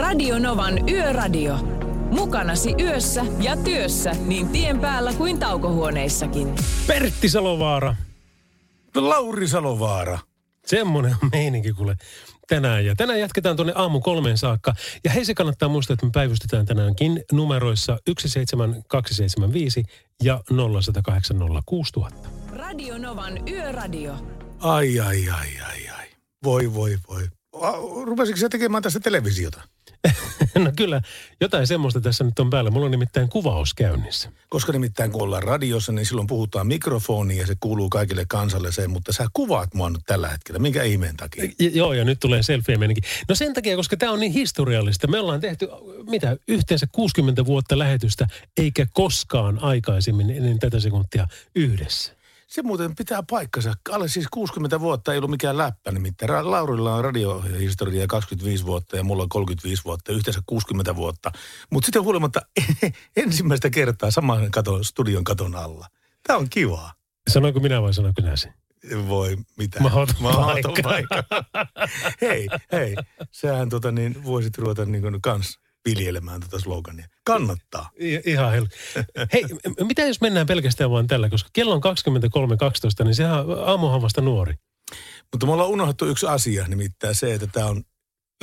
Radio Novan Yöradio. Mukanasi yössä ja työssä niin tien päällä kuin taukohuoneissakin. Pertti Salovaara. Lauri Salovaara. Semmonen on meininki kuule tänään. Ja tänään jatketaan tuonne aamu kolmeen saakka. Ja hei se kannattaa muistaa, että me päivystetään tänäänkin numeroissa 17275 ja 0806000. Radio Novan Yöradio. Ai, ai, ai, ai, ai. Voi, voi, voi. Rupesitko sä tekemään tässä televisiota? No kyllä, jotain semmoista tässä nyt on päällä. Mulla on nimittäin kuvaus käynnissä. Koska nimittäin kun ollaan radiossa, niin silloin puhutaan mikrofoniin ja se kuuluu kaikille kansalle se, mutta sä kuvaat mua nyt tällä hetkellä. Minkä ihmeen takia? J- joo, ja nyt tulee selfie meininki. No sen takia, koska tämä on niin historiallista. Me ollaan tehty, mitä, yhteensä 60 vuotta lähetystä, eikä koskaan aikaisemmin ennen tätä sekuntia yhdessä. Se muuten pitää paikkansa. Alle siis 60 vuotta ei ollut mikään läppä nimittäin. Laurilla on radiohistoria 25 vuotta ja mulla on 35 vuotta, yhteensä 60 vuotta. Mutta sitten huolimatta ensimmäistä kertaa saman katon, studion katon alla. Tämä on kivaa. Sanoinko minä vai sanoinko sinä sen? Voi mitä. Mahdoton paikka. paikka. hei, hei. Sähän tota niin, voisit ruveta niin kuin kans viljelemään tätä slogania. Kannattaa. I- ihan hel... Hei, mitä jos mennään pelkästään vaan tällä, koska kello on 23.12, niin sehän aamuhan vasta nuori. Mutta me ollaan unohdettu yksi asia, nimittäin se, että tämä on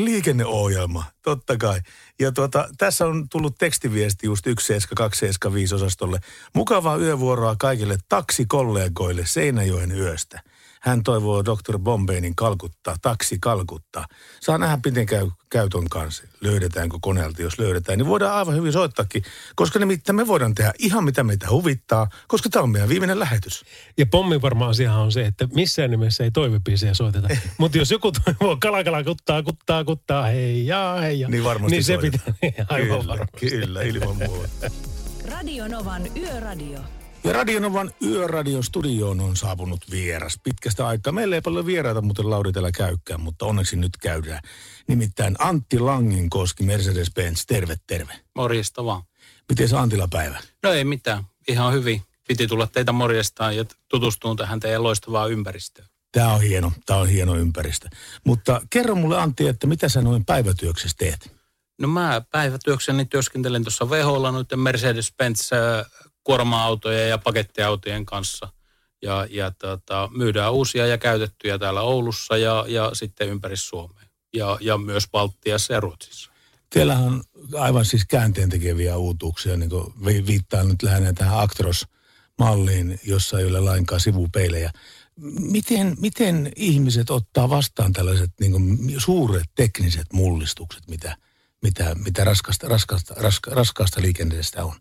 liikenneohjelma, totta kai. Ja tuota, tässä on tullut tekstiviesti just 17275 osastolle. Mukavaa yövuoroa kaikille taksikollegoille Seinäjoen yöstä. Hän toivoo Dr. Bombeinin kalkuttaa, taksi kalkuttaa. Saa nähdä, miten käy, käy ton kanssa. Löydetäänkö koneelta, jos löydetään. Niin voidaan aivan hyvin soittaakin, koska nimittäin me voidaan tehdä ihan mitä meitä huvittaa, koska tämä on meidän viimeinen lähetys. Ja pommin varma asiahan on se, että missään nimessä ei toivebiisejä soiteta. Mutta jos joku toivoo kalakala kuttaa, kuttaa, kuttaa, hei ja hei ja. Niin varmasti Niin se soitetaan. pitää, aivan kyllä, varmasti. Kyllä, ilman muuta. Radio Novan Yöradio. Ja Radionovan Yöradion studioon on saapunut vieras pitkästä aikaa. Meillä ei paljon vieraita muuten Lauri täällä käykään, mutta onneksi nyt käydään. Nimittäin Antti Langinkoski, Mercedes-Benz, terve, terve. Morjesta vaan. Miten se Antila päivä? No ei mitään, ihan hyvin. Piti tulla teitä morjestaan ja tutustua tähän teidän loistavaan ympäristöön. Tämä on hieno, tämä on hieno ympäristö. Mutta kerro mulle Antti, että mitä sä noin päivätyöksessä teet? No mä päivätyökseni työskentelen tuossa VHlla noiden Mercedes-Benz äh, kuorma-autojen ja pakettiautojen kanssa. Ja, ja tota, myydään uusia ja käytettyjä täällä Oulussa ja, ja sitten ympäri Suomea. Ja, ja myös Baltiassa ja Ruotsissa. Teillähän on aivan siis käänteen tekeviä uutuuksia, niin kuin vi- viittaan nyt lähinnä tähän Actros-malliin, jossa ei ole lainkaan sivupeilejä. Miten, miten ihmiset ottaa vastaan tällaiset niin kuin suuret tekniset mullistukset, mitä, mitä, mitä raskasta, raskasta, raska, raskaasta liikenteestä on?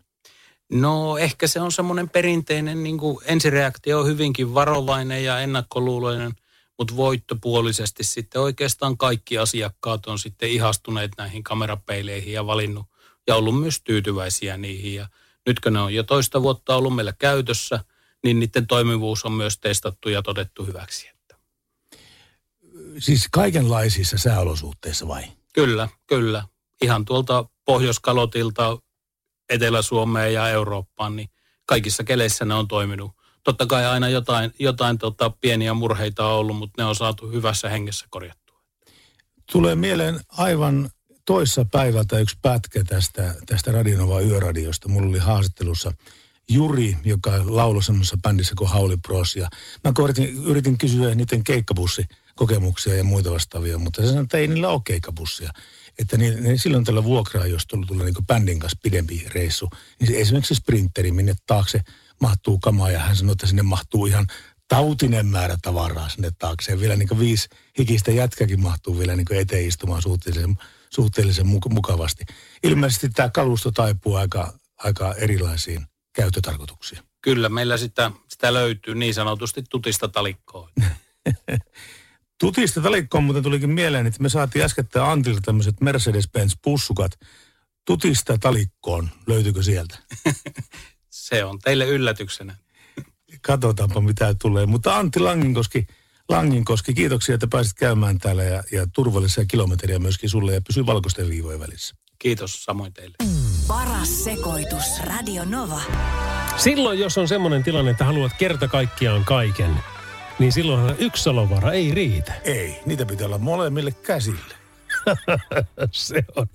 No ehkä se on semmoinen perinteinen niin kuin ensireaktio on hyvinkin varovainen ja ennakkoluuloinen, mutta voittopuolisesti sitten oikeastaan kaikki asiakkaat on sitten ihastuneet näihin kamerapeileihin ja valinnut ja ollut myös tyytyväisiä niihin. Ja nyt kun ne on jo toista vuotta ollut meillä käytössä, niin niiden toimivuus on myös testattu ja todettu hyväksi. Että Siis kaikenlaisissa sääolosuhteissa vai? kyllä, kyllä. Ihan tuolta Pohjoiskalotilta Etelä-Suomeen ja Eurooppaan, niin kaikissa keleissä ne on toiminut. Totta kai aina jotain, jotain tota, pieniä murheita on ollut, mutta ne on saatu hyvässä hengessä korjattua. Tulee mieleen aivan toissa päivältä yksi pätkä tästä, tästä Radionova Yöradiosta. Mulla oli haastattelussa Juri, joka lauloi semmoisessa bändissä kuin Hauli Bros. Ja mä yritin, yritin kysyä niiden keikkabusikokemuksia ja muita vastaavia, mutta se sanoi, että ei niillä ole keikkabussia. Että niin, niin silloin tällä vuokraa, jos tulee, tulee niin bändin kanssa pidempi reissu, niin se, esimerkiksi se sprinteri, minne taakse mahtuu kamaa ja hän sanoi, että sinne mahtuu ihan tautinen määrä tavaraa sinne taakse. Vielä niin viisi hikistä jätkäkin mahtuu vielä niin eteen istumaan suhteellisen, suhteellisen muk- mukavasti. Ilmeisesti tämä kalusto taipuu aika, aika erilaisiin käyttötarkoituksiin. Kyllä, meillä sitä, sitä löytyy niin sanotusti tutista talikkoa. Tutista talikkoon muuten tulikin mieleen, että me saatiin äskettäin Antilta tämmöiset Mercedes-Benz pussukat. Tutista talikkoon, löytyykö sieltä? Se on teille yllätyksenä. Katsotaanpa mitä tulee. Mutta Antti Langinkoski, Langinkoski, kiitoksia, että pääsit käymään täällä ja, ja turvallisia kilometriä myöskin sulle ja pysy valkoisten viivojen välissä. Kiitos samoin teille. Paras sekoitus. Radio Nova. Silloin, jos on semmoinen tilanne, että haluat kerta kaikkiaan kaiken, niin silloin yksi salovara ei riitä. Ei, niitä pitää olla molemmille käsille. se on.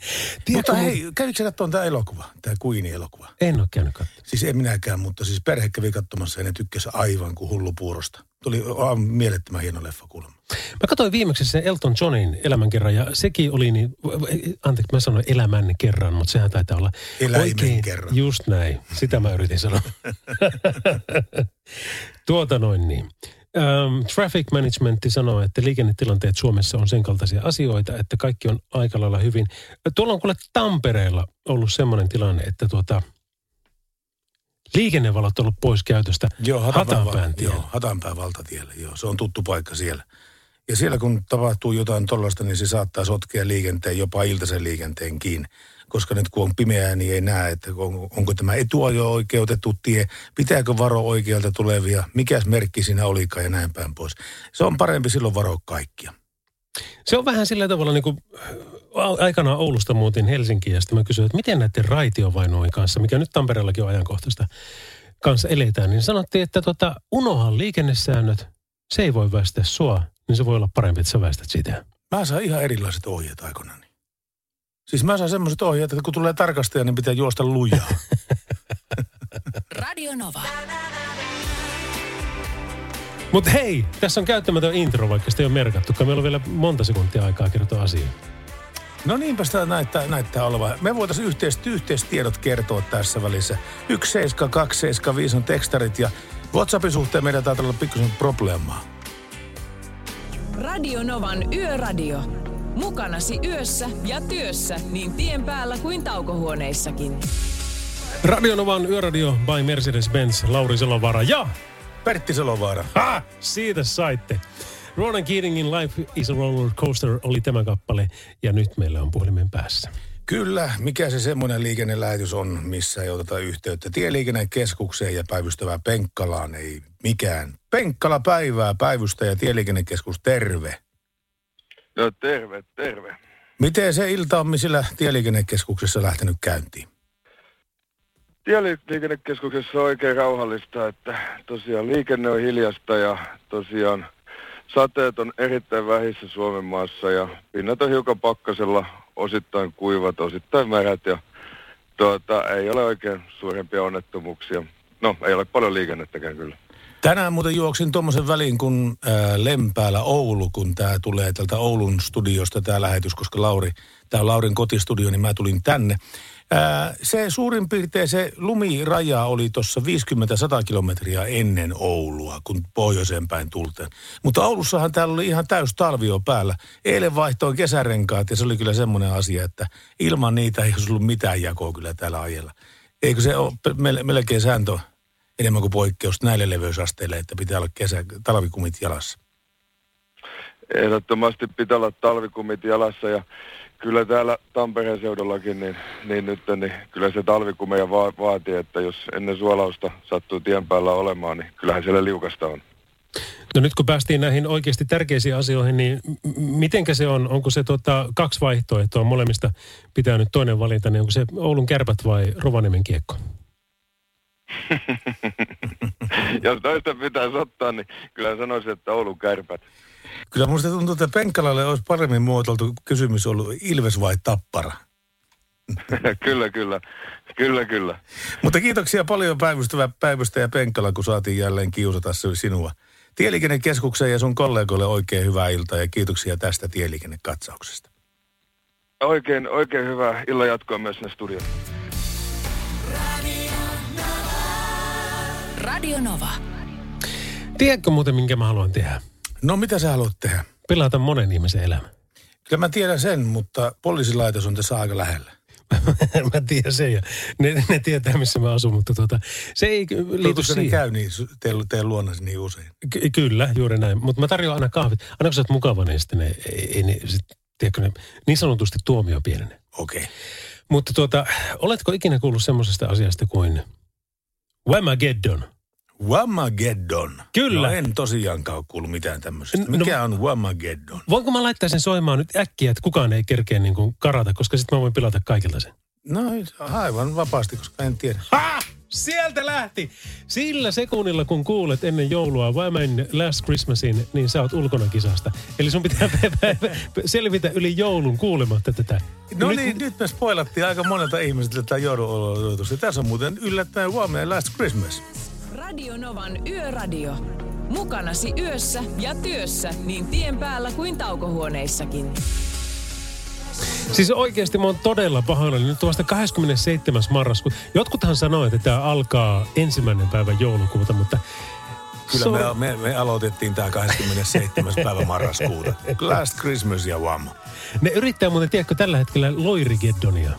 Tiedätkö, Mutta hei, kävikö sä katsomaan tämä elokuva, tämä Queen-elokuva? En ole käynyt katsomaan. Siis en minäkään, mutta siis perhe kävi katsomassa ja ne tykkäsi aivan kuin hullu puurosta. Tuli aivan mielettömän hieno leffa kuulemma. Mä katsoin viimeksi sen Elton Johnin elämän kerran ja sekin oli niin, anteeksi mä sanoin elämän kerran, mutta sehän taitaa olla Eläimen kerran. Just näin, sitä mä yritin sanoa. tuota noin niin. Um, traffic Managementti sanoo, että liikennetilanteet Suomessa on sen kaltaisia asioita, että kaikki on aika lailla hyvin. Tuolla on kuule Tampereella ollut semmoinen tilanne, että tuota, liikennevalot on ollut pois käytöstä Joo, Hatanpään, Hatanpään tiellä. joo, Hatanpään valtatiellä, joo. Se on tuttu paikka siellä. Ja siellä kun tapahtuu jotain tollasta, niin se saattaa sotkea liikenteen, jopa iltaisen liikenteenkin. Koska nyt kun on pimeää, niin ei näe, että on, onko tämä etuajo-oikeutettu tie, pitääkö varo oikealta tulevia, mikäs merkki siinä olikaan ja näin päin pois. Se on parempi silloin varoa kaikkia. Se on vähän sillä tavalla niin kuin aikanaan Oulusta muutin Helsinkiin ja sitten mä kysyin, että miten näiden raitiovainujen kanssa, mikä nyt Tampereellakin on ajankohtaista, kanssa eletään, niin sanottiin, että tota, unohan liikennesäännöt, se ei voi väistää sua, niin se voi olla parempi, että sä väistät sitä. Mä saan ihan erilaiset ohjeet aikanaan. Siis mä saan semmoiset ohjeet, että kun tulee tarkastaja, niin pitää juosta lujaa. Radio Nova. Mutta hei, tässä on käyttämätön intro, vaikka sitä ei ole merkattukaan. Meillä on vielä monta sekuntia aikaa kertoa asiaa. No niinpä sitä näyttää, näyttää olevan. Me voitaisiin yhteiset, yhteistiedot kertoa tässä välissä. 17275 on tekstarit ja WhatsAppin suhteen meidän taitaa olla pikkusen probleemaa. Radio Novan Yöradio. Mukanasi yössä ja työssä niin tien päällä kuin taukohuoneissakin. Radionovan Yöradio by Mercedes-Benz, Lauri Selovara ja Pertti Selovaara. Ha! Siitä saitte. Ronan Keatingin Life is a Roller Coaster oli tämä kappale ja nyt meillä on puhelimen päässä. Kyllä, mikä se semmoinen liikennelähetys on, missä ei oteta yhteyttä Tieliikennekeskukseen ja päivystävää Penkkalaan, ei mikään. Penkkala päivää, päivystäjä Tieliikennekeskus, terve. No terve, terve. Miten se iltaammi sillä Tieliikennekeskuksessa lähtenyt käyntiin? Tieliikennekeskuksessa on oikein rauhallista, että tosiaan liikenne on hiljasta ja tosiaan sateet on erittäin vähissä Suomen maassa ja pinnat on hiukan pakkasella, osittain kuivat, osittain märät ja tuota, ei ole oikein suurempia onnettomuuksia. No, ei ole paljon liikennettäkään kyllä. Tänään muuten juoksin tuommoisen välin kun ää, Lempäällä Oulu, kun tämä tulee tältä Oulun studiosta tämä lähetys, koska Lauri, tämä on Laurin kotistudio, niin mä tulin tänne. Ää, se suurin piirtein se lumiraja oli tuossa 50-100 kilometriä ennen Oulua, kun pohjoiseen päin tultiin. Mutta Oulussahan täällä oli ihan täys talvi jo päällä. Eilen vaihtoin kesärenkaat ja se oli kyllä semmoinen asia, että ilman niitä ei olisi ollut mitään jakoa kyllä täällä ajella. Eikö se ole melkein sääntö enemmän kuin poikkeus näille leveysasteille, että pitää olla kesä, talvikumit jalassa. Ehdottomasti pitää olla talvikumit jalassa ja kyllä täällä Tampereen seudullakin, niin, niin nyt niin kyllä se talvikumeja va- vaatii, että jos ennen suolausta sattuu tien päällä olemaan, niin kyllähän siellä liukasta on. No nyt kun päästiin näihin oikeasti tärkeisiin asioihin, niin m- mitenkä se on? Onko se tota, kaksi vaihtoehtoa? Molemmista pitää nyt toinen valita, niin onko se Oulun kärpät vai Rovaniemen kiekko? jos toista pitäisi ottaa, niin kyllä sanoisin, että Oulun kärpät. Kyllä minusta tuntuu, että Penkkalalle olisi paremmin muotoiltu kysymys ollut Ilves vai Tappara. kyllä, kyllä. Kyllä, kyllä. Mutta kiitoksia paljon päivystävä päivystäjä Penkkala, kun saatiin jälleen kiusata sinua. Tieliikennekeskukseen ja sun kollegoille oikein hyvää iltaa ja kiitoksia tästä tieliikennekatsauksesta. Oikein, oikein hyvää illan jatkoa myös sinne studioon. Radio Nova. Tiedätkö muuten, minkä mä haluan tehdä? No mitä sä haluat tehdä? Pilata monen ihmisen elämä. Kyllä mä tiedän sen, mutta poliisilaitos on tässä aika lähellä. mä tiedän sen ja ne, ne tietää, missä mä asun, mutta tuota, se ei liity siihen. käy niin, teidän, teidän luonnasi niin usein. Ky- kyllä, juuri näin. Mutta mä tarjoan aina kahvit. Aina kun sä oot mukava, niin sitten ne, ei, ei ne, sit, tiedätkö, ne niin sanotusti tuomio pienenee. Okei. Okay. Mutta tuota, oletko ikinä kuullut semmoisesta asiasta kuin Whamageddon? Wamageddon. Kyllä. No en tosiaankaan ole kuullut mitään tämmöisestä. No- Mikä on Wamageddon? Voinko mä laittaa sen soimaan nyt äkkiä, että kukaan ei kerkeä niin kuin karata, koska sitten mä voin pilata kaikilta sen. No aivan vapaasti, koska en tiedä. Ha! Sieltä lähti! Sillä sekunnilla, kun kuulet ennen joulua Wham! Last Christmasin, niin sä oot ulkona kisasta. Eli sun pitää selvitä yli joulun kuulematta tätä. No nyt, niin, nyt me spoilattiin aika monelta ihmiseltä tätä joulun Tässä on muuten yllättäen Wham! Last Christmas. Radio Novan Yöradio. Mukanasi yössä ja työssä niin tien päällä kuin taukohuoneissakin. Siis oikeasti mä oon todella pahoillani. Nyt on vasta 27. marraskuuta. Jotkuthan sanoo, että tämä alkaa ensimmäinen päivä joulukuuta, mutta Kyllä so... me, me, me aloitettiin tämä 27. päivä marraskuuta. Last Christmas ja Wham. Ne yrittää muuten, tiedätkö, tällä hetkellä Loirigeddonia.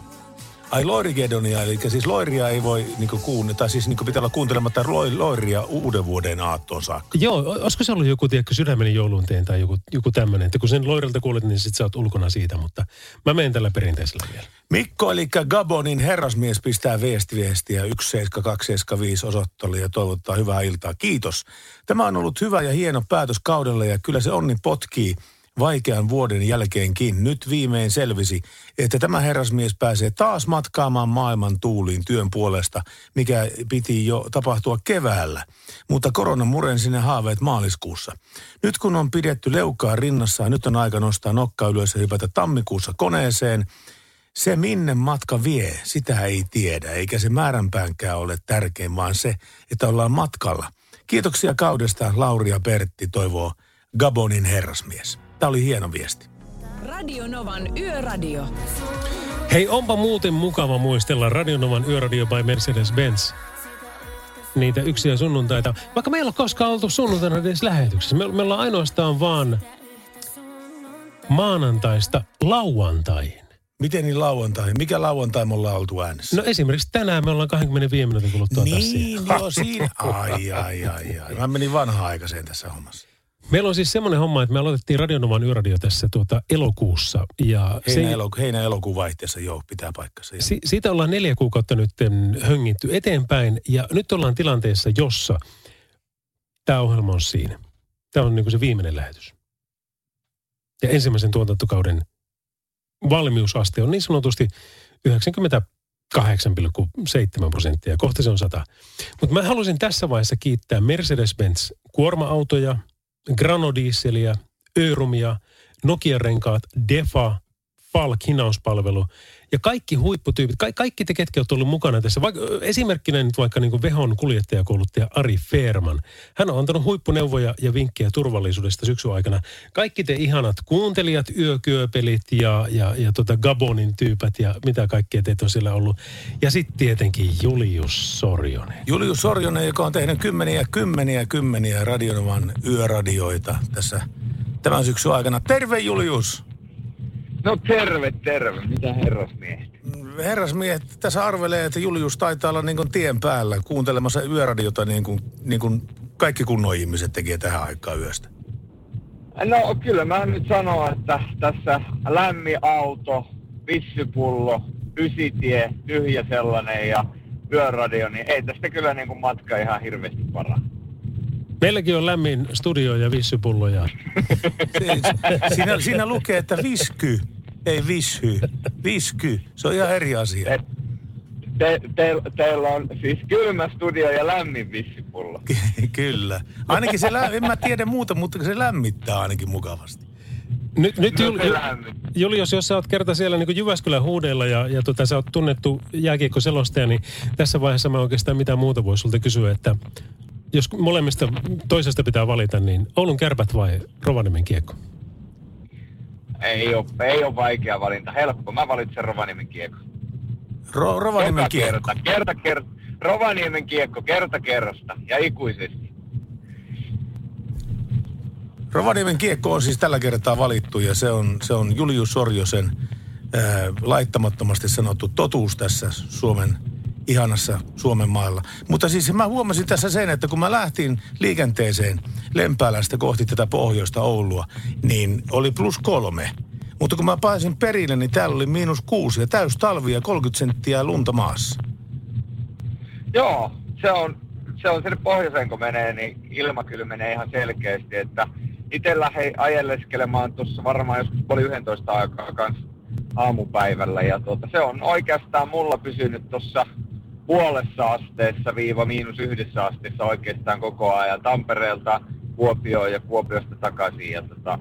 Ai Loirigedonia, eli siis Loiria ei voi niinku kuunnella, tai siis niinku pitää olla kuuntelematta Loiria uuden vuoden aattoon saakka. Joo, olisiko se ollut joku, tiedätkö, sydämeni joulunteen tai joku, joku tämmöinen, että kun sen Loirilta kuulet, niin sit sä oot ulkona siitä, mutta mä menen tällä perinteisellä vielä. Mikko, eli Gabonin herrasmies, pistää viestiviestiä 17275 osoittajalle ja toivottaa hyvää iltaa. Kiitos. Tämä on ollut hyvä ja hieno päätös kaudelle ja kyllä se onni potkii vaikean vuoden jälkeenkin nyt viimein selvisi, että tämä herrasmies pääsee taas matkaamaan maailman tuuliin työn puolesta, mikä piti jo tapahtua keväällä. Mutta korona murensi ne haaveet maaliskuussa. Nyt kun on pidetty leukaa rinnassa, nyt on aika nostaa nokka ylös ja hypätä tammikuussa koneeseen. Se minne matka vie, sitä ei tiedä, eikä se määränpäänkään ole tärkein, vaan se, että ollaan matkalla. Kiitoksia kaudesta, Lauri ja Pertti toivoo Gabonin herrasmies. Tämä oli hieno viesti. Radio Novan Yöradio. Hei, onpa muuten mukava muistella Radio Novan Yöradio by Mercedes-Benz. Niitä yksiä sunnuntaita. Vaikka meillä on koskaan oltu sunnuntaina edes lähetyksessä. Me, me ollaan ainoastaan vaan maanantaista lauantaihin. Miten niin lauantai? Mikä lauantai me ollaan oltu äänessä? No esimerkiksi tänään me ollaan 25 minuutin kuluttua niin, tässä. joo, siinä. Ai, ai, ai, ai. Mä menin vanha-aikaiseen tässä hommassa. Meillä on siis semmoinen homma, että me aloitettiin Radionovan yöradio tässä tuota elokuussa. Ja heinä, se, eloku, heinä elokuun vaihteessa, joo, pitää paikkansa. Si, siitä ollaan neljä kuukautta nyt höngitty eteenpäin ja nyt ollaan tilanteessa, jossa tämä ohjelma on siinä. Tämä on niin kuin se viimeinen lähetys. Ja ensimmäisen tuotantokauden valmiusaste on niin sanotusti 98,7 prosenttia. Kohta se on 100. Mutta mä haluaisin tässä vaiheessa kiittää Mercedes-Benz kuorma-autoja – Granodieseliä, Örumia, Nokia-renkaat, Defa, Falk hinauspalvelu ja kaikki huipputyypit, ka- kaikki te, ketkä olette olleet mukana tässä. Vaikka, esimerkkinä nyt vaikka niin Vehon kuljettajakouluttaja Ari Feerman. Hän on antanut huippuneuvoja ja vinkkejä turvallisuudesta syksyn aikana. Kaikki te ihanat kuuntelijat, yökyöpelit ja, ja, ja tota Gabonin tyypät ja mitä kaikkea teitä on siellä ollut. Ja sitten tietenkin Julius Sorjonen. Julius Sorjonen, joka on tehnyt kymmeniä, kymmeniä, kymmeniä Radionovan yöradioita tässä tämän syksyn aikana. Terve Julius! No terve, terve. Mitä herrasmiehet? Herrasmiehet, tässä arvelee, että Julius taitaa olla niin tien päällä kuuntelemassa yöradiota niin kuin, niin kuin kaikki kunnon ihmiset tekee tähän aikaan yöstä. No kyllä mä nyt sanon, että tässä lämmin auto, vissypullo, ysitie, tyhjä sellainen ja yöradio, niin ei tästä kyllä niin kuin matka ihan hirveästi paraa. Meilläkin on lämmin studio ja vissypulloja. siinä, siinä lukee, että visky, ei vishy. Visky, se on ihan eri asia. Te, te, te, teillä on siis kylmä studio ja lämmin vissipullo. Kyllä. Ainakin se, en mä tiedä muuta, mutta se lämmittää ainakin mukavasti. Nyt, nyt no, Jul, Julius, jos sä oot kerta siellä niin Jyväskylän huudeilla ja, ja tota, sä oot tunnettu jääkiekkoselostaja, niin tässä vaiheessa mä oikeastaan mitä muuta voisi sulta kysyä, että jos molemmista toisesta pitää valita, niin Oulun kärpät vai Rovaniemen kiekko? Ei ole, ei ole vaikea valinta. Helppo. Mä valitsen Rovaniemen kiekko. Ro- Rovaniemen kiekko. Kerta, kerta, kerta. Rovaniemen kiekko kerta kerrasta ja ikuisesti. Rovaniemen kiekko on siis tällä kertaa valittu ja se on, se on Julius Sorjosen ää, laittamattomasti sanottu totuus tässä Suomen ihanassa Suomen maalla. Mutta siis mä huomasin tässä sen, että kun mä lähtin liikenteeseen Lempäälästä kohti tätä pohjoista Oulua, niin oli plus kolme. Mutta kun mä pääsin perille, niin täällä oli miinus kuusi ja täys talvi ja 30 senttiä lunta maassa. Joo, se on, se on sinne pohjoiseen kun menee, niin ilma kyllä menee ihan selkeästi, että itse lähdin ajelleskelemaan tuossa varmaan joskus oli 11 aikaa kanssa aamupäivällä ja tuota, se on oikeastaan mulla pysynyt tuossa puolessa asteessa viiva miinus yhdessä asteessa oikeastaan koko ajan Tampereelta Kuopioon ja Kuopiosta takaisin. Ja tota,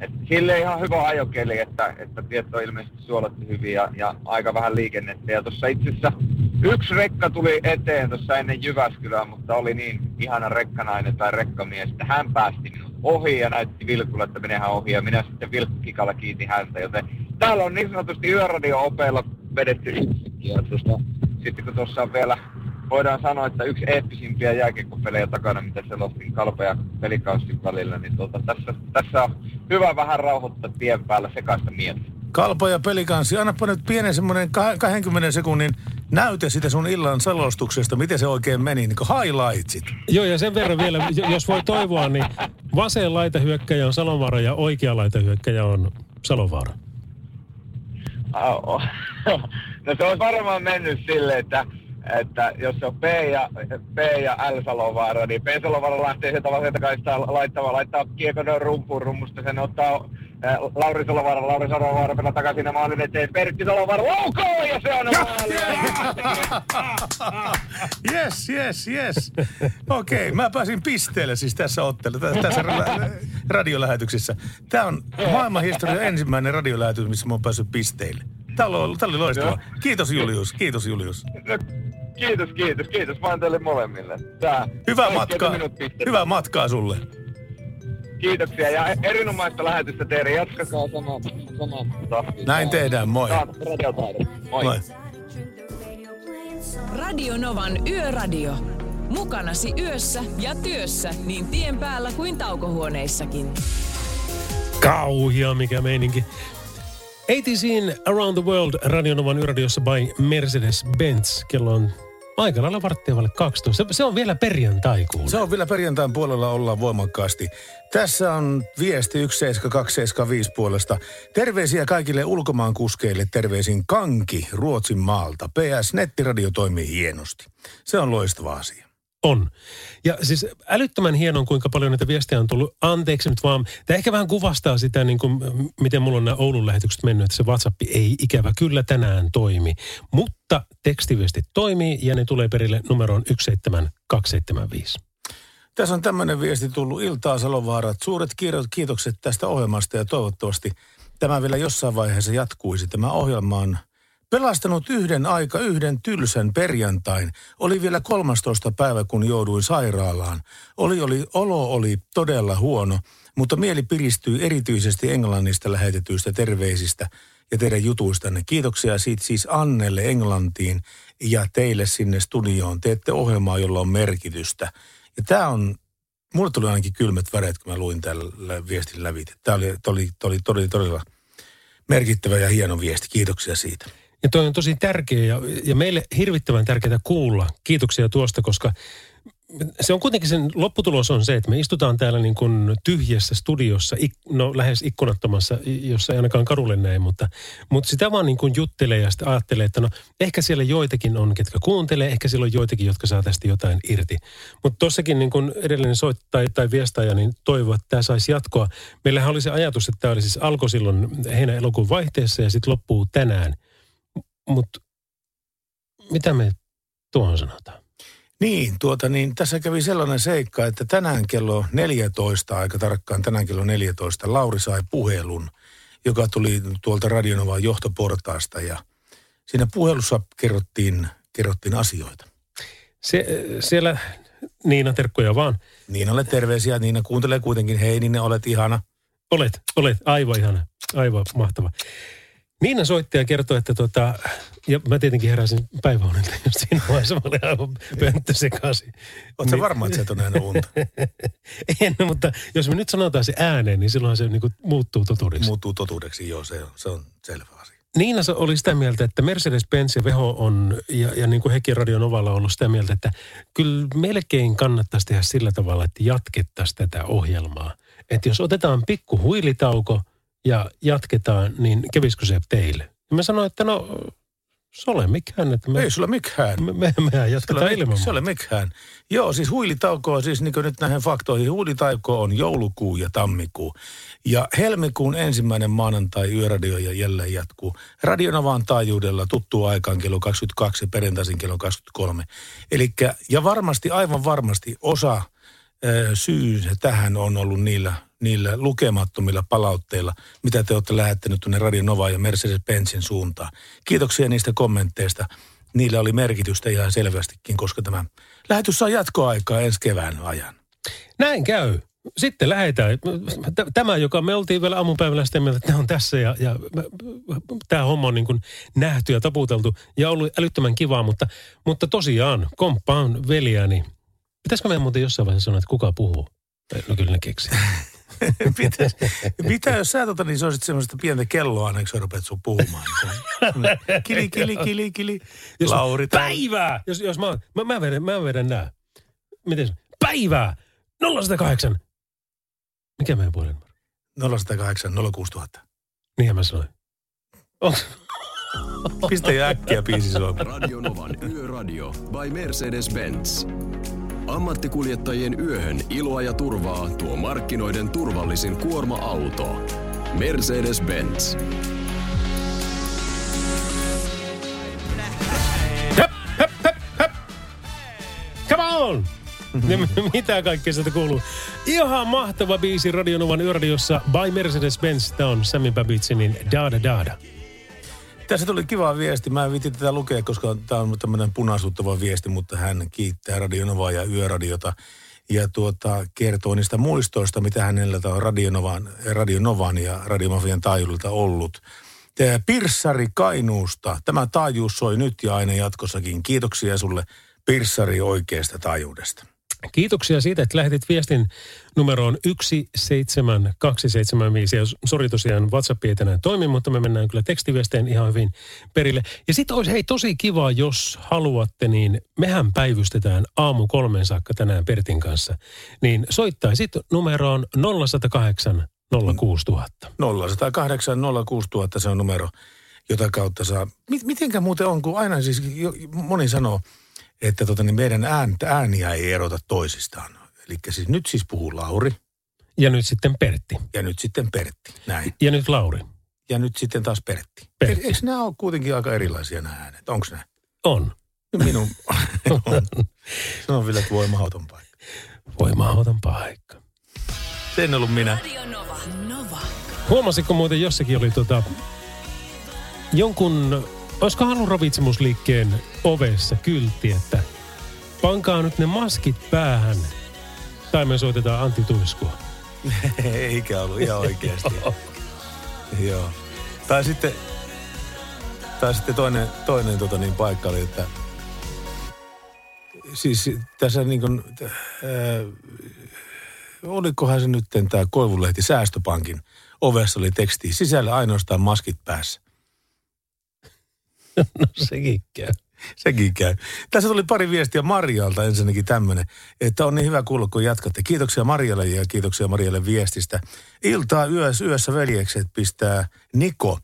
et sille ihan hyvä ajokeli, että, että tieto on ilmeisesti suolatti hyvin ja, ja aika vähän liikennettä. Ja tuossa itse asiassa yksi rekka tuli eteen tuossa ennen Jyväskylää, mutta oli niin ihana rekkanainen tai rekkamies, että hän päästi minut ohi ja näytti Vilkulle, että menehän ohi ja minä sitten Vilkkikalla kiitin häntä. Joten täällä on niin sanotusti yöradio-opeilla vedetty itsekin. Ja tuosta, sitten kun tuossa on vielä voidaan sanoa, että yksi eeppisimpiä jääkiekkopelejä takana, mitä selostin kalpa ja pelikaussin välillä, niin tuota, tässä, tässä on hyvä vähän rauhoittaa tien päällä sekaista mieltä. Kalpa ja pelikanssi, annapa nyt pienen semmoinen 20 sekunnin näyte sitä sun illan selostuksesta, miten se oikein meni, niin kuin highlightsit. Joo, ja sen verran vielä, jos voi toivoa, niin vasen laitahyökkäjä on Salovaara ja oikea laitahyökkäjä on Salovaara. No se on varmaan mennyt silleen, että että jos se on P ja, P ja L Salovaara, niin P Salovaara lähtee sieltä vaselta kaistaa laittamaan, laittaa kiekon rumpuun rummusta, sen ottaa äh, Lauri Salovaara, Lauri Salovaara pelaa takaisin ja maalin eteen, Pertti Salovaara laukoo ja se on maali! yes, yes, yes. Okei, okay, mä pääsin pisteelle siis tässä ottelussa, tässä radiolähetyksessä. Tämä on maailmanhistorian ensimmäinen radiolähetys, missä mä oon päässyt pisteille. Tämä oli, tämä oli loistavaa. Kiitos Julius, kiitos Julius. No, kiitos, kiitos, kiitos vaan teille molemmille. Tää, Hyvää matkaa, hyvää matkaa sulle. Kiitoksia ja erinomaista lähetystä teille. Jatkakaa samaa, samaa tahtia. Näin tehdään, moi. Moi. moi. Radio Novan Yöradio. Mukanasi yössä ja työssä niin tien päällä kuin taukohuoneissakin. Kauhia mikä meininki. ATCin Around the World Radionovan yöradiossa by Mercedes-Benz. Kello on aika lailla varttia 12. Se on vielä perjantai kuule. Se on vielä perjantain puolella ollaan voimakkaasti. Tässä on viesti 17275 puolesta. Terveisiä kaikille ulkomaankuskeille. Terveisin Kanki Ruotsin maalta. PS Nettiradio toimii hienosti. Se on loistava asia. On. Ja siis älyttömän hienon, kuinka paljon näitä viestejä on tullut. Anteeksi nyt vaan. Tämä ehkä vähän kuvastaa sitä, niin kuin, miten mulla on nämä Oulun lähetykset mennyt, että se WhatsApp ei ikävä kyllä tänään toimi. Mutta tekstiviestit toimii ja ne tulee perille numeroon 17275. Tässä on tämmöinen viesti tullut Iltaa Salovaarat. Suuret kiitokset tästä ohjelmasta ja toivottavasti tämä vielä jossain vaiheessa jatkuisi. Tämä ohjelma on Pelastanut yhden aika yhden tylsän perjantain. Oli vielä 13. päivä, kun jouduin sairaalaan. Oli, oli, olo oli todella huono, mutta mieli piristyi erityisesti Englannista lähetetyistä terveisistä ja teidän jutuistanne. Kiitoksia siitä siis Annelle Englantiin ja teille sinne studioon. Teette ohjelmaa, jolla on merkitystä. Ja tämä on, mulle tuli ainakin kylmät väreet, kun mä luin tällä viestin lävit. Tämä oli, oli, oli, oli todella merkittävä ja hieno viesti. Kiitoksia siitä. Ja toi on tosi tärkeä ja, ja meille hirvittävän tärkeää kuulla. Kiitoksia tuosta, koska se on kuitenkin sen lopputulos on se, että me istutaan täällä niin kuin tyhjässä studiossa, ik, no lähes ikkunattomassa, jossa ei ainakaan karulle näin, mutta, mutta sitä vaan niin kuin juttelee ja sitten ajattelee, että no ehkä siellä joitakin on, ketkä kuuntelee, ehkä siellä on joitakin, jotka saa tästä jotain irti. Mutta tossakin niin kuin edellinen soittaja tai viestaja, niin toivoo, että tämä saisi jatkoa. Meillähän oli se ajatus, että tämä oli siis alkoi silloin heinä-elokuun vaihteessa ja sitten loppuu tänään. Mutta mitä me tuohon sanotaan? Niin, tuota niin, tässä kävi sellainen seikka, että tänään kello 14, aika tarkkaan tänään kello 14, Lauri sai puhelun, joka tuli tuolta Radionovaan johtoportaasta ja siinä puhelussa kerrottiin, kerrottiin asioita. Se, siellä Niina, terkkoja vaan. Niinalle terveisiä. Niina kuuntelee kuitenkin. Hei Niina, olet ihana. Olet, olet. Aivan ihana. Aivan mahtava. Niina soitti ja kertoi, että tota, ja mä tietenkin heräsin päiväunelta, jos siinä vaiheessa mä olin aivan pönttö sekaisin. Oletko niin, varma, että sä et ole unta? en, mutta jos me nyt sanotaan se ääneen, niin silloin se niinku muuttuu totuudeksi. Muuttuu totuudeksi, joo, se on, se on selvä asia. Niina oli sitä mieltä, että Mercedes-Benz ja Veho on, ja, ja niin kuin hekin Radio Novalla on ollut sitä mieltä, että kyllä melkein kannattaisi tehdä sillä tavalla, että jatkettaisiin tätä ohjelmaa. Että jos otetaan pikku huilitauko – ja jatketaan, niin kävisikö se teille? Ja mä sanoin, että no Se ole mikään, että me, Ei sulla mikään. me, me, Se jatketaan ole, ilman. se ole mikään. Joo, siis huilitauko on siis niin nyt näihin faktoihin. Huilitauko on joulukuu ja tammikuu. Ja helmikuun ensimmäinen maanantai yöradio ja jälleen jatkuu. Radionavaan taajuudella tuttua aikaan kello 22 ja perjantaisin kello 23. Elikkä, ja varmasti, aivan varmasti osa ö, syy tähän on ollut niillä, niillä lukemattomilla palautteilla, mitä te olette lähettänyt tuonne Radio Nova ja Mercedes-Benzin suuntaan. Kiitoksia niistä kommentteista. Niillä oli merkitystä ihan selvästikin, koska tämä lähetys saa jatkoaikaa ensi kevään ajan. Näin käy. Sitten lähetään. Tämä, joka me oltiin vielä aamupäivällä sitä mieltä, että tämä on tässä ja, ja tämä homma on niin kuin nähty ja taputeltu ja ollut älyttömän kivaa, mutta, mutta tosiaan komppaan veljääni. Pitäisikö meidän muuten jossain vaiheessa sanoa, että kuka puhuu? No kyllä ne keksi. Pitäis, mitä jos sä tota, niin se olisit semmoista pientä kelloa aina, kun sä rupeat sun puhumaan. Niin kili, kili, kili, kili. Jos- Lauri. tää- Päivää! Jos, jos mä, mä, mä, vedän, mä vedän nää. Miten se? Päivää! 0108! Mikä meidän puolen numero? 0108 06000. Niinhän mä sanoin. Pistä äkkiä biisi soimaan. Radio Novan Yöradio by Mercedes-Benz. Ammattikuljettajien yöhön iloa ja turvaa tuo markkinoiden turvallisin kuorma-auto. Mercedes-Benz. Come on! Ja m- mitä kaikkea sieltä kuuluu? Ihan mahtava biisi Radionovan yöradiossa by Mercedes-Benz. Tämä on Sammy Babitsenin Dada Dada. Tässä tuli kiva viesti. Mä en viitti tätä lukea, koska tämä on tämmöinen punaisuuttava viesti, mutta hän kiittää Radionovaa ja Yöradiota. Ja tuota, kertoo niistä muistoista, mitä hänellä on Radionovan, Radionovan ja Radiomafian taajuudelta ollut. Tää Pirssari Kainuusta. Tämä taajuus soi nyt ja aina jatkossakin. Kiitoksia sulle Pirssari oikeasta taajuudesta. Kiitoksia siitä, että lähetit viestin numeroon 17275. Ja sori tosiaan, WhatsApp ei tänään toimi, mutta me mennään kyllä tekstiviesteen ihan hyvin perille. Ja sitten olisi hei tosi kiva, jos haluatte, niin mehän päivystetään aamu kolmeen saakka tänään Pertin kanssa. Niin soittaisit numeroon 0108 06000. 0108 06000 se on numero, jota kautta saa. Mit, mitenkä muuten on, kun aina siis moni sanoo, että tota, niin meidän ääntä, ääniä ei erota toisistaan. Eli siis nyt siis puhuu Lauri Ja nyt sitten Pertti. ja nyt sitten Pertti. Näin. Ja nyt Lauri. Ja nyt sitten taas Pertti. Pertti. E- Eikö nämä ole kuitenkin aika erilaisia nämä äänet? Onko nämä? On. Minun. se on vielä, että voi mahdoton paikka. Voi mahdoton paikka. Se en ollut minä. Nova. Huomasitko muuten jossakin oli tota, jonkun, olisiko halun ravitsemusliikkeen ovessa kyltti, että pankaa nyt ne maskit päähän. Tai me soitetaan Antti Tuiskua. Eikä ollut ihan oikeasti. Joo. Tai sitten, tai sitten toinen, toinen tota niin, paikka oli, että siis tässä niin kuin, äh, olikohan se nyt tämä Koivulehti Säästöpankin ovessa oli teksti sisällä ainoastaan maskit päässä. No sekin käy. Sekin käy. Tässä tuli pari viestiä Marjalta ensinnäkin tämmöinen, että on niin hyvä kuulla, kun jatkatte. Kiitoksia Marjalle ja kiitoksia Marjalle viestistä. Iltaa yössä, yössä veljekset pistää Niko.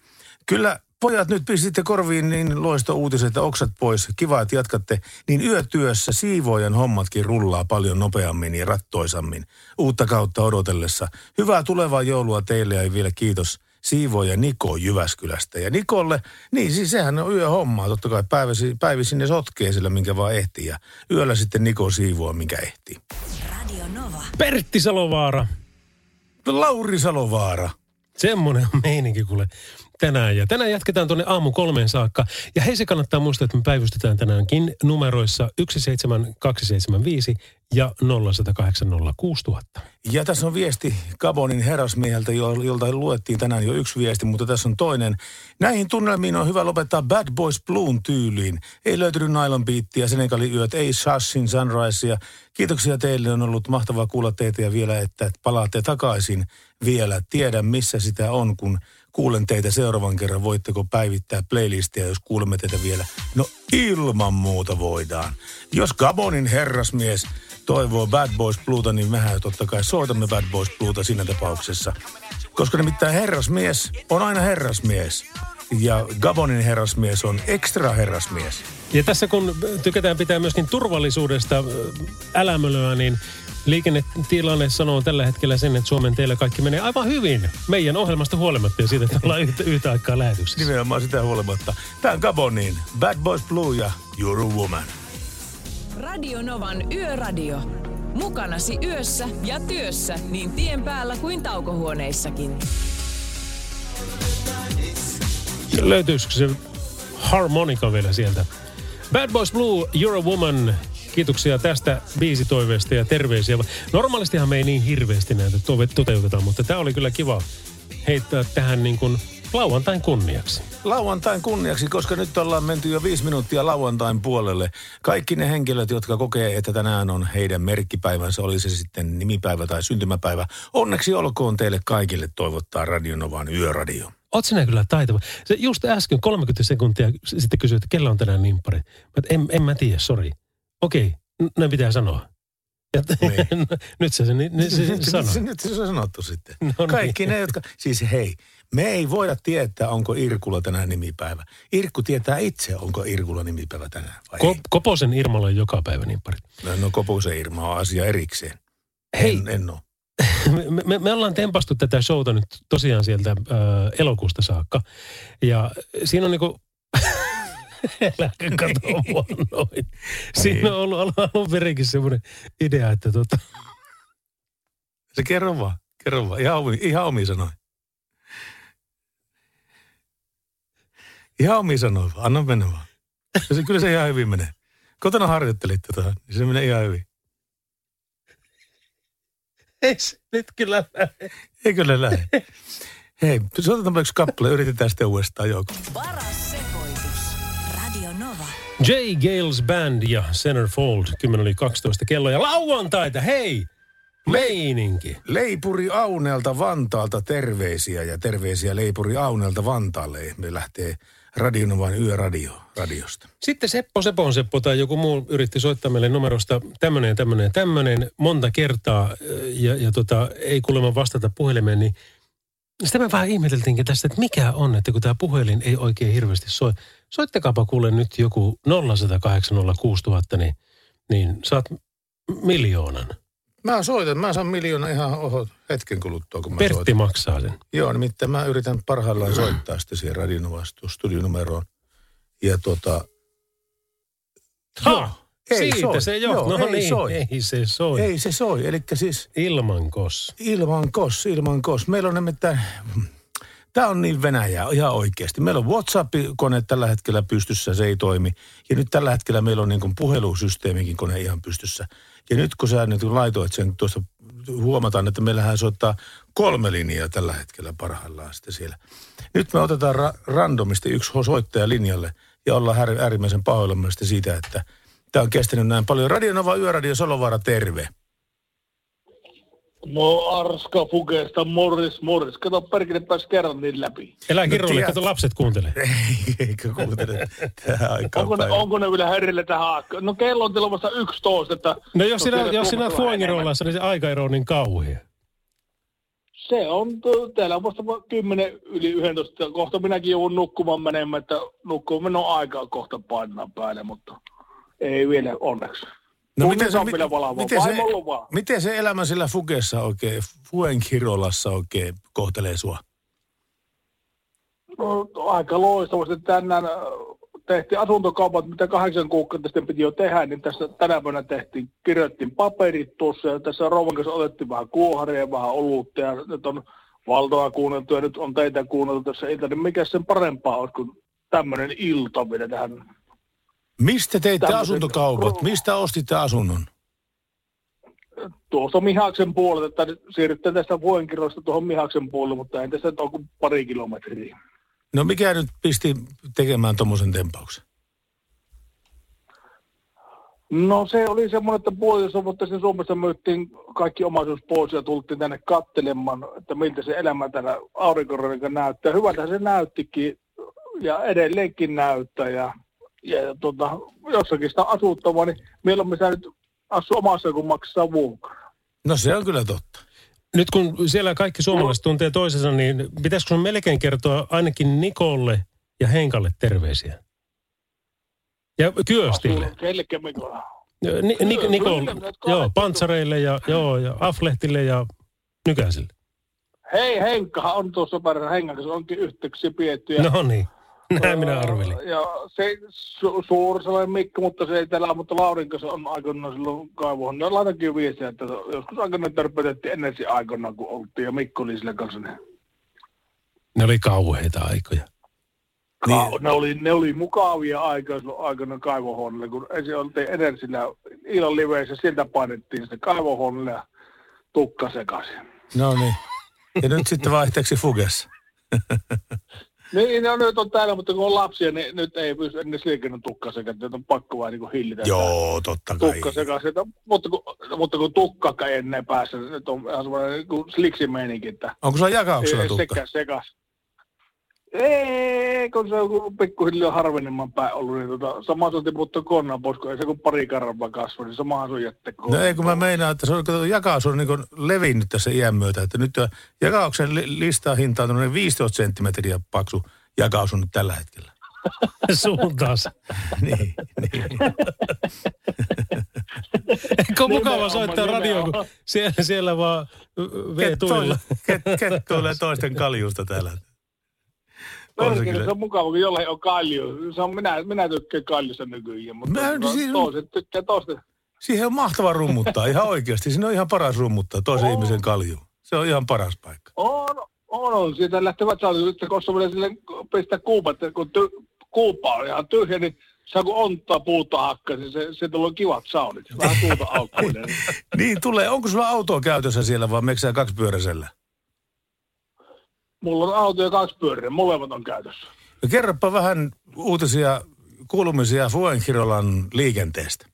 Kyllä pojat nyt pistitte korviin niin loisto uutiset ja oksat pois. Kiva, että jatkatte. Niin yötyössä siivoojan hommatkin rullaa paljon nopeammin ja rattoisammin. Uutta kautta odotellessa. Hyvää tulevaa joulua teille ja vielä kiitos Siivoja Niko Jyväskylästä. Ja Nikolle, niin siis sehän on yöhommaa. Totta kai päiväsi, päivisin ne sotkee sillä, minkä vaan ehtii. Ja yöllä sitten Niko siivoaa, minkä ehtii. Radio Nova. Pertti Salovaara. Lauri Salovaara. Semmoinen on meininki kuule tänään. Ja tänään jatketaan tuonne aamu kolmeen saakka. Ja hei se kannattaa muistaa, että me päivystetään tänäänkin numeroissa 17275 ja 01806000. Ja tässä on viesti Gabonin herrasmieheltä, jo- jolta luettiin tänään jo yksi viesti, mutta tässä on toinen. Näihin tunnelmiin on hyvä lopettaa Bad Boys Bluun tyyliin. Ei löytynyt Nylon Beattia, Senegalin yöt, ei Shashin Sunrisea. Kiitoksia teille, on ollut mahtavaa kuulla teitä ja vielä, että palaatte takaisin vielä. Tiedän, missä sitä on, kun kuulen teitä seuraavan kerran. Voitteko päivittää playlistia, jos kuulemme teitä vielä? No ilman muuta voidaan. Jos Gabonin herrasmies toivoo Bad Boys Bluuta, niin mehän totta kai soitamme Bad Boys Bluuta siinä tapauksessa. Koska nimittäin herrasmies on aina herrasmies. ja Gabonin herrasmies on ekstra herrasmies. Ja tässä kun tykätään pitää myöskin turvallisuudesta älämölöä, niin liikennetilanne sanoo tällä hetkellä sen, että Suomen teillä kaikki menee aivan hyvin meidän ohjelmasta huolimatta ja siitä, että ollaan yhtä, yhtä aikaa lähetyksessä. Nimenomaan sitä huolimatta. Tämä on Gabonin Bad Boys Blue ja You're a Woman. Radio Novan Yöradio. Mukanasi yössä ja työssä niin tien päällä kuin taukohuoneissakin. Löytyisikö se harmonika vielä sieltä? Bad Boys Blue, You're a Woman. Kiitoksia tästä biisitoiveesta ja terveisiä. Normaalistihan me ei niin hirveästi näitä toteuteta, mutta tämä oli kyllä kiva heittää tähän niin kuin lauantain kunniaksi. Lauantain kunniaksi, koska nyt ollaan menty jo viisi minuuttia lauantain puolelle. Kaikki ne henkilöt, jotka kokee, että tänään on heidän merkkipäivänsä, oli se sitten nimipäivä tai syntymäpäivä. Onneksi olkoon teille kaikille toivottaa Radionovan yöradio. Oot sinä kyllä taitava. Se just äsken 30 sekuntia sitten kysyit, että kellä on tänään nimppari. En, en mä tiedä, sori. Okei, näin pitää sanoa. Ja niin. nyt se, niin, nyt se, se sanoo. Nyt se on sanottu sitten. No niin. Kaikki ne, jotka... Siis hei, me ei voida tietää, onko Irkulla tänään nimipäivä. Irkku tietää itse, onko Irkulla nimipäivä tänään vai Ko- Koposen Irmalla on joka päivä nimpparit. No, no Koposen Irma on asia erikseen. Hei. En, en ole. me, me, me ollaan tempastu tätä showta nyt tosiaan sieltä äh, elokuusta saakka. Ja siinä on niinku... Äläkä katso mua noin. Siinä on ollut alun perinkin semmoinen idea, että tota... Se kerro vaan, kerro vaan. Ihan, omi, ihan omi sanoi. Ihan omi sanoi vaan, anna mennä vaan. Se, kyllä se ihan hyvin menee. Kotona harjoittelit tätä, niin se menee ihan hyvin. Ei se nyt kyllä lähde. Ei kyllä lähde. Hei, soitetaan yksi kappale, yritetään sitten uudestaan joku. Paras sekoitus. J. Gales Band ja Centerfold. 10 oli 12 kello ja lauantaita, hei! Meininki. Leipuri Auneelta Vantaalta terveisiä ja terveisiä Leipuri Auneelta Vantaalle. Me lähtee Radionovan yöradio radiosta. Sitten Seppo Sepon Seppo tai joku muu yritti soittaa meille numerosta tämmöinen, tämmöinen, tämmöinen monta kertaa ja, ja tota, ei kuulemma vastata puhelimeen, niin sitä me vähän ihmeteltiinkin tästä, että mikä on, että kun tämä puhelin ei oikein hirveästi soi. Soittakaapa kuule nyt joku 0806000, niin, niin saat miljoonan. Mä soitan, mä saan miljoona ihan oho, hetken kuluttua, kun mä Pertti soitan. maksaa sen. Joo, nimittäin mä yritän parhaillaan soittaa sitten siihen Radionovasta studionumeroon. Ja tota... Ha! Ei Siitä soi. se jo. Joo, no ei niin, soi. ei se soi. Ei se soi, eli siis Ilman kos. ilman kos, ilman kos. Meillä on nimittäin, tämä on niin Venäjää ihan oikeasti. Meillä on WhatsApp-kone tällä hetkellä pystyssä, se ei toimi. Ja nyt tällä hetkellä meillä on niin kuin puhelusysteemikin kone ihan pystyssä. Ja nyt kun sä nyt laitoit sen tuossa, huomataan, että meillähän soittaa kolme linjaa tällä hetkellä parhaillaan sitten siellä. Nyt me otetaan ra- randomisti yksi soittaja linjalle ja ollaan äärimmäisen pahoillamme siitä, että tämä on kestänyt näin paljon. Radionova Yöradio Solovaara, terve. No Arska Fugesta, Morris, Morris. Kato perkele pääs kerran niin läpi. Elää No kirjoille, tiedät. kato lapset kuuntelee. Eikö kuuntele Onko ne, onko ne vielä herrille tähän aikaan? No kello on teillä vasta 11, että... No jos sinä, siellä jos sinä. Fuengirollassa, niin se aikaero on niin kauhea. Se on, täällä on vasta 10 yli 11. Kohta minäkin joudun nukkumaan menemään, että nukkumaan on aikaa kohta painaa päälle, mutta ei vielä onneksi. No miten se, valvoa. miten, se, miten se elämä sillä Fugessa oikein, Fuenkirolassa oikein kohtelee sua? No, aika loistavasti tänään äh, tehtiin asuntokaupat, mitä kahdeksan kuukautta sitten piti jo tehdä, niin tässä tänä päivänä tehtiin, kirjoittiin paperit tuossa ja tässä Rouvan kanssa otettiin vähän kuoharia vähän olutta ja nyt on Valtoa kuunneltu ja nyt on teitä kuunneltu tässä ilta, niin mikä sen parempaa olisi kuin tämmöinen ilta vielä tähän. Mistä teitte Tämmöisen- asuntokaupat? Mistä ostitte asunnon? Tuosta Mihaksen puolelta, että siirrytte tästä Vuoenkirosta tuohon Mihaksen puolelle, mutta ei tässä ole kuin pari kilometriä. No mikä nyt pisti tekemään tuommoisen tempauksen? No se oli semmoinen, että puolitoista vuotta sitten Suomesta myyttiin kaikki omaisuus pois ja tultiin tänne kattelemaan, että miltä se elämä täällä aurinkoradika näyttää. Hyvältä se näyttikin ja edelleenkin näyttää ja, ja tota, jossakin sitä asuttavaa, niin mieluummin sä nyt asu omassa kuin maksaa vuokraa. No se on kyllä totta. Nyt kun siellä kaikki suomalaiset tuntee toisensa, niin pitäisikö sun melkein kertoa ainakin Nikolle ja Henkalle terveisiä. Ja Kyöstille. Kellekä? Ni, Ni, Nikol, Kyllä, minä joo, Pantsareille ja, joo, ja Aflehtille ja Nykäsille. Hei, Henkkahan on tuossa parissa. Henkan kanssa onkin yhteyksiä pietty. Ja, No niin, näin minä arvelin. Ja se su, suuri sellainen Mikko, mutta se ei täällä, mutta Laurin kanssa on aikoinaan silloin kaivoon. Ne laitankin viestiä, että joskus aikoinaan törpötettiin ennen se aikoinaan, kun oltiin ja Mikko oli sillä kanssa. Niin, Ne oli kauheita aikoja. niin. ne, oli, ne oli mukavia aikoja silloin aikoinaan kaivohuoneelle, kun ensin oltiin ennen sillä illan liveissä, sieltä painettiin sitä kaivohuoneelle ja tukka sekaisin. No niin. Ja nyt sitten vaihteeksi Fuges. Niin, no nyt on täällä, mutta kun on lapsia, niin nyt ei pysty ennen silkinen tukka sekaisin, että on pakko vaan niin hillitä. Joo, totta kai. tukka sekaisin. Että- Mutta kun, mutta kun tukka ei ennen päässä, niin nyt on ihan semmoinen niin kuin sliksimeininki, että Onko sulla jakauksella ei tukka? sekä sekas. Ei, kun se on pikkuhiljaa harvemmin päin ollut, niin tota, sama se on tiputtu konnan pois, kun ei se kun pari karvaa kasva, niin samahan se on jätte No ei, kun mä meinaan, että se on, kato, jakaus on niin levinnyt tässä iän myötä. Että nyt on- jakauksen li- listaa hinta on tämmöinen 15 senttimetriä paksu jakaus on nyt tällä hetkellä. Suuntaas. niin, niin. Eikö ole mukava soittaa radio, kun siellä, siellä vaan vee tuilla. Ket, ket tulee toisten kaljusta täällä. On se Perkele, kyllä. se on mukava, kun jollain on kalju. Se on, minä, minä tykkään kaljusta nykyään, mutta Mä- to- siis- toiset tykkää toisten. Siihen on mahtava rummuttaa, ihan oikeasti. Siinä on ihan paras rummuttaa toisen Oo. ihmisen kalju. Se on ihan paras paikka. On, on, on. Siitä lähtevät saatu, että koska vielä sille pistää kuupa, että kun ty, kuupa on ihan tyhjä, niin saa kun ontaa puuta hakkaa, niin se, se tulee kivat saunit. Vähän tuulta aukkuinen. Niin tulee. Onko sulla autoa käytössä siellä vai meksää kaksi pyöräisellä? Mulla on auto ja kaksi pyöriä, molemmat on käytössä. No kerropa vähän uutisia, kuulumisia Fuenkirolan liikenteestä.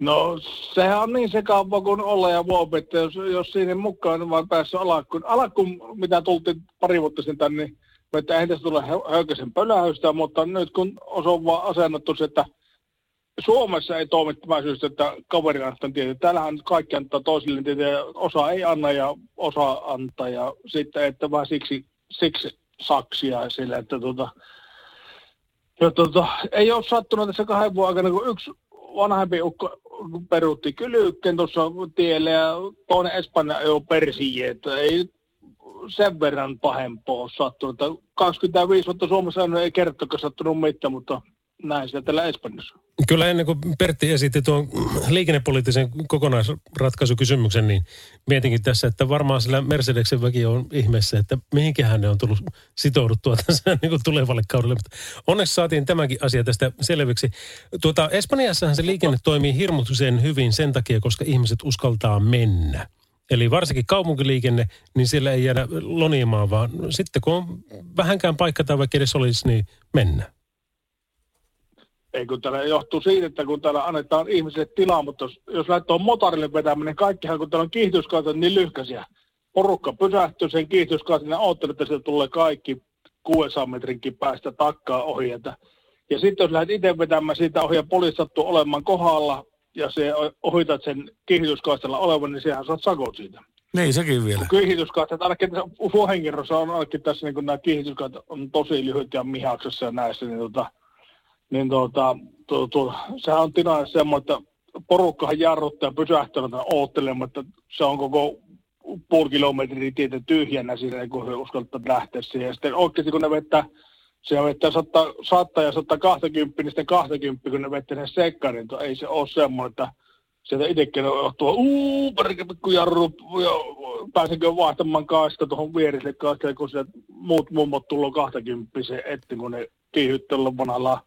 No sehän on niin sekava kuin olla ja voi, että jos, jos siinä mukaan vaan päässyt alakkuun. Alakkuun, mitä tultiin pari vuotta sitten tänne, niin että eihän tästä tule hö- höykäsen pölähystä, mutta nyt kun on on vaan asennettu se, että Suomessa ei toimi tämä syystä, että kaveri antaa tietoa. Täällähän kaikki antaa toisille tietoa ja osa ei anna ja osa antaa ja sitten, että vaan siksi, siksi saksia sillä, että tota, ja tota, ei ole sattunut tässä kahden vuoden aikana, kun yksi vanhempi ukko peruutti kylykkeen tuossa tielle ja toinen Espanja ei ole että ei sen verran pahempaa ole sattunut. Että 25 vuotta Suomessa ei kertokaan sattunut mitään, mutta näin sitä täällä Espanjassa. Kyllä ennen kuin Pertti esitti tuon liikennepoliittisen kokonaisratkaisukysymyksen, niin mietinkin tässä, että varmaan sillä Mercedeksen väki on ihmeessä, että mihinkähän ne on tullut sitouduttua tässä niin kuin tulevalle kaudelle. Mutta onneksi saatiin tämäkin asia tästä selviksi. Tuota, Espanjassahan se liikenne toimii hirmuisen hyvin sen takia, koska ihmiset uskaltaa mennä. Eli varsinkin kaupunkiliikenne, niin siellä ei jäädä lonimaan, vaan sitten kun on vähänkään paikka tai vaikka edes olisi, niin mennään. Ei kun täällä johtuu siitä, että kun täällä annetaan ihmisille tilaa, mutta jos, jos lähtee motorille vetäminen, kaikkihan kun täällä on kiihdyskautat niin lyhkäisiä. Porukka pysähtyy sen kiihdyskautin ja odottelee, että sieltä tulee kaikki 600 metrinkin päästä takkaa ohi. Että, ja sitten jos lähdet itse vetämään siitä ohi ja poliisi sattuu olemaan kohdalla ja se ohitat sen kiihdyskaistalla olevan, niin sehän saat sakot siitä. Niin, sekin vielä. Kiihdyskaistat, ainakin tässä on ainakin tässä niin nämä kiihdyskaistat on tosi lyhyt ja mihaksessa ja näissä, niin tota, niin tuota, tuo, tuo, sehän on tilanne semmoinen, että porukkahan jarruttaa ja pysähtyy oottelemaan, että se on koko puoli kilometriä tietä tyhjänä siinä, kun he uskaltaa lähteä siihen. Ja sitten oikeasti kun ne vettää, se vetää 100, 100 ja 120, niin sitten 20, kun ne vettää sen sekkarin, niin ei se ole semmoinen, että sieltä itsekin on uuu, perkele, pikku jarru, ja pääsenkö vaihtamaan kaista tuohon vieriselle kaistalle, kun se muut mummot tullut 20 se etti, kun ne kiihyttelyllä vanhalla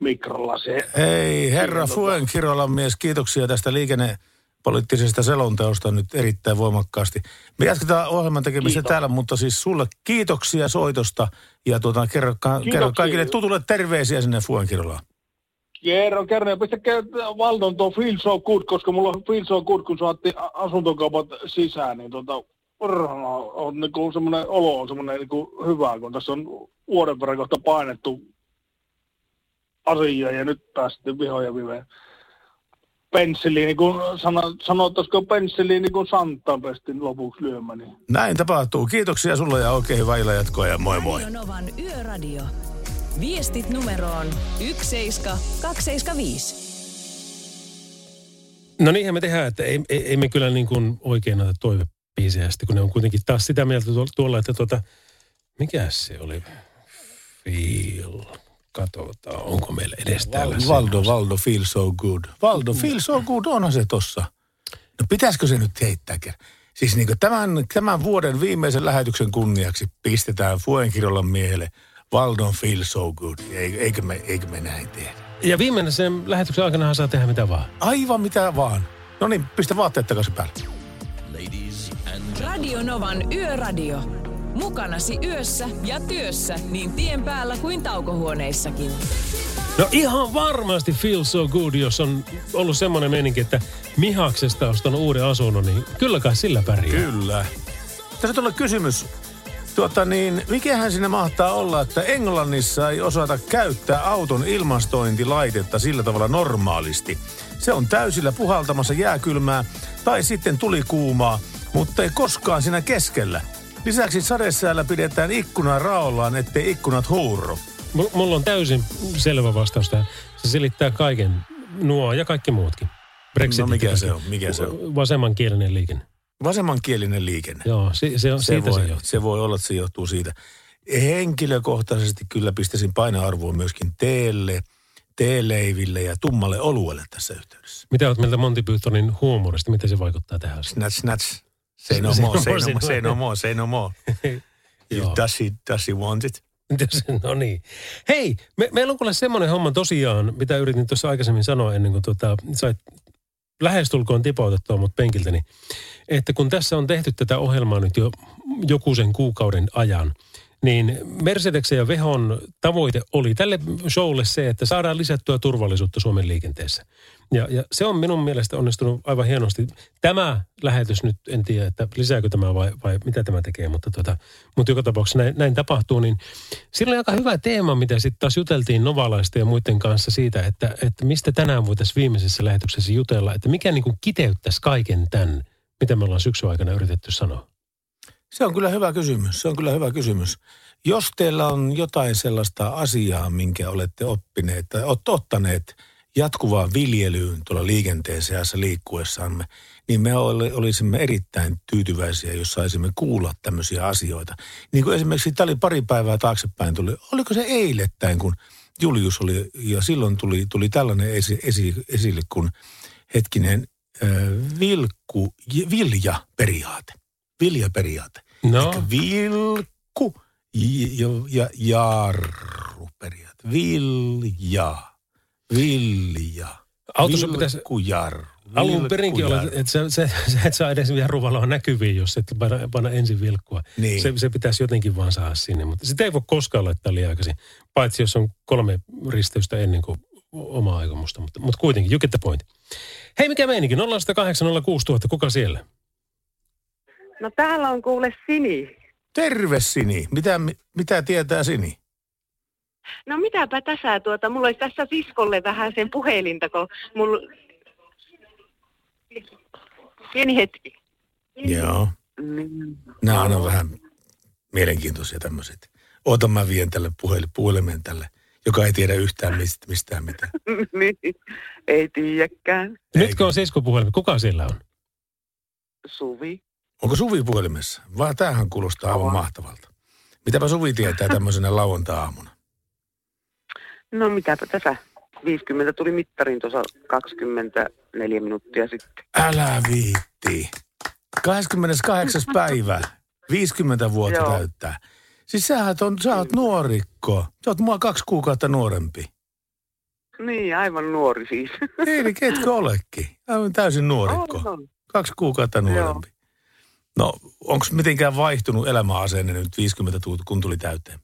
mikrolla se. Hei, herra Siinä Fuen Kirolan mies, kiitoksia tästä liikennepoliittisesta selonteosta nyt erittäin voimakkaasti. Me jatketaan ohjelman tekemistä Kiitos. täällä, mutta siis sulle kiitoksia soitosta ja tuota, kerro, ka- kerro kaikille tutulle terveisiä sinne Fuen Kirolaan. Kerro, kerro, ja pistä Valdon tuo Feel So Good, koska mulla on Feel So Good, kun saatiin a- asuntokaupat sisään, niin tota, orhana on niinku semmoinen olo on semmoinen niinku hyvä, kun tässä on vuoden verran kohta painettu asiaa ja nyt päästiin vihoja viveen. pensseliini, kun sano, sanottaisiko pensseliini, kun Santaan pestin lopuksi lyömään. Niin. Näin tapahtuu. Kiitoksia sulle ja oikein hyvää illan jatkoa ja moi moi. Radio Novan Yöradio. Viestit numeroon 17275. No niinhän me tehdään, että ei, ei, ei me kyllä niin kuin oikein näitä toivepiisejä, sitten, kun ne on kuitenkin taas sitä mieltä tuolla- tuolla, että tuota, mikä se oli? Feel. Katsotaan, onko meillä edes täällä Valdo, semmoista. Valdo, feel so good. Valdo, feel so good, onhan se tossa. No pitäisikö se nyt heittää kerran? Siis niin tämän, tämän vuoden viimeisen lähetyksen kunniaksi pistetään Fuenkirolan miehelle Valdon feel so good. Eikö, eikö, me, eikö me näin tehdä? Ja viimeinen sen lähetyksen aikana saa tehdä mitä vaan. Aivan mitä vaan. No niin, pistä vaatteet takaisin päälle. Radio Novan Yöradio. Mukanasi yössä ja työssä niin tien päällä kuin taukohuoneissakin. No ihan varmasti feel so good, jos on ollut semmoinen meininki, että Mihaksesta ostanut uuden asunnon, niin kyllä kai sillä pärjää. Kyllä. Tässä tulee kysymys. Tuota niin, mikähän siinä mahtaa olla, että Englannissa ei osata käyttää auton ilmastointilaitetta sillä tavalla normaalisti. Se on täysillä puhaltamassa jääkylmää tai sitten tuli kuumaa, mutta ei koskaan siinä keskellä. Lisäksi sadesäällä pidetään ikkuna raollaan, ettei ikkunat huurro. Mul- Mulla on täysin selvä vastaus tähän. Se selittää kaiken. Nuo ja kaikki muutkin. Brexit. No mikä se on? Mikä se on? Vasemmankielinen liikenne. Vasemmankielinen liikenne. Joo, se, se on, se siitä voi, se johtuu. se voi olla, että se johtuu siitä. Henkilökohtaisesti kyllä pistäisin painoarvoa myöskin teelle, teeleiville ja tummalle oluelle tässä yhteydessä. Mitä olet mieltä Monty Pythonin huumorista? Miten se vaikuttaa tähän? Snatch, snatch. Say no more, no say more, no say more, no say no more, say no more. Does he, does he want it? no niin. Hei, me, meillä on kuule semmoinen homma tosiaan, mitä yritin tuossa aikaisemmin sanoa ennen kuin tota, sait lähestulkoon tipautettua mut penkiltäni, että kun tässä on tehty tätä ohjelmaa nyt jo joku sen kuukauden ajan, niin Mercedeksen ja Vehon tavoite oli tälle showlle se, että saadaan lisättyä turvallisuutta Suomen liikenteessä. Ja, ja se on minun mielestä onnistunut aivan hienosti. Tämä lähetys nyt, en tiedä, että lisääkö tämä vai, vai mitä tämä tekee, mutta, tota, mutta joka tapauksessa näin, näin tapahtuu. Niin sillä oli aika hyvä teema, mitä sitten taas juteltiin Novalaista ja muiden kanssa siitä, että, että mistä tänään voitaisiin viimeisessä lähetyksessä jutella, että mikä niin kuin kiteyttäisi kaiken tämän, mitä me ollaan syksyn aikana yritetty sanoa. Se on kyllä hyvä kysymys. Se on kyllä hyvä kysymys. Jos teillä on jotain sellaista asiaa, minkä olette oppineet tai ottaneet jatkuvaan viljelyyn tuolla liikenteen seassa liikkuessamme, niin me oli- olisimme erittäin tyytyväisiä, jos saisimme kuulla tämmöisiä asioita. Niin kuin esimerkiksi, tämä oli pari päivää taaksepäin, tuli, oliko se eilettäin, kun Julius oli, ja silloin tuli, tuli tällainen esi, esi, esille, kun hetkinen, äh, vilkku, viljaperiaate. Viljaperiaate. No, Ehkä vilkku ja, ja jarruperiaate. Vilja. Vilja. autossa pitäisi Vilkkujarru. alun perinkin olla, että sä, sä, sä et saa edes jarruvaloa näkyviin, jos et panna, panna ensin vilkkua. Niin. Se, se pitäisi jotenkin vaan saada sinne, mutta sitä ei voi koskaan laittaa liian aikaisin. Paitsi jos on kolme risteystä ennen kuin omaa aikomusta, mutta, mutta kuitenkin, you get the point. Hei, mikä meininki? 0806000, kuka siellä? No täällä on kuule Sini. Terve Sini. Mitä, mitä tietää Sini? No mitäpä tässä tuota, mulla olisi tässä siskolle vähän sen puhelinta, kun mulla... Pieni hetki. Joo. Mm. Nämä on vähän mielenkiintoisia tämmöiset. Oota mä vien tälle puhel- puhelimen tälle, joka ei tiedä yhtään mist, mistään mitään. Niin, Ei tiedäkään. Nytkö on sisko puhelimen? Kuka siellä on? Suvi. Onko Suvi puhelimessa? Vaan tämähän kuulostaa aivan On. mahtavalta. Mitäpä Suvi tietää tämmöisenä lauantai-aamuna? No mitäpä tässä. 50 tuli mittarin tuossa 24 minuuttia sitten. Älä viitti. 28. päivä. 50 vuotta Joo. täyttää. Siis sä oot, sä oot nuorikko. Sä oot mua kaksi kuukautta nuorempi. Niin, aivan nuori siis. Eli ketkö olekin? Aivan täysin nuorikko. On, on. Kaksi kuukautta nuorempi. No, onko mitenkään vaihtunut elämäasenne nyt 50 tu- kun tuli täyteen?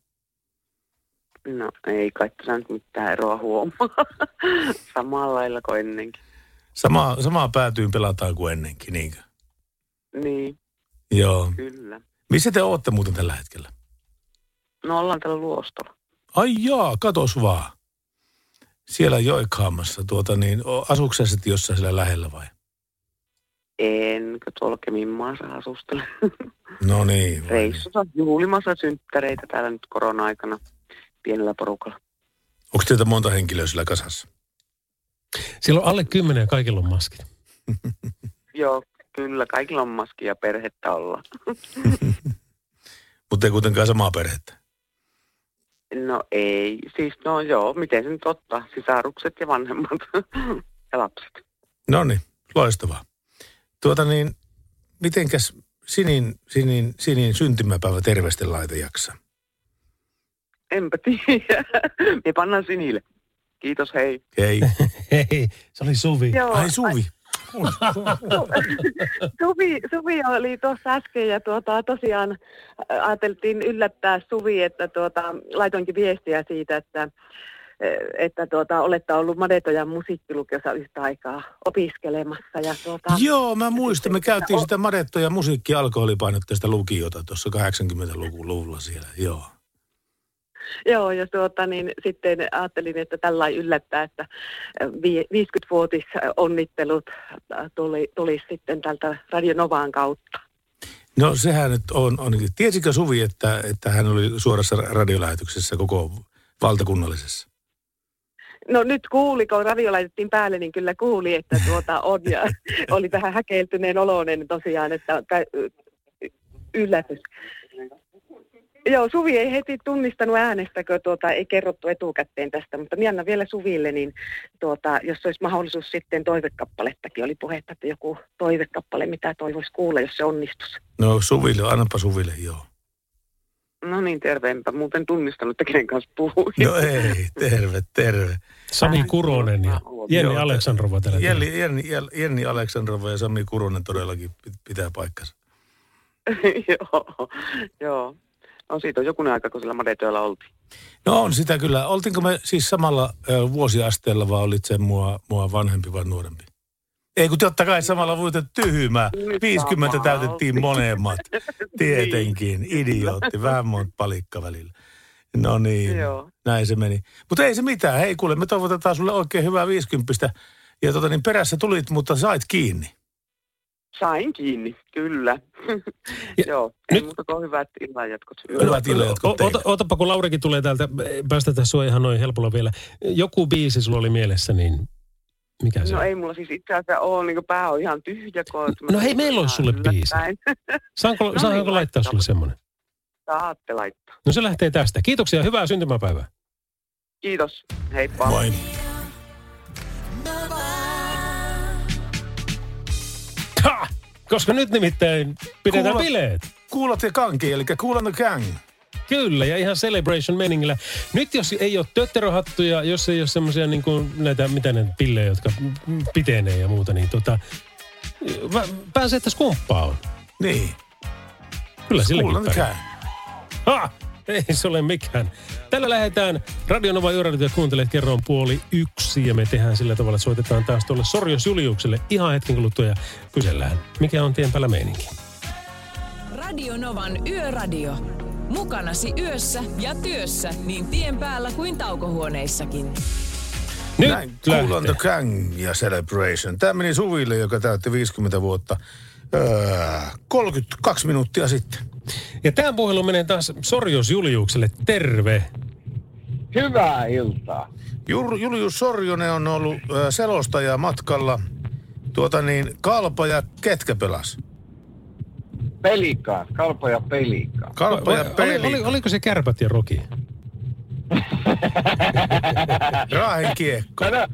No ei kai tässä nyt mitään eroa huomaa. Samalla lailla kuin ennenkin. Samaa, samaa päätyyn pelataan kuin ennenkin, niinkö? Niin, Joo. kyllä. Missä te ootte muuten tällä hetkellä? No ollaan täällä luostolla. Ai jaa, katos vaan. siellä Joikhaamassa. Tuota niin, sä sitten jossain siellä lähellä vai? Enkö tuolla Keminmaassa asustele. No niin. niin. Reissussa juhlimassa synttäreitä täällä nyt korona-aikana pienellä porukalla. Onko teitä monta henkilöä sillä kasassa? Siellä on alle kymmenen ja kaikilla on maskit. Joo, kyllä. Kaikilla on maski ja perhettä olla. Mutta ei kuitenkaan samaa perhettä. No ei. Siis no joo, miten se nyt ottaa? Sisarukset ja vanhemmat ja lapset. No niin, loistavaa. Tuota niin, mitenkäs Sinin, Sinin, Sinin syntymäpäivä terveisten laite jaksaa? Enpä tiedä. Me pannaan sinille. Kiitos, hei. Hei. Hei, se oli Suvi. Joo, Ai Suvi. Suvi, Suvi oli tuossa äsken ja tuota, tosiaan ä, ajateltiin yllättää Suvi, että tuota, laitoinkin viestiä siitä, että, ä, että tuota, olette ollut Madetojan musiikkilukiossa yhtä aikaa opiskelemassa. Ja tuota, Joo, mä muistan. Me käytiin sitä madetto- ja musiikki- alkoholipainotteista lukiota tuossa 80-luvulla siellä. Joo. Joo, ja tuota, niin sitten ajattelin, että tällä yllättää, että ä, vi- 50-vuotis onnittelut ä, tuli, tuli sitten tältä Radio Novaan kautta. No sehän nyt on, on. Tiesikö Suvi, että, että hän oli suorassa radiolähetyksessä koko valtakunnallisessa? No nyt kuuli, kun radio laitettiin päälle, niin kyllä kuuli, että tuota on ja oli vähän häkeltyneen oloinen tosiaan, että kä- yllätys. Joo, Suvi ei heti tunnistanut äänestä, kun tuota, ei kerrottu etukäteen tästä, mutta minä annan vielä Suville, niin tuota, jos olisi mahdollisuus sitten toivekappalettakin, oli puhetta, että joku toivekappale, mitä toivoisi kuulla, jos se onnistuisi. No Suville, annapa Suville, joo. No niin, terveempä. Muuten tunnistanut, että kenen kanssa puhuu. No ei, terve, terve. Sami Kuronen ja Jenni Aleksandrova täällä. Jenni, Jenni, Jenni Aleksandrova ja Sami Kuronen todellakin pit- pitää paikkansa. joo, joo. No siitä on jokunen aika, kun sillä Madetöillä oltiin. No on sitä kyllä. Oltiinko me siis samalla ö, vuosiasteella vai olit se mua, mua vanhempi vai nuorempi? Ei kun totta kai samalla vuotta tyhmää. Nyt 50 samalla täytettiin molemmat. Tietenkin. Idiootti. Vähän monta palikka välillä. No niin, Joo. näin se meni. Mutta ei se mitään. Hei kuule, me toivotetaan sulle oikein hyvää 50. Ja tota niin perässä tulit, mutta sait kiinni. Sain kiinni, kyllä. Ja joo, ei nyt- muuta kuin hyvät illanjatkot. Hyvät illanjatkot O- teille. ota, otapa, kun Laurikin tulee täältä, päästetään sua ihan noin helpolla vielä. Joku biisi sulla oli mielessä, niin mikä se No on? ei mulla siis itse asiassa ole, niin pää on ihan tyhjä. kun No hei, meillä olisi sulle biisi. Saanko, No saanko niin, laittaa laittaa. sulle semmoinen? Saatte laittaa. No se lähtee tästä. Kiitoksia ja hyvää syntymäpäivää. Kiitos, heippa. Moi. Koska nyt nimittäin pidetään Kuulla- bileet. Kuulat ja kanki, eli the Gang. Kyllä, ja ihan celebration meningillä. Nyt jos ei ole tötterohattuja, jos ei ole semmoisia niin kuin näitä, mitä ne pillejä, jotka pitenee ja muuta, niin tota, pääsee, että skumppaa on. Niin. Kyllä silläkin pärjää. Gang. Ha! Ei se ole mikään. Tällä lähdetään Radionova Yöradioita kuuntelet kerran puoli yksi ja me tehdään sillä tavalla, että soitetaan taas tuolle Sorjos Juliukselle ihan hetken kuluttua ja kysellään, mikä on tien päällä meininki. Radio Novan Yöradio. Mukanasi yössä ja työssä niin tien päällä kuin taukohuoneissakin. Nyt Näin, Cool on the. Gang ja Celebration. Tämä meni Suville, joka täytti 50 vuotta. Öö, 32 minuuttia sitten. Ja tämä puhelu menee taas Sorjos Juliukselle. Terve. Hyvää iltaa. Jur, Julius Sorjonen on ollut selostaja matkalla. Tuota niin, Kalpa ja ketkä pelas? Pelikaan, kalpa ja pelikaan. Kalpa ja Oli, peli. oli, oliko se kärpät ja roki? Raahen kiekko. Sano,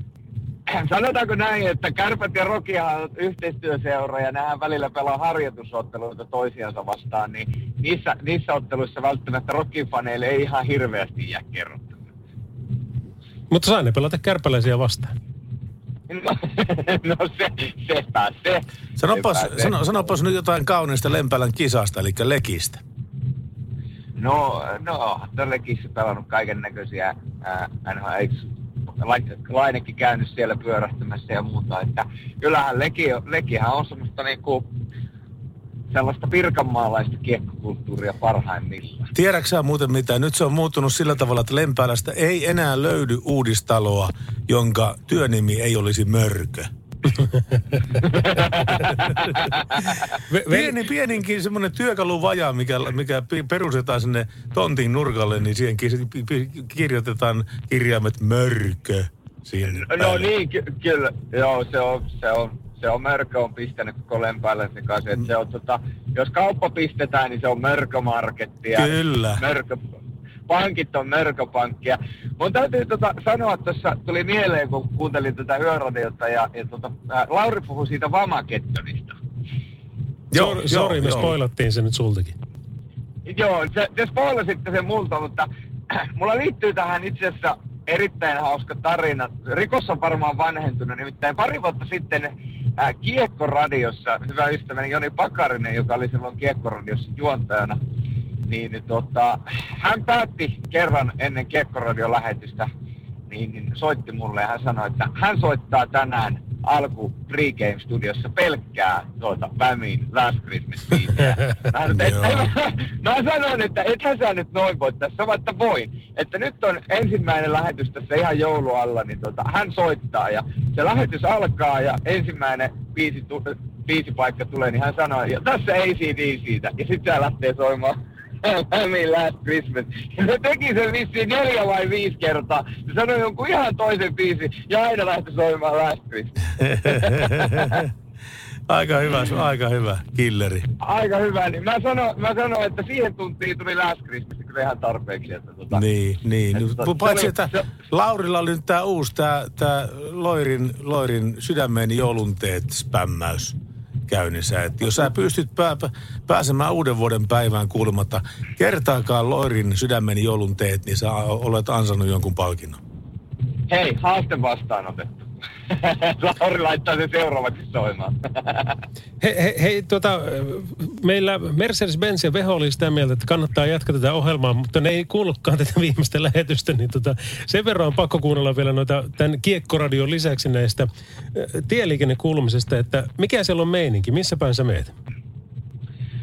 sanotaanko näin, että Kärpät ja Rokihan on yhteistyöseura ja nähdään välillä pelaa harjoitusotteluita toisiansa vastaan, niin niissä, niissä otteluissa välttämättä Rokin-faneille ei ihan hirveästi jää kerrottavaa. Mutta sai ne pelata kärpäläisiä vastaan. No, no se, sepä se. Sanopas, Sepä se. sano, sanopas nyt jotain kaunista Lempälän kisasta, eli lekistä. No, no, todellakin pelannut kaiken näköisiä NHL, eikö Lainekin käynyt siellä pyörähtämässä ja muuta, että kyllähän Leki, Lekihän on semmoista niinku sellaista pirkanmaalaista kiekkokulttuuria parhaimmillaan. Tiedätkö sä muuten mitä? Nyt se on muuttunut sillä tavalla, että Lempäälästä ei enää löydy uudistaloa, jonka työnimi ei olisi Mörkö. Pieni, pieninkin semmoinen työkaluvaja, mikä, mikä perustetaan sinne tontin nurkalle, niin siihen kirjoitetaan kirjaimet Mörkö. Siihen No päälle. niin, ky- kyllä. Joo, se on, se on, se on mörkö on pistänyt koko lempäällä sekaisin. Et se on, tota, jos kauppa pistetään, niin se on mörkömarkettia. Kyllä. Mörkö, pankit on mörköpankkia. Mun täytyy tota, sanoa, että tuossa tuli mieleen, kun kuuntelin tätä yöradiota ja, ja tota, ää, Lauri puhui siitä Vamakettonista. Joo, Sori, me spoilattiin se nyt sultakin. Joo, se, te spoilasitte sen multa, mutta mulla liittyy tähän itse asiassa erittäin hauska tarina. Rikos on varmaan vanhentunut, nimittäin pari vuotta sitten ää, Kiekkoradiossa, hyvä ystäväni Joni Pakarinen, joka oli silloin Kiekkoradiossa juontajana, niin, niin tota, hän päätti kerran ennen Kiekkoradion lähetystä, niin, niin soitti mulle ja hän sanoi, että hän soittaa tänään alku pregame studiossa pelkkää tuota Vämin Last Christmas biisiä. Mä, mä sanoin, että ethän sä nyt noin voi tässä, että voin. Että nyt on ensimmäinen lähetys tässä ihan joulualla, niin tota, hän soittaa ja se lähetys alkaa ja ensimmäinen biisi, tu- biisipaikka tulee, niin hän sanoo, ja tässä ACD siitä. Ja sitten lähtee soimaan Hämin Last Christmas. Ja se teki sen vissiin neljä vai viisi kertaa. Se sanoi jonkun ihan toisen biisin ja aina lähti soimaan Last Christmas. aika hyvä, se on aika hyvä killeri. Aika hyvä. Niin mä sanoin, mä sanoin, että siihen tuntiin tuli Last Christmas kyllä ihan tarpeeksi. Että tota, Niin, niin. että se paitsi, että se- Laurilla oli nyt tämä uusi, tämä, tämä Loirin, Loirin sydämeen joulunteet spämmäys käynnissä. Et jos sä pystyt pää, pääsemään uuden vuoden päivään kuulematta kertaakaan Loirin sydämeni joulunteet, niin sä olet ansannut jonkun palkinnon. Hei, haaste vastaanotettu. Lauri laittaa sen seuraavaksi soimaan. Hei, hei, hei tota, meillä Mercedes-Benz ja Veho oli sitä mieltä, että kannattaa jatkaa tätä ohjelmaa, mutta ne ei kuullutkaan tätä viimeistä lähetystä, niin tota, sen verran on pakko kuunnella vielä noita tämän Kiekkoradion lisäksi näistä äh, tieliikennekuulumisesta, että mikä siellä on meininki, missä päin sä meet?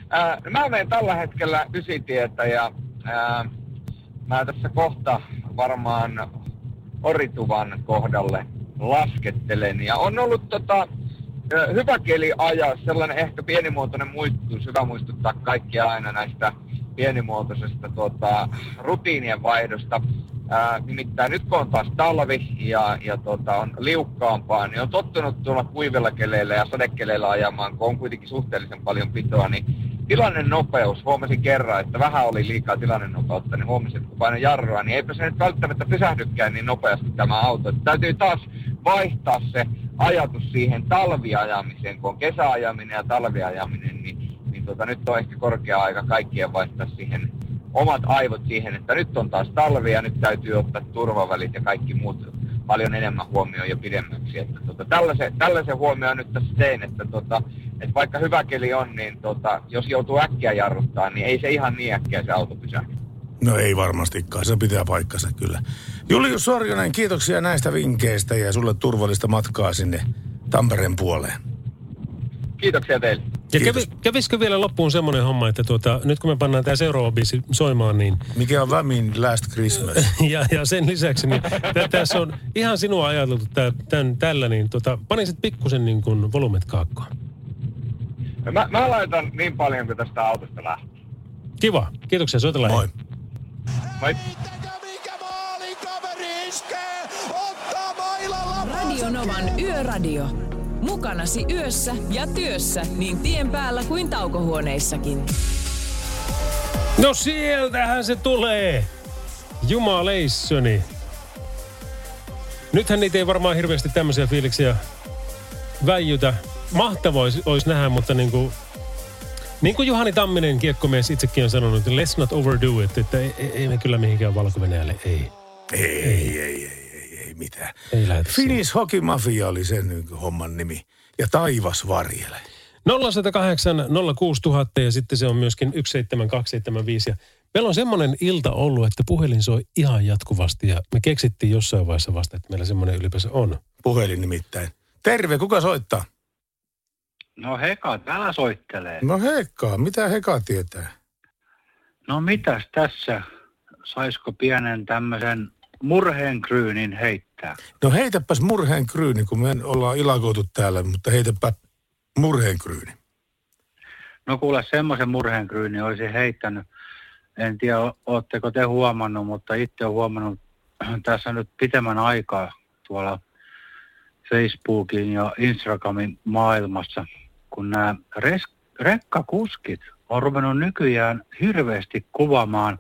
Ää, mä menen tällä hetkellä Ysitietä ja ää, mä tässä kohta varmaan Orituvan kohdalle laskettelen. Ja on ollut tota, hyvä keli ajaa, sellainen ehkä pienimuotoinen muistutus, hyvä muistuttaa kaikkia aina näistä pienimuotoisesta tota, rutiinien vaihdosta. Ää, nimittäin nyt kun on taas talvi ja, ja tota, on liukkaampaa, niin on tottunut tuolla kuivilla keleillä ja sadekeleillä ajamaan, kun on kuitenkin suhteellisen paljon pitoa, niin tilannenopeus, huomasin kerran, että vähän oli liikaa tilannenopeutta, niin huomasin, että kun painoin jarrua, niin eipä se nyt välttämättä pysähdykään niin nopeasti tämä auto. Että täytyy taas vaihtaa se ajatus siihen talviajamiseen, kun on kesäajaminen ja talviajaminen, niin, niin tota, nyt on ehkä korkea aika kaikkien vaihtaa siihen omat aivot siihen, että nyt on taas talvi ja nyt täytyy ottaa turvavälit ja kaikki muut paljon enemmän huomioon ja pidemmäksi. Että tota, tällaisen, tällaisen huomioon nyt tässä tein, että, tota, että vaikka hyvä keli on, niin tota, jos joutuu äkkiä jarruttaa, niin ei se ihan niin äkkiä se auto pysähdy. No ei varmastikaan, se pitää paikkansa kyllä. Julius Sorjonen, kiitoksia näistä vinkkeistä ja sulle turvallista matkaa sinne Tampereen puoleen. Kiitoksia teille. Ja kävi, kävisikö vielä loppuun semmoinen homma, että tuota, nyt kun me pannaan tämä seuraava biisi soimaan, niin Mikä on Vämin Last Christmas? ja, ja sen lisäksi, niin tä- tässä on ihan sinua ajateltu tää, tämän, tällä, niin tota, panisit pikkusen niin kuin volumet kaakkoon. Mä, mä laitan niin paljon kuin tästä autosta lähtee. Kiva, kiitoksia, soitella. Moi. Moi. Radio Novan Yöradio. Mukanasi yössä ja työssä niin tien päällä kuin taukohuoneissakin. No sieltähän se tulee. Jumaleissoni. Nythän niitä ei varmaan hirveästi tämmöisiä fiiliksiä väijytä. Mahtavaa olisi, olisi nähdä, mutta niin kuin, niin kuin Juhani Tamminen, kiekkomies, itsekin on sanonut, että let's not overdo it, että ei, ei, ei me kyllä mihinkään valko ei. Ei, ei, ei, ei, ei mitään. Ei siihen. Finnish Hockey Mafia oli sen homman nimi. Ja Taivas varjele. 0108 06000 ja sitten se on myöskin 17275. Ja meillä on semmoinen ilta ollut, että puhelin soi ihan jatkuvasti ja me keksittiin jossain vaiheessa vasta, että meillä semmoinen ylipäänsä on. Puhelin nimittäin. Terve, kuka soittaa? No Heka täällä soittelee. No Hekka, mitä Heka tietää? No mitäs tässä? Saisiko pienen tämmöisen murheenkryynin heittää? No heitäpäs murheen kryyni, kun me ollaan ilakoitu täällä, mutta heitäpä murheen kryyni. No kuule, semmoisen murheenkryynin olisi heittänyt. En tiedä, ootteko te huomannut, mutta itse olen huomannut tässä nyt pitemmän aikaa tuolla Facebookin ja Instagramin maailmassa, kun nämä res- rekkakuskit on ruvennut nykyään hirveästi kuvaamaan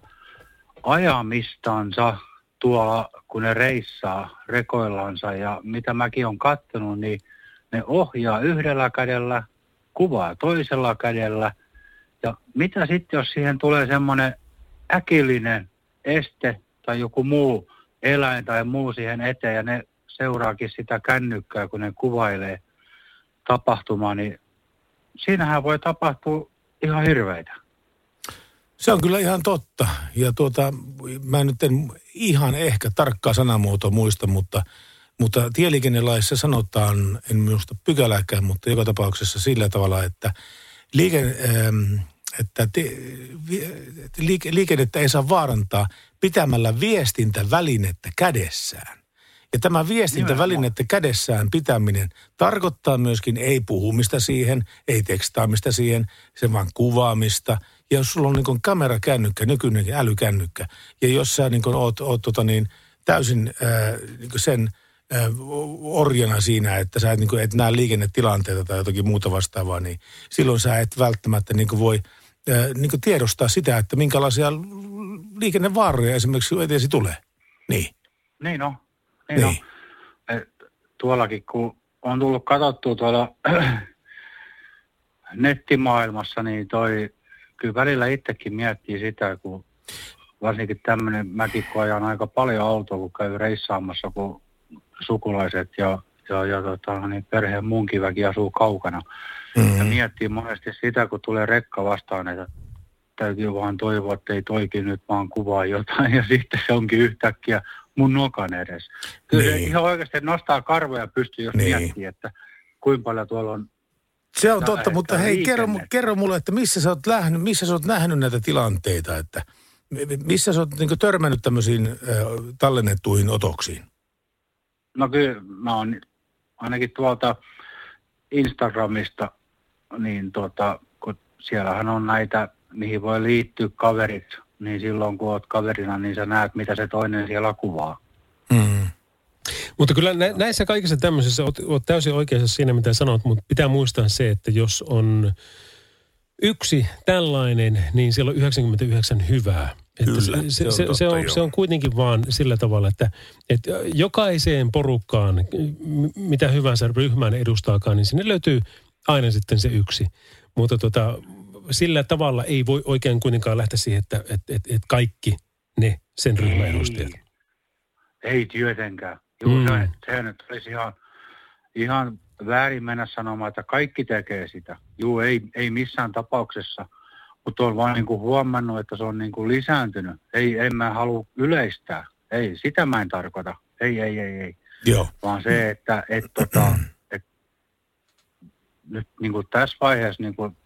ajamistansa tuolla, kun ne reissaa rekoillansa. Ja mitä mäkin on kattonut, niin ne ohjaa yhdellä kädellä, kuvaa toisella kädellä. Ja mitä sitten, jos siihen tulee semmoinen äkillinen este tai joku muu eläin tai muu siihen eteen ja ne seuraakin sitä kännykkää, kun ne kuvailee tapahtumaa, niin siinähän voi tapahtua ihan hirveitä. Se on kyllä ihan totta. Ja tuota, mä nyt en ihan ehkä tarkkaa sanamuotoa muista, mutta, mutta tieliikennelaissa sanotaan, en minusta pykäläkään, mutta joka tapauksessa sillä tavalla, että, liike, ähm, että te, liike, liikennettä ei saa vaarantaa pitämällä viestintävälinettä kädessään. Ja tämä viestintävälinettä kädessään pitäminen tarkoittaa myöskin ei puhumista siihen, ei tekstaamista siihen, se vaan kuvaamista. Ja jos sulla on niin kamerakännykkä, nykyinen älykännykkä, ja jos sä niin oot, oot tota niin, täysin ää, niin sen ää, orjana siinä, että sä et, niin et näe liikennetilanteita tai jotakin muuta vastaavaa, niin silloin sä et välttämättä niin voi ää, niin tiedostaa sitä, että minkälaisia liikennevaaroja esimerkiksi eteesi tulee. Niin. Niin on. Niin, niin. No, tuollakin, kun on tullut katsottua tuolla nettimaailmassa, niin toi kyllä välillä itsekin miettii sitä, kun varsinkin tämmöinen, mäkin kun ajan aika paljon autoa, kun käy reissaamassa, kun sukulaiset ja, ja, ja tota, niin perheen munkin väki asuu kaukana. Mm-hmm. Ja miettii monesti sitä, kun tulee rekka vastaan, että täytyy vaan toivoa, että ei toikin nyt vaan kuvaa jotain ja sitten se onkin yhtäkkiä mun nokan edes. Kyllä niin. se ihan oikeasti nostaa karvoja pystyy, jos niin. miettii, että kuinka paljon tuolla on se on totta, mutta hei, kerro, kerro mulle, että missä sä, oot lähnyt, missä sä oot nähnyt näitä tilanteita, että missä sä oot niin törmännyt tämmöisiin äh, tallennettuihin otoksiin? No kyllä, mä oon ainakin tuolta Instagramista, niin tuota, kun siellähän on näitä, mihin voi liittyä kaverit, niin silloin kun oot kaverina, niin sä näet, mitä se toinen siellä kuvaa. Mm. Mutta kyllä nä- näissä kaikissa tämmöisissä oot, oot täysin oikeassa siinä, mitä sanot, mutta pitää muistaa se, että jos on yksi tällainen, niin siellä on 99 hyvää. Että Kyllä, se, se, se, on, se, on, se on kuitenkin vaan sillä tavalla, että, että jokaiseen porukkaan, mitä hyvänsä ryhmän edustaakaan, niin sinne löytyy aina sitten se yksi. Mutta tota, sillä tavalla ei voi oikein kuitenkaan lähteä siihen, että, että, että, että kaikki ne sen ryhmän edustajat. Ei tietenkään. Juu, mm. se, se nyt olisi ihan, ihan väärin mennä sanomaan, että kaikki tekee sitä. Juu, ei, ei missään tapauksessa. Mutta on vaan niin kuin huomannut, että se on niin kuin lisääntynyt. Ei, en mä halua yleistää. Ei, sitä mä en tarkoita. Ei, ei, ei, ei. Joo. Vaan se, että et, tota, et, nyt niin kuin tässä vaiheessa niin kuin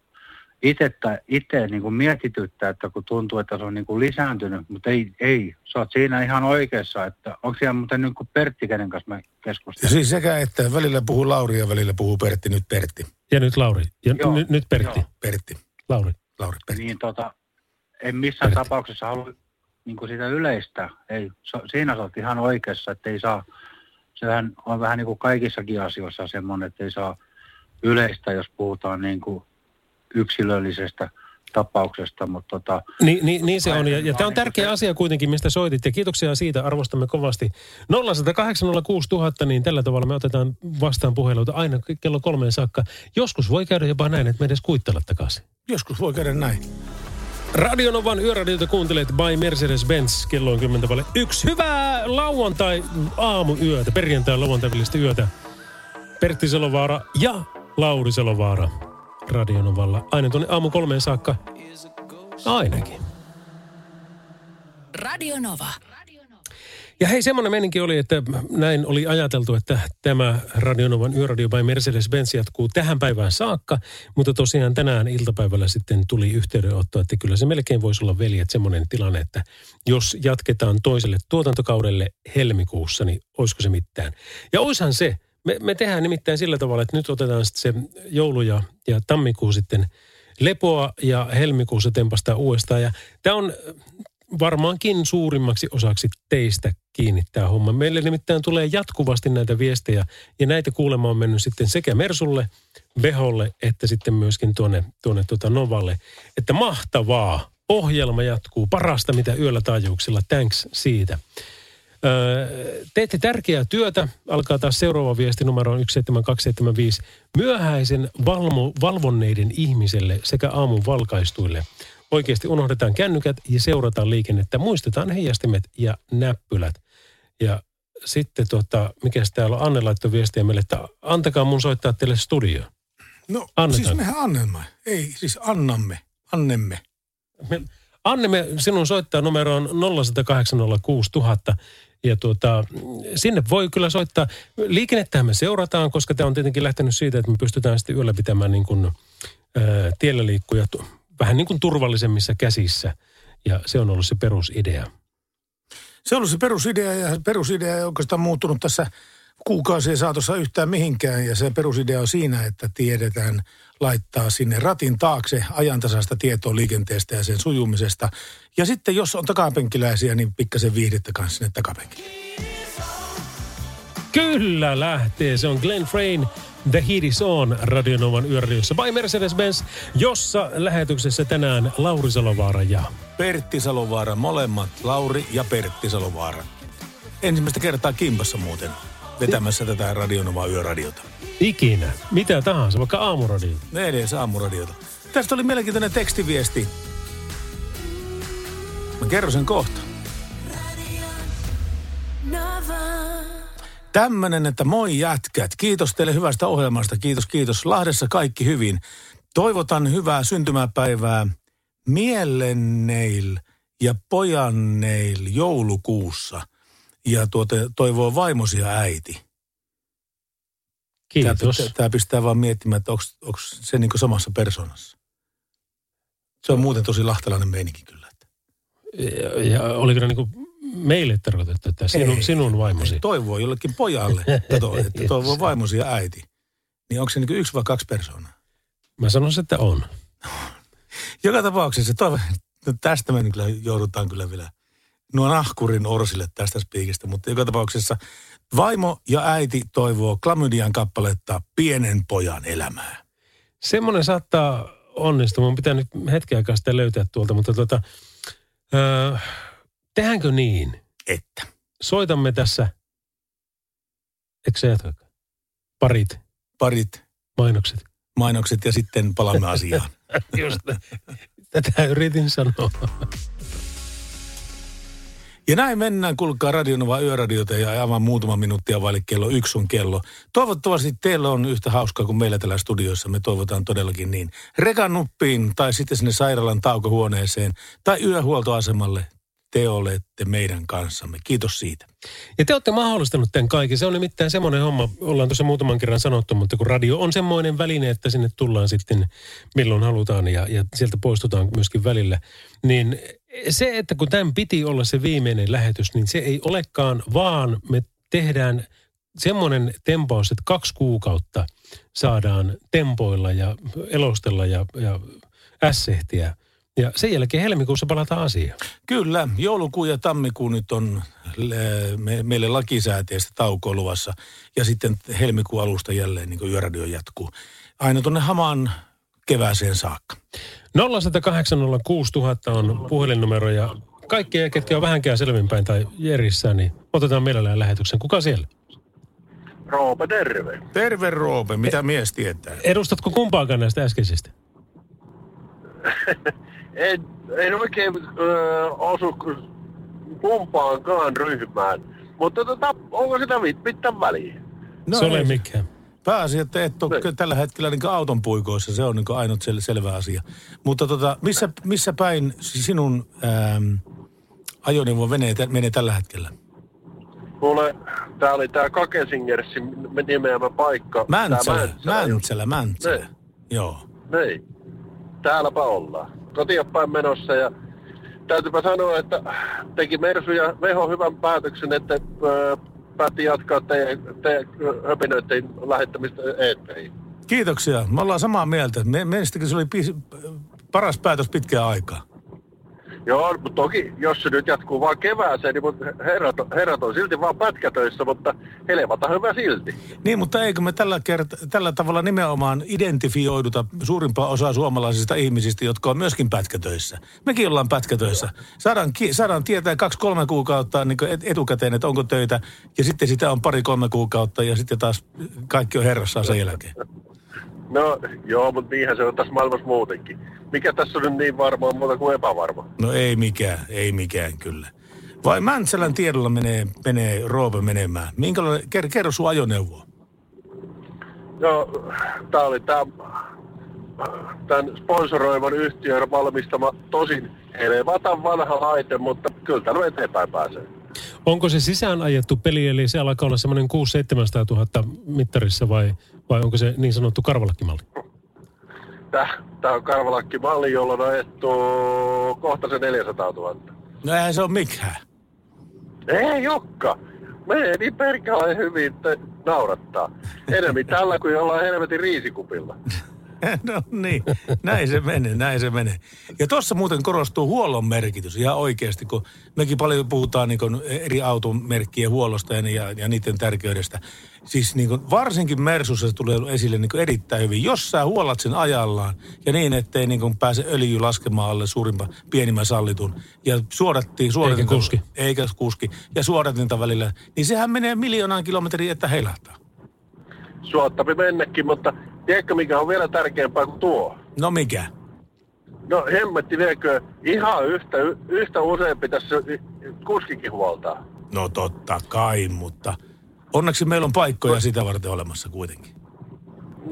itse, itse niin kuin mietityttää, että kun tuntuu, että se on niin kuin lisääntynyt, mutta ei, ei. Sä oot siinä ihan oikeassa, että onko siellä muuten niin kuin Pertti, kenen kanssa me keskustellaan? Siis sekä, että välillä puhuu Lauri ja välillä puhuu Pertti, nyt Pertti. Ja nyt Lauri. Ja Joo. n- nyt Pertti. Joo. Pertti. Lauri. Lauri, Pertti. Niin tota, en missään Pertti. tapauksessa halua niin kuin sitä yleistä. Ei, so, siinä sä oot ihan oikeassa, että ei saa, sehän on vähän niin kuin kaikissakin asioissa semmoinen, että ei saa yleistä, jos puhutaan niin kuin yksilöllisestä tapauksesta. Mutta tota, niin, niin, niin se on, ja, ja tämä on tärkeä se... asia kuitenkin, mistä soitit, ja kiitoksia siitä, arvostamme kovasti. 0806000, niin tällä tavalla me otetaan vastaan puheluita aina kello kolmeen saakka. Joskus voi käydä jopa näin, että me edes kuittella takaisin. Joskus voi käydä näin. Radionovan yöradiota kuuntelet by Mercedes-Benz. Kello on 10 paljon. Yksi hyvää lauantai aamuyötä, perjantai lauantai yötä. Pertti Selovaara ja Lauri Selovaara. Radionovalla. Aina tuonne aamu kolmeen saakka. Ainakin. Radionova. Ja hei, semmoinen meininki oli, että näin oli ajateltu, että tämä Radionovan yöradio by Mercedes-Benz jatkuu tähän päivään saakka, mutta tosiaan tänään iltapäivällä sitten tuli yhteydenotto, että kyllä se melkein voisi olla veli, että semmoinen tilanne, että jos jatketaan toiselle tuotantokaudelle helmikuussa, niin olisiko se mitään. Ja oishan se, me, me tehdään nimittäin sillä tavalla, että nyt otetaan sitten se joulu ja, ja tammikuu sitten lepoa ja helmikuussa tempastaa uudestaan. Ja tämä on varmaankin suurimmaksi osaksi teistä kiinnittää homma. Meille nimittäin tulee jatkuvasti näitä viestejä ja näitä kuulema on mennyt sitten sekä Mersulle, Beholle että sitten myöskin tuonne, tuonne tuota Novalle. Että mahtavaa, ohjelma jatkuu, parasta mitä yöllä taajuuksilla, thanks siitä. Öö, teette tärkeää työtä. Alkaa taas seuraava viesti numero 17275. Myöhäisen valmo, valvonneiden ihmiselle sekä aamun valkaistuille. Oikeasti unohdetaan kännykät ja seurataan liikennettä. Muistetaan heijastimet ja näppylät. Ja sitten tota, mikä täällä on, Anne laittoi viestiä meille, että antakaa mun soittaa teille studio. No Annetaan. siis mehän annamme. Ei, siis annamme. Annemme. Me, Anne, me sinun soittaa numeroon 0806000 ja tuota, sinne voi kyllä soittaa. Liikennettähän me seurataan, koska tämä on tietenkin lähtenyt siitä, että me pystytään sitten ylläpitämään niin kuin, ää, tiellä liikkujat vähän niin kuin turvallisemmissa käsissä. Ja se on ollut se perusidea. Se on ollut se perusidea ja perusidea ei oikeastaan muuttunut tässä kuukausien saatossa yhtään mihinkään. Ja se perusidea on siinä, että tiedetään laittaa sinne ratin taakse ajantasaista tietoa liikenteestä ja sen sujumisesta. Ja sitten jos on takapenkiläisiä, niin pikkasen viihdettä kanssa sinne takapenkille. Kyllä lähtee. Se on Glenn Frain The Heat is on Radionovan yöradiossa by Mercedes-Benz, jossa lähetyksessä tänään Lauri Salovaara ja Pertti Salovaara, molemmat, Lauri ja Pertti Salovaara. Ensimmäistä kertaa kimpassa muuten vetämässä tätä Radionovaa yöradiota. ikinä, mitä tahansa, vaikka aamuradio. Me edes aamuradiota. Tästä oli mielenkiintoinen tekstiviesti. Mä kerron sen kohta. Tämmönen, että moi jätkät. Kiitos teille hyvästä ohjelmasta. Kiitos, kiitos. Lahdessa kaikki hyvin. Toivotan hyvää syntymäpäivää Mielenneil ja Pojanneil joulukuussa. Ja tuota, toivoo vaimosi ja äiti. Kiitos. Tämä pistää vaan miettimään, että onko se niin samassa persoonassa. Se on muuten tosi lahtelainen meininki kyllä. Ja, ja oliko ne niin kuin meille tarkoitettu, että sinun, Ei. sinun vaimosi? Toivoo jollekin pojalle, kato, että toivoo vaimosi ja äiti. Niin onko se niin yksi vai kaksi persoonaa? Mä sanoisin, että on. Joka tapauksessa toivon, no tästä me kyllä joudutaan kyllä vielä nuo nahkurin orsille tästä spiikistä, mutta joka tapauksessa vaimo ja äiti toivoo Klamydian kappaletta Pienen pojan elämää. Semmoinen saattaa onnistua. Mun pitää nyt hetken aikaa sitä löytää tuolta, mutta tota, öö, tehdäänkö niin? Että? Soitamme tässä, eikö se jatka? Parit Parit mainokset. mainokset ja sitten palaamme asiaan. Just tätä yritin sanoa. Ja näin mennään, kuulkaa Radionova yöradiota ja aivan muutama minuuttia vaille kello yksi on kello. Toivottavasti teillä on yhtä hauskaa kuin meillä täällä studiossa. Me toivotaan todellakin niin. Rekan nuppiin tai sitten sinne sairaalan taukohuoneeseen tai yöhuoltoasemalle. Te olette meidän kanssamme. Kiitos siitä. Ja te olette mahdollistanut tämän kaiken. Se on nimittäin semmoinen homma, ollaan tuossa muutaman kerran sanottu, mutta kun radio on semmoinen väline, että sinne tullaan sitten milloin halutaan ja, ja sieltä poistutaan myöskin välillä, niin se, että kun tämän piti olla se viimeinen lähetys, niin se ei olekaan, vaan me tehdään semmoinen tempaus, että kaksi kuukautta saadaan tempoilla ja elostella ja, ja ässehtiä. Ja sen jälkeen helmikuussa palataan asiaan. Kyllä, joulukuu ja tammikuu nyt on me, meille lakisääteistä taukoa luvassa. Ja sitten helmikuun alusta jälleen niin kuin yöradio jatkuu. Aina tuonne hamaan kevääseen saakka. 0806000 on puhelinnumero ja kaikkia, ketkä on vähänkään selvinpäin tai järjissään, niin otetaan mielellään lähetyksen. Kuka siellä? Roope, terve. Terve Roope, mitä mies tietää? Edustatko kumpaakaan näistä äskeisistä? En, en oikein ö, osu kumpaankaan ryhmään. Mutta tota, onko sitä mit, mitään väliä? No se ole ei- mikään. Pääasia, että et ole Niin. tällä hetkellä niin auton puikoissa, se on niin ainut sel- selvä asia. Mutta tota, missä, missä päin sinun ähm, ajoneuvo menee, menee tällä hetkellä? Kuule, tää oli tää Kakesingersin nimeämä paikka. Mäntsälä. Mäntsälä, Mäntsälä. Niin. Joo. Niin. Täälläpä ollaan. Kotiin päin menossa ja täytyypä sanoa, että teki Mersu ja Veho hyvän päätöksen, että päätti jatkaa teidän, teidän höpinöiden lähettämistä eetteriin. Kiitoksia. Me ollaan samaa mieltä. Mielestäni se oli paras päätös pitkään aikaa. Joo, mutta toki, jos se nyt jatkuu vaan kevääseen, niin herrat, herrat on silti vaan pätkätöissä, mutta helvata hyvä silti. Niin, mutta eikö me tällä, kerta, tällä tavalla nimenomaan identifioiduta suurimpaa osaa suomalaisista ihmisistä, jotka on myöskin pätkätöissä. Mekin ollaan pätkätöissä. Saadaan, ki- saadaan tietää kaksi-kolme kuukautta niin et, etukäteen, että onko töitä, ja sitten sitä on pari-kolme kuukautta, ja sitten taas kaikki on herrassaan sen jälkeen. No joo, mutta niinhän se on tässä maailmassa muutenkin. Mikä tässä on nyt niin varmaa muuta kuin epävarma? No ei mikään, ei mikään kyllä. Vai Mäntsälän tiedolla menee, menee Roope menemään? Minkälainen, ker, kerro sun ajoneuvoa. Joo, tää oli tää, tämän sponsoroivan yhtiön valmistama tosin helevatan vanha laite, mutta kyllä täällä eteenpäin pääsee. Onko se sisään ajettu peli, eli se alkaa olla semmoinen 600 000 mittarissa vai, vai onko se niin sanottu karvalakkimalli? Tää, tää on karvalakki malli, jolla on ajettu kohta se 400 000. No eihän se ole mikään. Ei Jokka, menee niin perkeleen hyvin, että naurattaa. Enemmän tällä kuin jollain helvetin riisikupilla. No niin, näin se menee, näin se menee. Ja tuossa muuten korostuu huollon merkitys ihan oikeasti, kun mekin paljon puhutaan niin kuin eri automerkkien huollosta ja, ja, ja niiden tärkeydestä. Siis niin kuin varsinkin Mersussa se tulee esille niin kuin erittäin hyvin. Jos sä huollat sen ajallaan ja niin, ettei niin kuin pääse öljy laskemaan alle suurimpa, pienimmän sallitun ja suodattiin, suodatinta, Eikä kuski. Eikä kuski. Ja suodatinta välillä, niin sehän menee miljoonaan kilometriä, että heilahtaa. Suottapi mennäkin, mutta tiedätkö mikä on vielä tärkeämpää kuin tuo? No mikä? No hemmetti viekö ihan yhtä, yhtä usein pitäisi kuskikin huoltaa. No totta kai, mutta onneksi meillä on paikkoja sitä varten olemassa kuitenkin.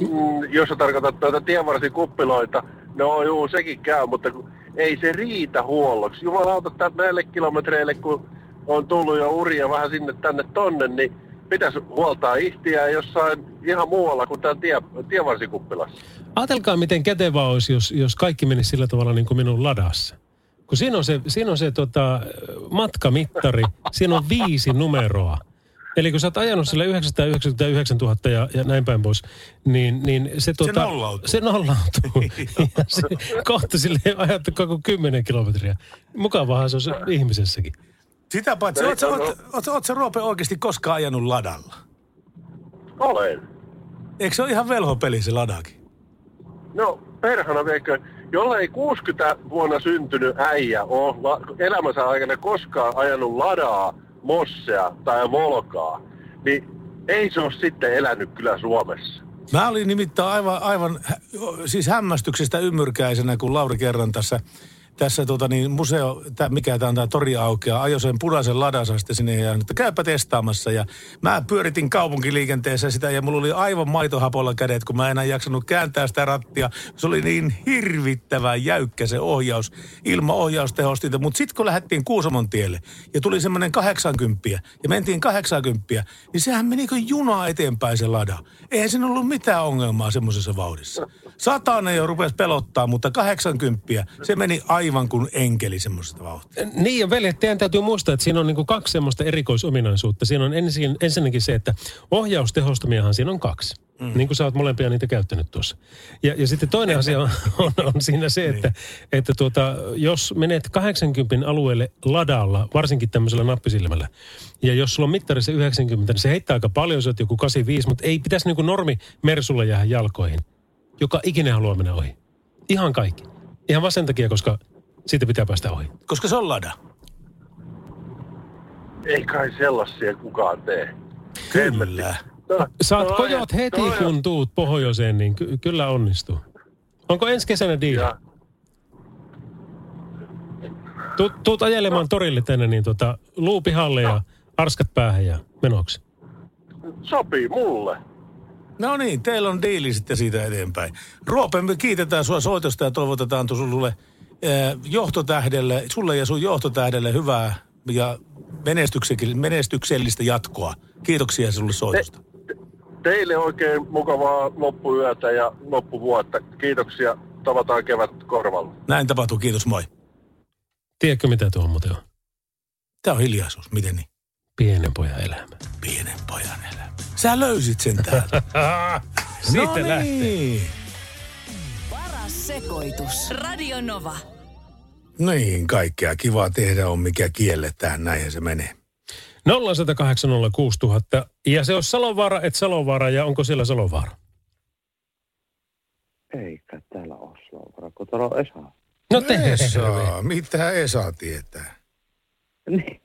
Mm, jos sä tarkoitat tuota tienvarsikuppiloita, no juu, sekin käy, mutta ei se riitä huolloksi. Jumalauta näille kilometreille, kun on tullut jo uria vähän sinne tänne tonne, niin pitäisi huoltaa ihtiä jossain ihan muualla kuin täällä tie, tienvarsikuppilassa. Ajatelkaa, miten kätevä olisi, jos, jos kaikki menisi sillä tavalla niin kuin minun ladassa. Kun siinä on se, siinä on se tota, matkamittari, siinä on viisi numeroa. Eli kun sä oot ajanut sille 999 000 ja, ja näin päin pois, niin, niin se, tota, nollautuu. Se nollautuu. ja se, kohta sille ajattu koko 10 kilometriä. Mukavahan se on se ihmisessäkin. Sitä paitsi, oot, oot, oot, oot sä Roope oikeasti koskaan ajanut ladalla? Olen. Eikö se ole ihan velhopeli se ladakin? No, perhana viekö, jollei 60 vuonna syntynyt äijä ole elämänsä aikana koskaan ajanut ladaa, mossea tai volkaa, niin ei se ole sitten elänyt kyllä Suomessa. Mä olin nimittäin aivan, aivan siis hämmästyksestä ymmyrkäisenä, kun Lauri kerran tässä, tässä tota niin, museo, tää, mikä tämä on tämä tori aukeaa, ajoi sen punaisen ladansa sitten sinne ja että käypä testaamassa. Ja mä pyöritin kaupunkiliikenteessä sitä ja mulla oli aivan maitohapolla kädet, kun mä en enää jaksanut kääntää sitä rattia. Se oli niin hirvittävän jäykkä se ohjaus, ilman ohjaustehostinta. Mutta sitten kun lähdettiin Kuusamon tielle ja tuli semmoinen 80 ja mentiin 80, niin sehän meni kuin juna eteenpäin se lada. Eihän siinä ollut mitään ongelmaa semmoisessa vauhdissa. Satanen jo rupesi pelottaa, mutta 80, se meni aivan kuin enkeli semmoisesta vauhtia. Niin ja veljet, teidän täytyy muistaa, että siinä on niin kaksi semmoista erikoisominaisuutta. Siinä on ensin, ensinnäkin se, että ohjaustehostomiahan siinä on kaksi. Mm. Niin kuin sä oot molempia niitä käyttänyt tuossa. Ja, ja sitten toinen asia on, on, on siinä se, että, että tuota, jos menet 80 alueelle ladalla, varsinkin tämmöisellä nappisilmällä, ja jos sulla on mittarissa 90, niin se heittää aika paljon, on joku 85, mutta ei pitäisi niin kuin normi Mersulla jäädä jalkoihin. Joka ikinä haluaa mennä ohi. Ihan kaikki. Ihan vaan sen takia, koska siitä pitää päästä ohi. Koska se on lada. Ei kai sellaisia kukaan tee. Kyllä. No, Saat no, kojot heti, no, kun tuut pohjoiseen, niin ky- kyllä onnistuu. Onko ensi kesänä diili? Ja, Tuut, tuut ajelemaan torille tänne, niin tota, luupihalle ja arskat päähän ja menoksi. sopii mulle. No niin, teillä on diili sitten siitä eteenpäin. Roope, me kiitetään sua soitosta ja toivotetaan tu- sulle eh, johtotähdelle, sulle ja sun johtotähdelle hyvää ja menestyksellistä, menestyksellistä jatkoa. Kiitoksia sinulle soitosta. Teille oikein mukavaa loppuyötä ja loppuvuotta. Kiitoksia. Tavataan kevät korvalla. Näin tapahtuu, kiitos, moi. Tiedätkö mitä tuo muuten on? Tämä on hiljaisuus, miten niin? Pienen pojan elämä. Pienen pojan elämä. Sä löysit sen täältä. Siitä no lähtee. niin. Paras sekoitus. Radio Nova. Niin, kaikkea kivaa tehdä on, mikä kielletään. Näinhän se menee. 0806000. Ja se on Salovaara, et Salovaara. Ja onko siellä Salovaara? Eikä täällä ole Salovaara, kun täällä on Esa. No terve. Esa, mitä Esa tietää? Niin.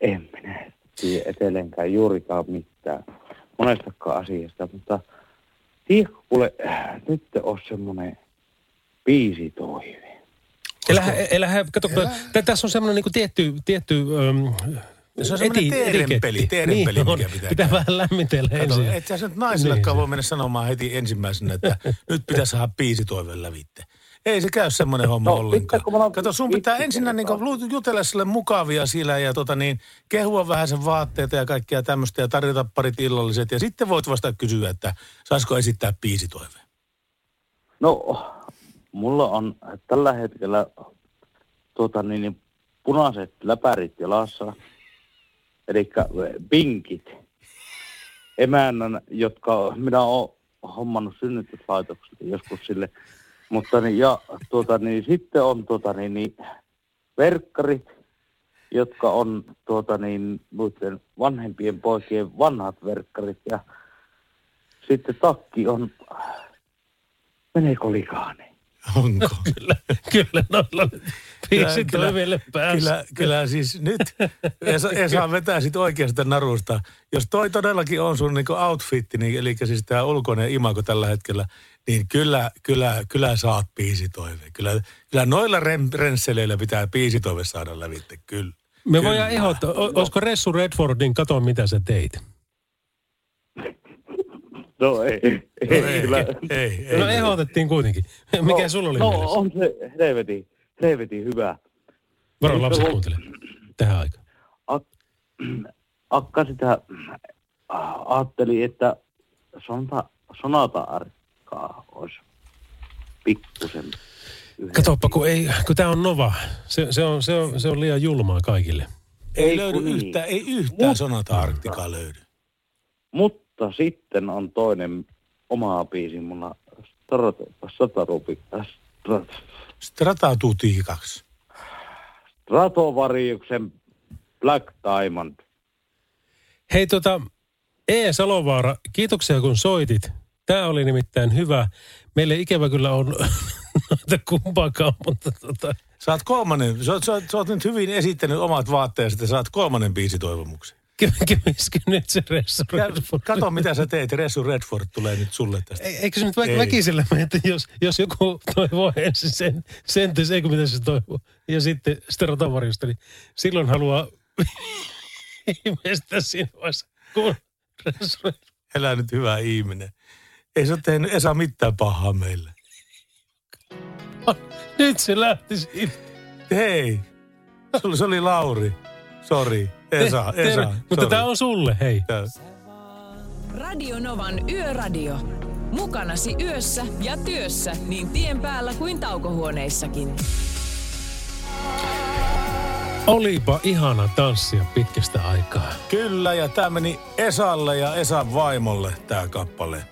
En minä tiedä etelenkään juurikaan mitään monestakaan asiasta, mutta tiedätkö kuule, äh, nyt on semmoinen biisi toive. Elä, elä, kato, elä. tässä on semmoinen niin tietty, tietty ähm, Se on semmoinen teerenpeli, teerenpeli, niin mikä pitää Pitää käydä. vähän lämmitellä Kato, ensin. et sä nyt naisillekaan Niin voi mennä sanomaan heti ensimmäisenä, että nyt pitäisi saada biisi toiveen lävitte. Ei se käy semmoinen homma No, ollenkaan. pitääkö mun Kato, sun pitää ensinnä niin jutella sille mukavia siellä ja tota niin, kehua vähän sen vaatteita ja kaikkea tämmöistä ja tarjota parit illalliset. Ja sitten voit vasta kysyä, että saisiko esittää biisi toiveen. No, mulla on tällä hetkellä tuota, niin, niin, punaiset läpärit jalassa, eli pinkit, emännän, jotka minä olen hommannut synnytyslaitokselle joskus sille. Mutta niin, ja tuota, niin, sitten on tuota, niin, niin, verkkarit, jotka on tuota, niin, noiden vanhempien poikien vanhat verkkarit. Ja sitten takki on, meneekö likaani? Onko? kyllä, kyllä noilla biisi Kyllä, päässä. Kyllä, kyllä siis nyt Esa, Esa vetää sit oikeasta narusta. Jos toi todellakin on sun niinku outfitti, niin, eli siis tämä ulkoinen imago tällä hetkellä, niin kyllä, kyllä, kyllä saat biisitoive. Kyllä, kyllä noilla rem, rensseleillä pitää biisitoive saada lävitte, kyllä. Me Kyllä. voidaan ehdottaa, olisiko Ressu Redfordin, kato mitä sä teit. No ei, ei, No ei, kyllä. ei, ei. No ehdotettiin kuitenkin. Mikä no, sulla oli no, mielessä? on se helvetin, helvetin hyvä. Varo lapset No, kuuntele tähän aikaan. Akka sitä ajatteli, että sonata, sonata arkkaa olisi pikkusen. Katoppa, kun, ei, kun tämä on Nova. Se, se, on, se, on, se on liian julmaa kaikille. Ei, Ei löydy niin. yhtään, ei yhtään sonata Arktikaa löydy. Mutta sitten on toinen oma biisi mulla. Satarupi. Stratatuutikaksi. Stratovariuksen Black Diamond. Hei tota, E. Salovaara, kiitoksia kun soitit. Tämä oli nimittäin hyvä. Meille ikävä kyllä on noita kumpaakaan, mutta tota, Saat kolmannen, sä, oot- sä, oot- sä oot nyt hyvin esittänyt omat vaatteesi, että saat kolmannen biisitoivomuksen. kävisikö nyt se Ressu Redford? Kato, mitä sä teet. Ressu Redford tulee nyt sulle tästä. Ei- Eikö se nyt vä- Ei. väkisellä että jos, jos joku toivoo ensin sen, sentis, eikö mitä se toivoo, ja sitten sterotavarista, niin silloin haluaa siinä vaiheessa. Kun Ressu Redford- Elä nyt hyvä ihminen. Ei se ole tehnyt Esa mitään pahaa meille. Nyt se lähti siitä. Hei, se oli Lauri. Sori, Esa, Terve. Esa. Mutta sori. tämä on sulle, hei. Tää- Radio Novan Yöradio. Mukanasi yössä ja työssä niin tien päällä kuin taukohuoneissakin. Olipa ihana tanssia pitkästä aikaa. Kyllä, ja tämä meni Esalle ja Esan vaimolle tämä kappale.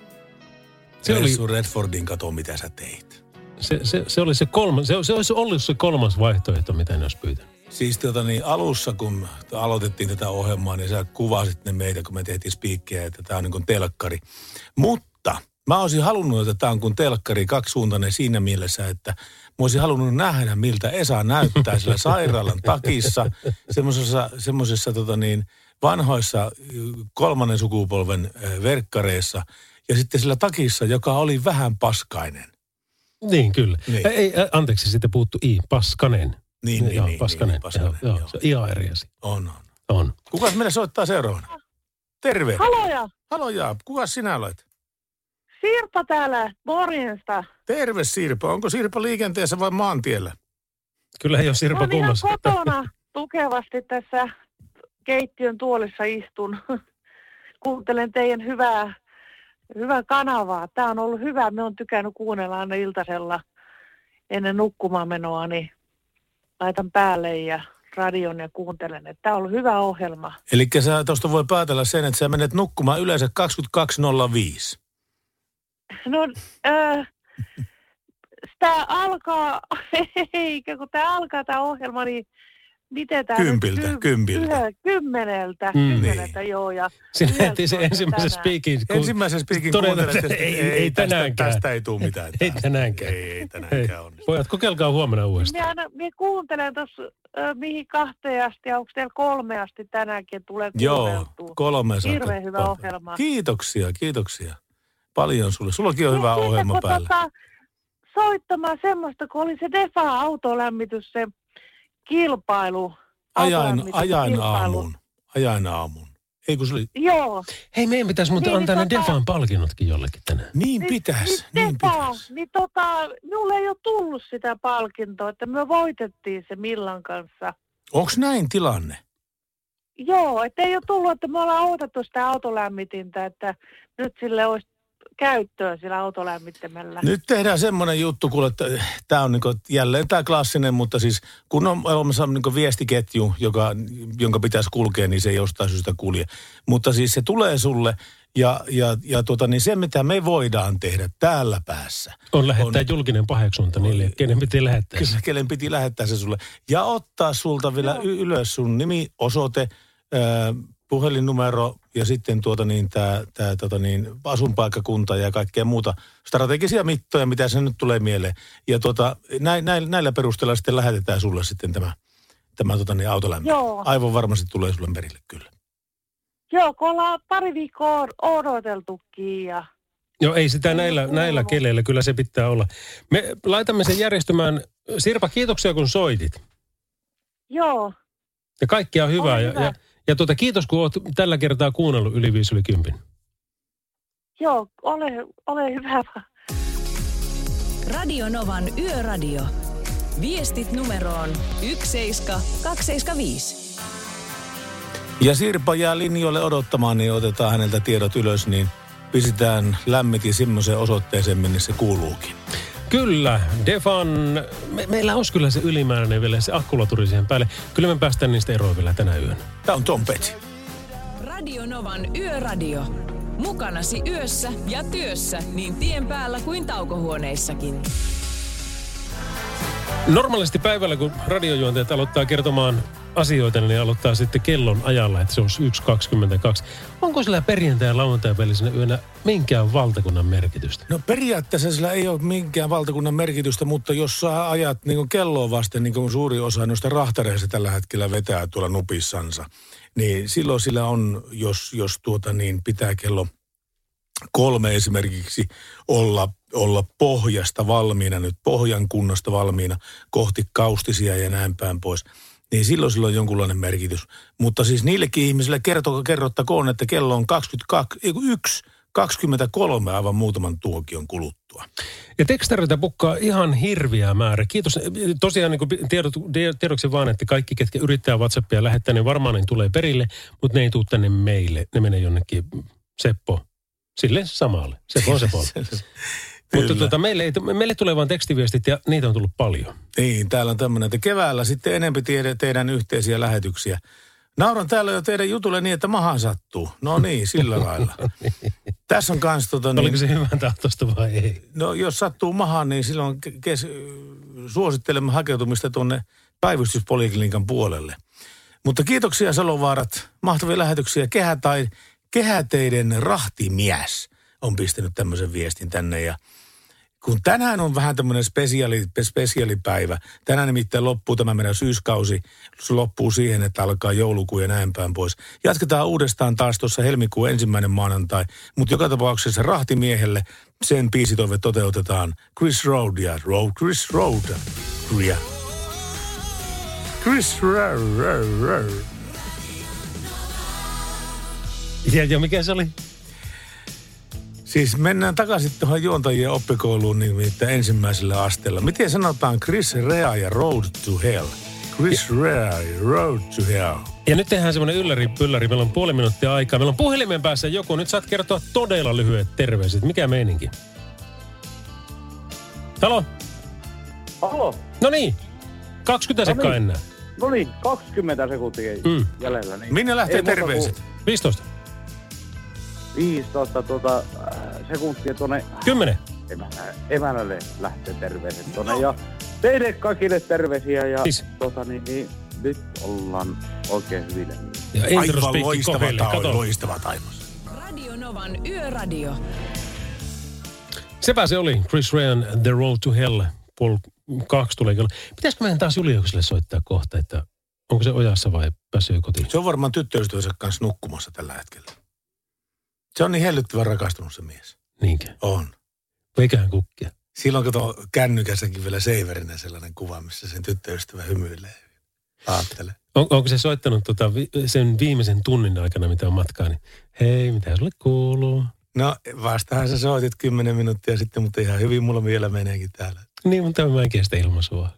Se oli- Ressu Redfordin kato, mitä sä teit. Se, se, se oli se kolmas, se, se olisi ollut se kolmas vaihtoehto, mitä ne olisi pyytänyt. Siis tota niin, alussa, kun aloitettiin tätä ohjelmaa, niin sä kuvasit ne meitä, kun me tehtiin spiikkiä, että tämä on niin kuin telkkari. Mutta mä olisin halunnut, että tämä on kuin telkkari kaksisuuntainen siinä mielessä, että mä olisin halunnut nähdä, miltä Esa näyttää sillä sairaalan takissa, semmoisessa, semmoisessa tota niin, vanhoissa kolmannen sukupolven ö, verkkareissa ja sitten sillä takissa, joka oli vähän paskainen. Niin, kyllä. Niin. Ei, anteeksi, sitten puuttu i, paskanen. Niin, niin, joo, niin, paskanen. niin, paskanen, joo, joo. joo. Se on ihan eri asia. On, on. On. Kukas meille soittaa seuraavana? Terve. Haloja, Haloja, kuka sinä olet? Sirpa täällä Morjesta. Terve Sirpa. Onko Sirpa liikenteessä vai maantiellä? Kyllä ei ole Sirpa Mä oon ihan kunnossa. kotona. tukevasti tässä keittiön tuolissa istun. Kuuntelen teidän hyvää, hyvää kanavaa. Tämä on ollut hyvä. Me on tykännyt kuunnella aina iltasella ennen nukkumaan menoa, niin laitan päälle ja radion ja kuuntelen. Että tämä on ollut hyvä ohjelma. Eli sä tuosta voi päätellä sen, että sä menet nukkumaan yleensä 22.05. No, äh, tämä alkaa, eikä kun tämä alkaa tämä ohjelma, niin miten tämä Kympiltä, kympiltä. Kymmeneltä, Mm. kymmeneltä, joo. Ja Sinä heti se ensimmäisen speakin. kun Ensimmäisen speakin kuuntelet, ei, ei, ei, tästä- tänäänkään. tästä ei tule mitään Ei taas. tänäänkään. Ei, ei tänäänkään onnistu. Pojat, kokeilkaa huomenna uudestaan. Minä, aina, minä kuuntelen tuossa, äh, mihin kahteen asti, ja onko teillä kolme asti tänäänkin tulee Joo, kolme saakka. Hirveän hyvä ohjelma. Kiitoksia, kiitoksia. Paljon sulle. Sullakin on hyvä ohjelma kun päällä. Tota, soittamaan semmoista, kun oli se Defa-autolämmitys, se kilpailu. Ajain, autolämmityskilpailu. ajain aamuun. Ajain aamuun. Ei kun se oli... Joo. Hei, meidän pitäisi muuten Niin, antaa ne tota- Defan palkinnotkin jollekin tänään. Niin pitäisi. Niin Defa, niin tota, minulle ei ole tullut sitä palkintoa, että me voitettiin se Millan kanssa. Onko näin tilanne? Joo, että ei ole tullut, että me ollaan odotettu sitä autolämmitintä, että nyt sille olisi käyttöä sillä autolämmittimellä. Nyt tehdään semmoinen juttu, kuule, että tämä on niinku jälleen tämä klassinen, mutta siis kun on olemassa niinku viestiketju, joka, jonka pitäisi kulkea, niin se ei jostain syystä kulje. Mutta siis se tulee sulle ja, ja, ja tota, niin se, mitä me voidaan tehdä täällä päässä. On lähettää on, julkinen paheksunta niille, kenen piti lähettää. Kyllä, kenen piti lähettää se sulle. Ja ottaa sulta vielä y- ylös sun nimi, osoite, puhelinnumero ja sitten tuota niin, tää, tää, tota niin, asunpaikkakunta ja kaikkea muuta strategisia mittoja, mitä se nyt tulee mieleen. Ja tuota, näin, näin, näillä perusteella sitten lähetetään sulle sitten tämä, tämä tota niin, autolämmö. Joo. Aivan varmasti tulee sulle perille kyllä. Joo, kun ollaan pari viikkoa odoteltukin ja Joo, ei sitä näillä, näillä keleillä, kyllä se pitää olla. Me laitamme sen järjestymään. Sirpa, kiitoksia kun soitit. joo, Ja kaikkia hyvää. Ole hyvä. ja, ja tuota, kiitos kun olet tällä kertaa kuunnellut yli viisi yli kympin. joo, ole, ole hyvä. Radio Novan Yöradio. Viestit numeroon 17275. Ja Sirpa jää linjoille odottamaan, niin otetaan häneltä tiedot ylös, niin pistetään lämmitin semmoiseen osoitteeseen, minne se kuuluukin. Kyllä, Defan, me, meillä olisi kyllä se ylimääräinen vielä se akkulaturi siihen päälle. Kyllä me päästään niistä eroon vielä tänä yönä. Tämä on Tom Petty. Radio Novan Yöradio. Mukanasi yössä ja työssä niin tien päällä kuin taukohuoneissakin. Normaalisti päivällä, kun radiojuontajat aloittaa kertomaan asioita, niin aloittaa sitten kellon ajalla, että se on 1.22. Onko sillä perjantai- ja lauantai välisenä yönä minkään valtakunnan merkitystä? No periaatteessa sillä ei ole minkään valtakunnan merkitystä, mutta jos sä ajat niin kelloa vasten, niin kuin suuri osa noista rahtareista tällä hetkellä vetää tuolla nupissansa, niin silloin sillä on, jos, jos tuota niin pitää kello kolme esimerkiksi olla, olla pohjasta valmiina, nyt pohjan kunnosta valmiina kohti kaustisia ja näin päin pois, niin silloin sillä on jonkunlainen merkitys. Mutta siis niillekin ihmisille kerto, kerrottakoon, että kello on 22, ei kun yksi, 23 aivan muutaman tuokion kuluttua. Ja tekstareita pukkaa ihan hirviä määrä. Kiitos. Tosiaan niin tiedot, tiedoksi vaan, että kaikki, ketkä yrittää WhatsAppia lähettää, niin varmaan ne tulee perille, mutta ne ei tule tänne meille. Ne menee jonnekin Seppo. Sille samalle. Seppo on Seppo. Mutta tuota, meille, ei, meille tulee vain tekstiviestit ja niitä on tullut paljon. Niin, täällä on tämmöinen, että keväällä sitten enempi tiede, teidän yhteisiä lähetyksiä. Nauran täällä jo teidän jutulle niin, että mahaan sattuu. No niin, sillä lailla. Tässä on kans tota niin... Oliko se hyvän tahtoista vai ei? No jos sattuu mahaan, niin silloin kes, suosittelemme hakeutumista tuonne päivystyspoliklinikan puolelle. Mutta kiitoksia Salovaarat. Mahtavia lähetyksiä. Kehä tai kehäteiden rahtimies on pistänyt tämmöisen viestin tänne ja kun tänään on vähän tämmöinen spesiaali, spesiaalipäivä. Tänään nimittäin loppuu tämä meidän syyskausi. Se loppuu siihen, että alkaa joulukuu ja näin päin pois. Jatketaan uudestaan taas tuossa helmikuun ensimmäinen maanantai. Mutta joka tapauksessa rahtimiehelle sen biisitoive toteutetaan. Chris Road ja Road, Chris Road. Chris Road, Road, Road. Ja, ja mikä se oli? Siis mennään takaisin tuohon juontajien oppikouluun nimittäin ensimmäisellä asteella. Miten sanotaan Chris Rea ja Road to Hell? Chris Rea, Road to Hell. Ja nyt tehdään semmoinen ylläri pylläri. Meillä on puoli minuuttia aikaa. Meillä on puhelimen päässä joku. Nyt saat kertoa todella lyhyet terveiset. Mikä meininki? Halo? Halo. No niin. 20 sekkaa niin. enää. No niin, 20 sekuntia Mm. jäljellä. Niin. Minne lähtee Ei terveiset? 15. kuin 15 tuota, äh, sekuntia tuonne 10. emänä, emännälle lähtee terveiset tuonne. Ja teille kaikille terveisiä ja Siis. tota, niin, niin, nyt ollaan oikein hyvillä. Ja Aivan loistava, Kato. loistava taivas. Radio Novan Yöradio. Sepä se oli. Chris Ryan, The Road to Hell. Puol kaksi tulee kyllä. Pitäisikö meidän taas Juliukselle soittaa kohta, että onko se ojassa vai pääsee kotiin? Se on varmaan tyttöystävänsä kanssa nukkumassa tällä hetkellä. Se on niin hellyttävän rakastunut se mies. Niinkö? On. Veiköhän kukkia. Silloin kato kännykässäkin vielä seiverinä sellainen kuva, missä sen tyttöystävä hymyilee. Aattele. On, onko se soittanut tota, vi, sen viimeisen tunnin aikana, mitä on matkaa, niin hei, mitä sulle kuuluu? No vastahan sä soitit kymmenen minuuttia sitten, mutta ihan hyvin mulla vielä meneekin täällä. Niin, mutta mä en kestä ilmaisua.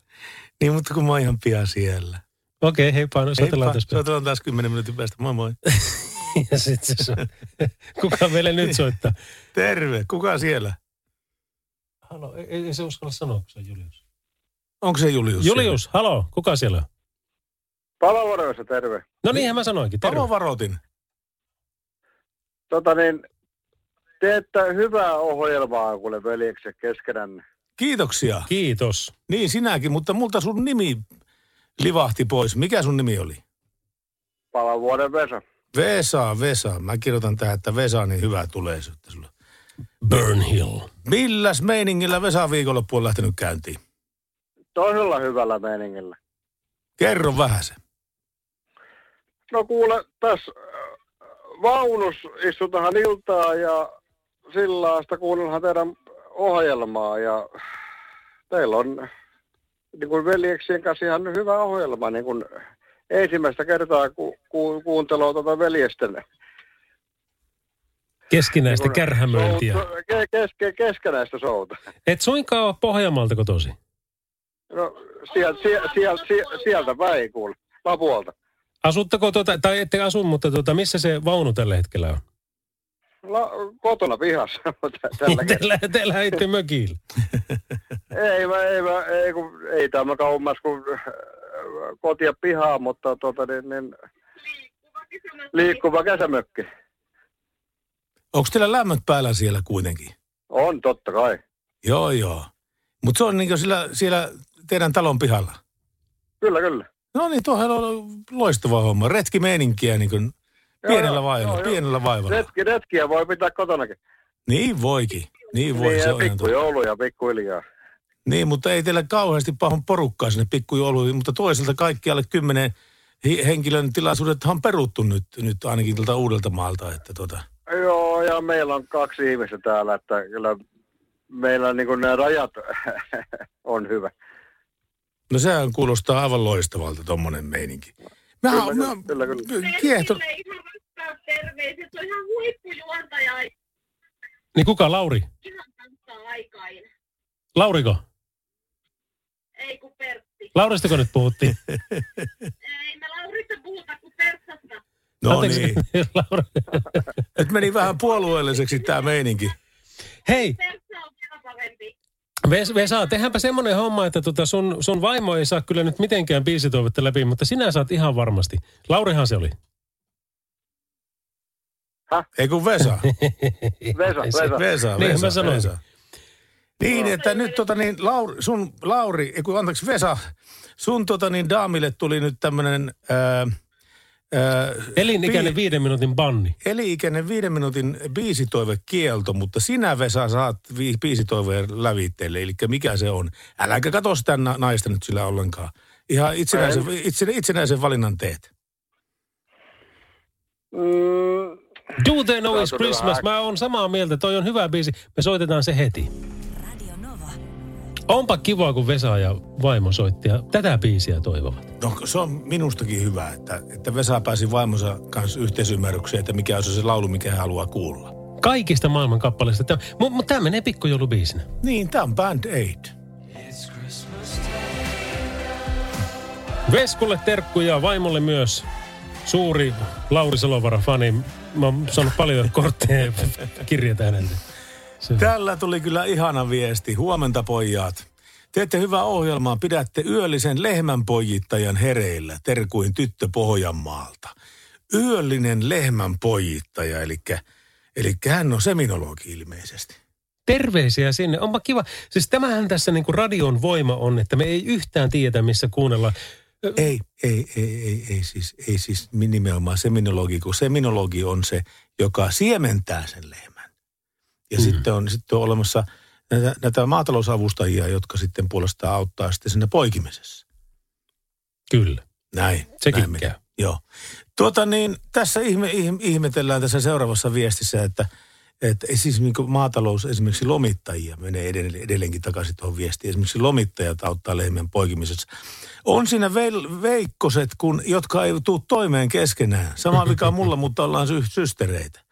Niin, mutta kun mä oon ihan pian siellä. Okei, heippa, no soitellaan tässä. soitellaan taas kymmenen minuutin päästä. Moi moi. ja sitten se so- Kuka meille nyt soittaa? Terve, kuka siellä? Halo, ei, ei se uskalla sanoa, kun se on Julius. Onko se Julius? Julius, halo, kuka siellä on? Palovaroissa terve. No niinhän mä sanoinkin, terve. Varoitin. Tota niin, teette hyvää ohjelmaa kuule veljekset keskenään. Kiitoksia. Kiitos. Niin sinäkin, mutta multa sun nimi livahti pois. Mikä sun nimi oli? Palavuoden Vesa. Vesa, Vesa. Mä kirjoitan tähän, että Vesa, niin hyvää tulee sitten sulle. Burn Hill. Milläs meiningillä Vesa viikonloppu on lähtenyt käyntiin? Todella hyvällä meiningillä. Kerro vähän se. No kuule, tässä äh, vaunus istutaan iltaa ja sillä sitä kuunnellaan teidän ohjelmaa ja teillä on niin kuin veljeksien kanssa ihan hyvä ohjelma, niin kuin ensimmäistä kertaa ku, ku, kuuntelua tuota veljesten Keskinäistä niin kärhämöintiä. ke, keske, keskenäistä showta. Et suinkaan ole Pohjanmaalta kotosi. No sieltä, sieltä, sieltä, sieltä päin kuule, Lapuolta. Asutteko tuota, tai ette asu, mutta tuota, missä se vaunu tällä hetkellä on? La, kotona pihassa tä- tällä kertaa. Teillä, teillä itse mökillä. Ei, mä, ei, mä, ei, kun, ei tämä kauemmas kuin äh, koti ja pihaa, mutta tota, niin, niin, liikkuva kesämökki. Onko teillä lämmöt päällä siellä kuitenkin? On, totta kai. Joo, joo. Mutta se on niin siellä, siellä teidän talon pihalla. Kyllä, kyllä. No niin, tuohan on loistava homma. Retki meininkiä niin kuin pienellä vaivalla, joo, pienellä vaivalla. Retki, retkiä voi pitää kotonakin. Niin voikin. Niin voi, niin, se ja pikkujouluja pikkuhiljaa. Niin, mutta ei teillä kauheasti pahan porukkaa sinne pikkujouluihin, mutta toisaalta kaikki alle kymmenen henkilön tilaisuudet on peruttu nyt, nyt ainakin tältä uudelta maalta, että tota. Joo, ja meillä on kaksi ihmistä täällä, että kyllä meillä niin kuin nämä rajat on hyvä. No sehän kuulostaa aivan loistavalta tommonen meininki. Mä, Kyllä, mä, kyllä, kyllä, kyllä. kiehto, terveiset, on ihan huippujuontaja, Niin kuka, Lauri? ihan tanssaa aikain. Lauriko? Ei kun Pertti. Lauristako nyt puhuttiin? Ei me Laurista puhuta kuin Perssasta. no Anteeksi, niin. Nyt meni vähän puolueelliseksi tämä meininki. Hei, Perssa on vielä parempi. Ves- Vesa, tehdäänpä semmoinen homma, että tota sun, sun vaimo ei saa kyllä nyt mitenkään biisitoivetta läpi, mutta sinä saat ihan varmasti. Laurihan se oli. Ei kun Vesa. Vesa, Vesa. Vesa, Niin, Vesa, mä sanoin. Vesa. Niin, että nyt tota niin, Lauri, sun Lauri, ei kun anteeksi Vesa, sun tota niin daamille tuli nyt tämmönen ää, ää, Elinikäinen bi- viiden minuutin banni. Eli-ikäinen viiden minuutin biisitoivekielto, mutta sinä Vesa saat vi- biisitoiveen lävitteelle, eli mikä se on. Äläkä katso sitä na- naista nyt sillä ollenkaan. Ihan itsenäisen, itse, itsenäisen valinnan teet. Mm, Do they know it's Christmas? Mä oon samaa mieltä, toi on hyvä biisi. Me soitetaan se heti. Onpa kiva, kun Vesa ja vaimo soitti ja tätä biisiä toivovat. No se on minustakin hyvä, että, että Vesa pääsi vaimonsa kanssa yhteisymmärrykseen, että mikä on se laulu, mikä hän haluaa kuulla. Kaikista maailman kappaleista. Mutta mut tämä menee pikkujoulubiisinä. Niin, tämä on Band Aid. Veskulle terkkuja, vaimolle myös. Suuri Lauri Salovara-fani. Mä oon saanut paljon kortteja ja kirjeitä hänelle. Tällä tuli kyllä ihana viesti. Huomenta pojat. Teette hyvää ohjelmaa, pidätte yöllisen lehmänpojittajan hereillä, terkuin tyttö Pohjanmaalta. Yöllinen lehmänpojittaja, eli, eli hän on seminologi ilmeisesti. Terveisiä sinne. Onpa kiva. Siis tämähän tässä niin kuin radion voima on, että me ei yhtään tiedä, missä kuunnella. Ei, ei, ei, ei, ei, siis, ei siis nimenomaan seminologi, kun seminologi on se, joka siementää sen lehmän. Ja mm. sitten, on, sitten on olemassa näitä, näitä maatalousavustajia, jotka sitten puolestaan auttaa sitten siinä poikimisessa. Kyllä. Näin. Sekin näin käy. Joo. Tuota niin, tässä ihme, ihme, ihmetellään tässä seuraavassa viestissä, että, että siis niin maatalous, esimerkiksi lomittajia menee edelleen, edelleenkin takaisin tuohon viestiin. Esimerkiksi lomittajat auttaa lehmien poikimisessa. On siinä veil, veikkoset, kun, jotka ei tule toimeen keskenään. Sama on mulla, mutta ollaan sy- systereitä.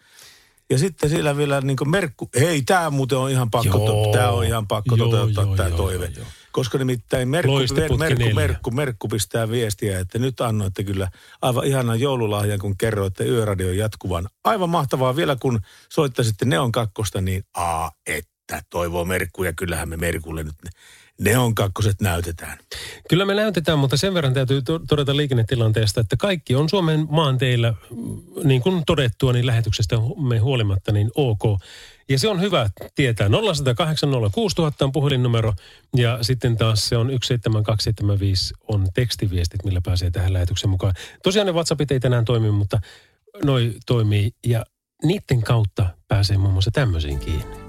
Ja sitten siellä vielä niin merkku, hei tämä muuten on ihan pakko, tämä on ihan pakko Joo, toteuttaa tämä toive. joo, joo. Koska nimittäin Merkku, Merkku, neljä. Merkku, Merkku pistää viestiä, että nyt annoitte kyllä aivan ihanan joululahjan, kun kerroitte yöradion jatkuvan. Aivan mahtavaa vielä, kun soittaisitte Neon kakkosta, niin aa, että toivoo Merkku ja kyllähän me Merkulle nyt ne Neon kakkoset näytetään. Kyllä me näytetään, mutta sen verran täytyy to- todeta liikennetilanteesta, että kaikki on Suomen maanteillä, mm, niin kuin todettua, niin lähetyksestä me huolimatta, niin ok. Ja se on hyvä tietää. 0806000 on puhelinnumero ja sitten taas se on 17275 on tekstiviestit, millä pääsee tähän lähetyksen mukaan. Tosiaan ne WhatsAppit ei tänään toimi, mutta noi toimii ja niiden kautta pääsee muun muassa tämmöisiin kiinni.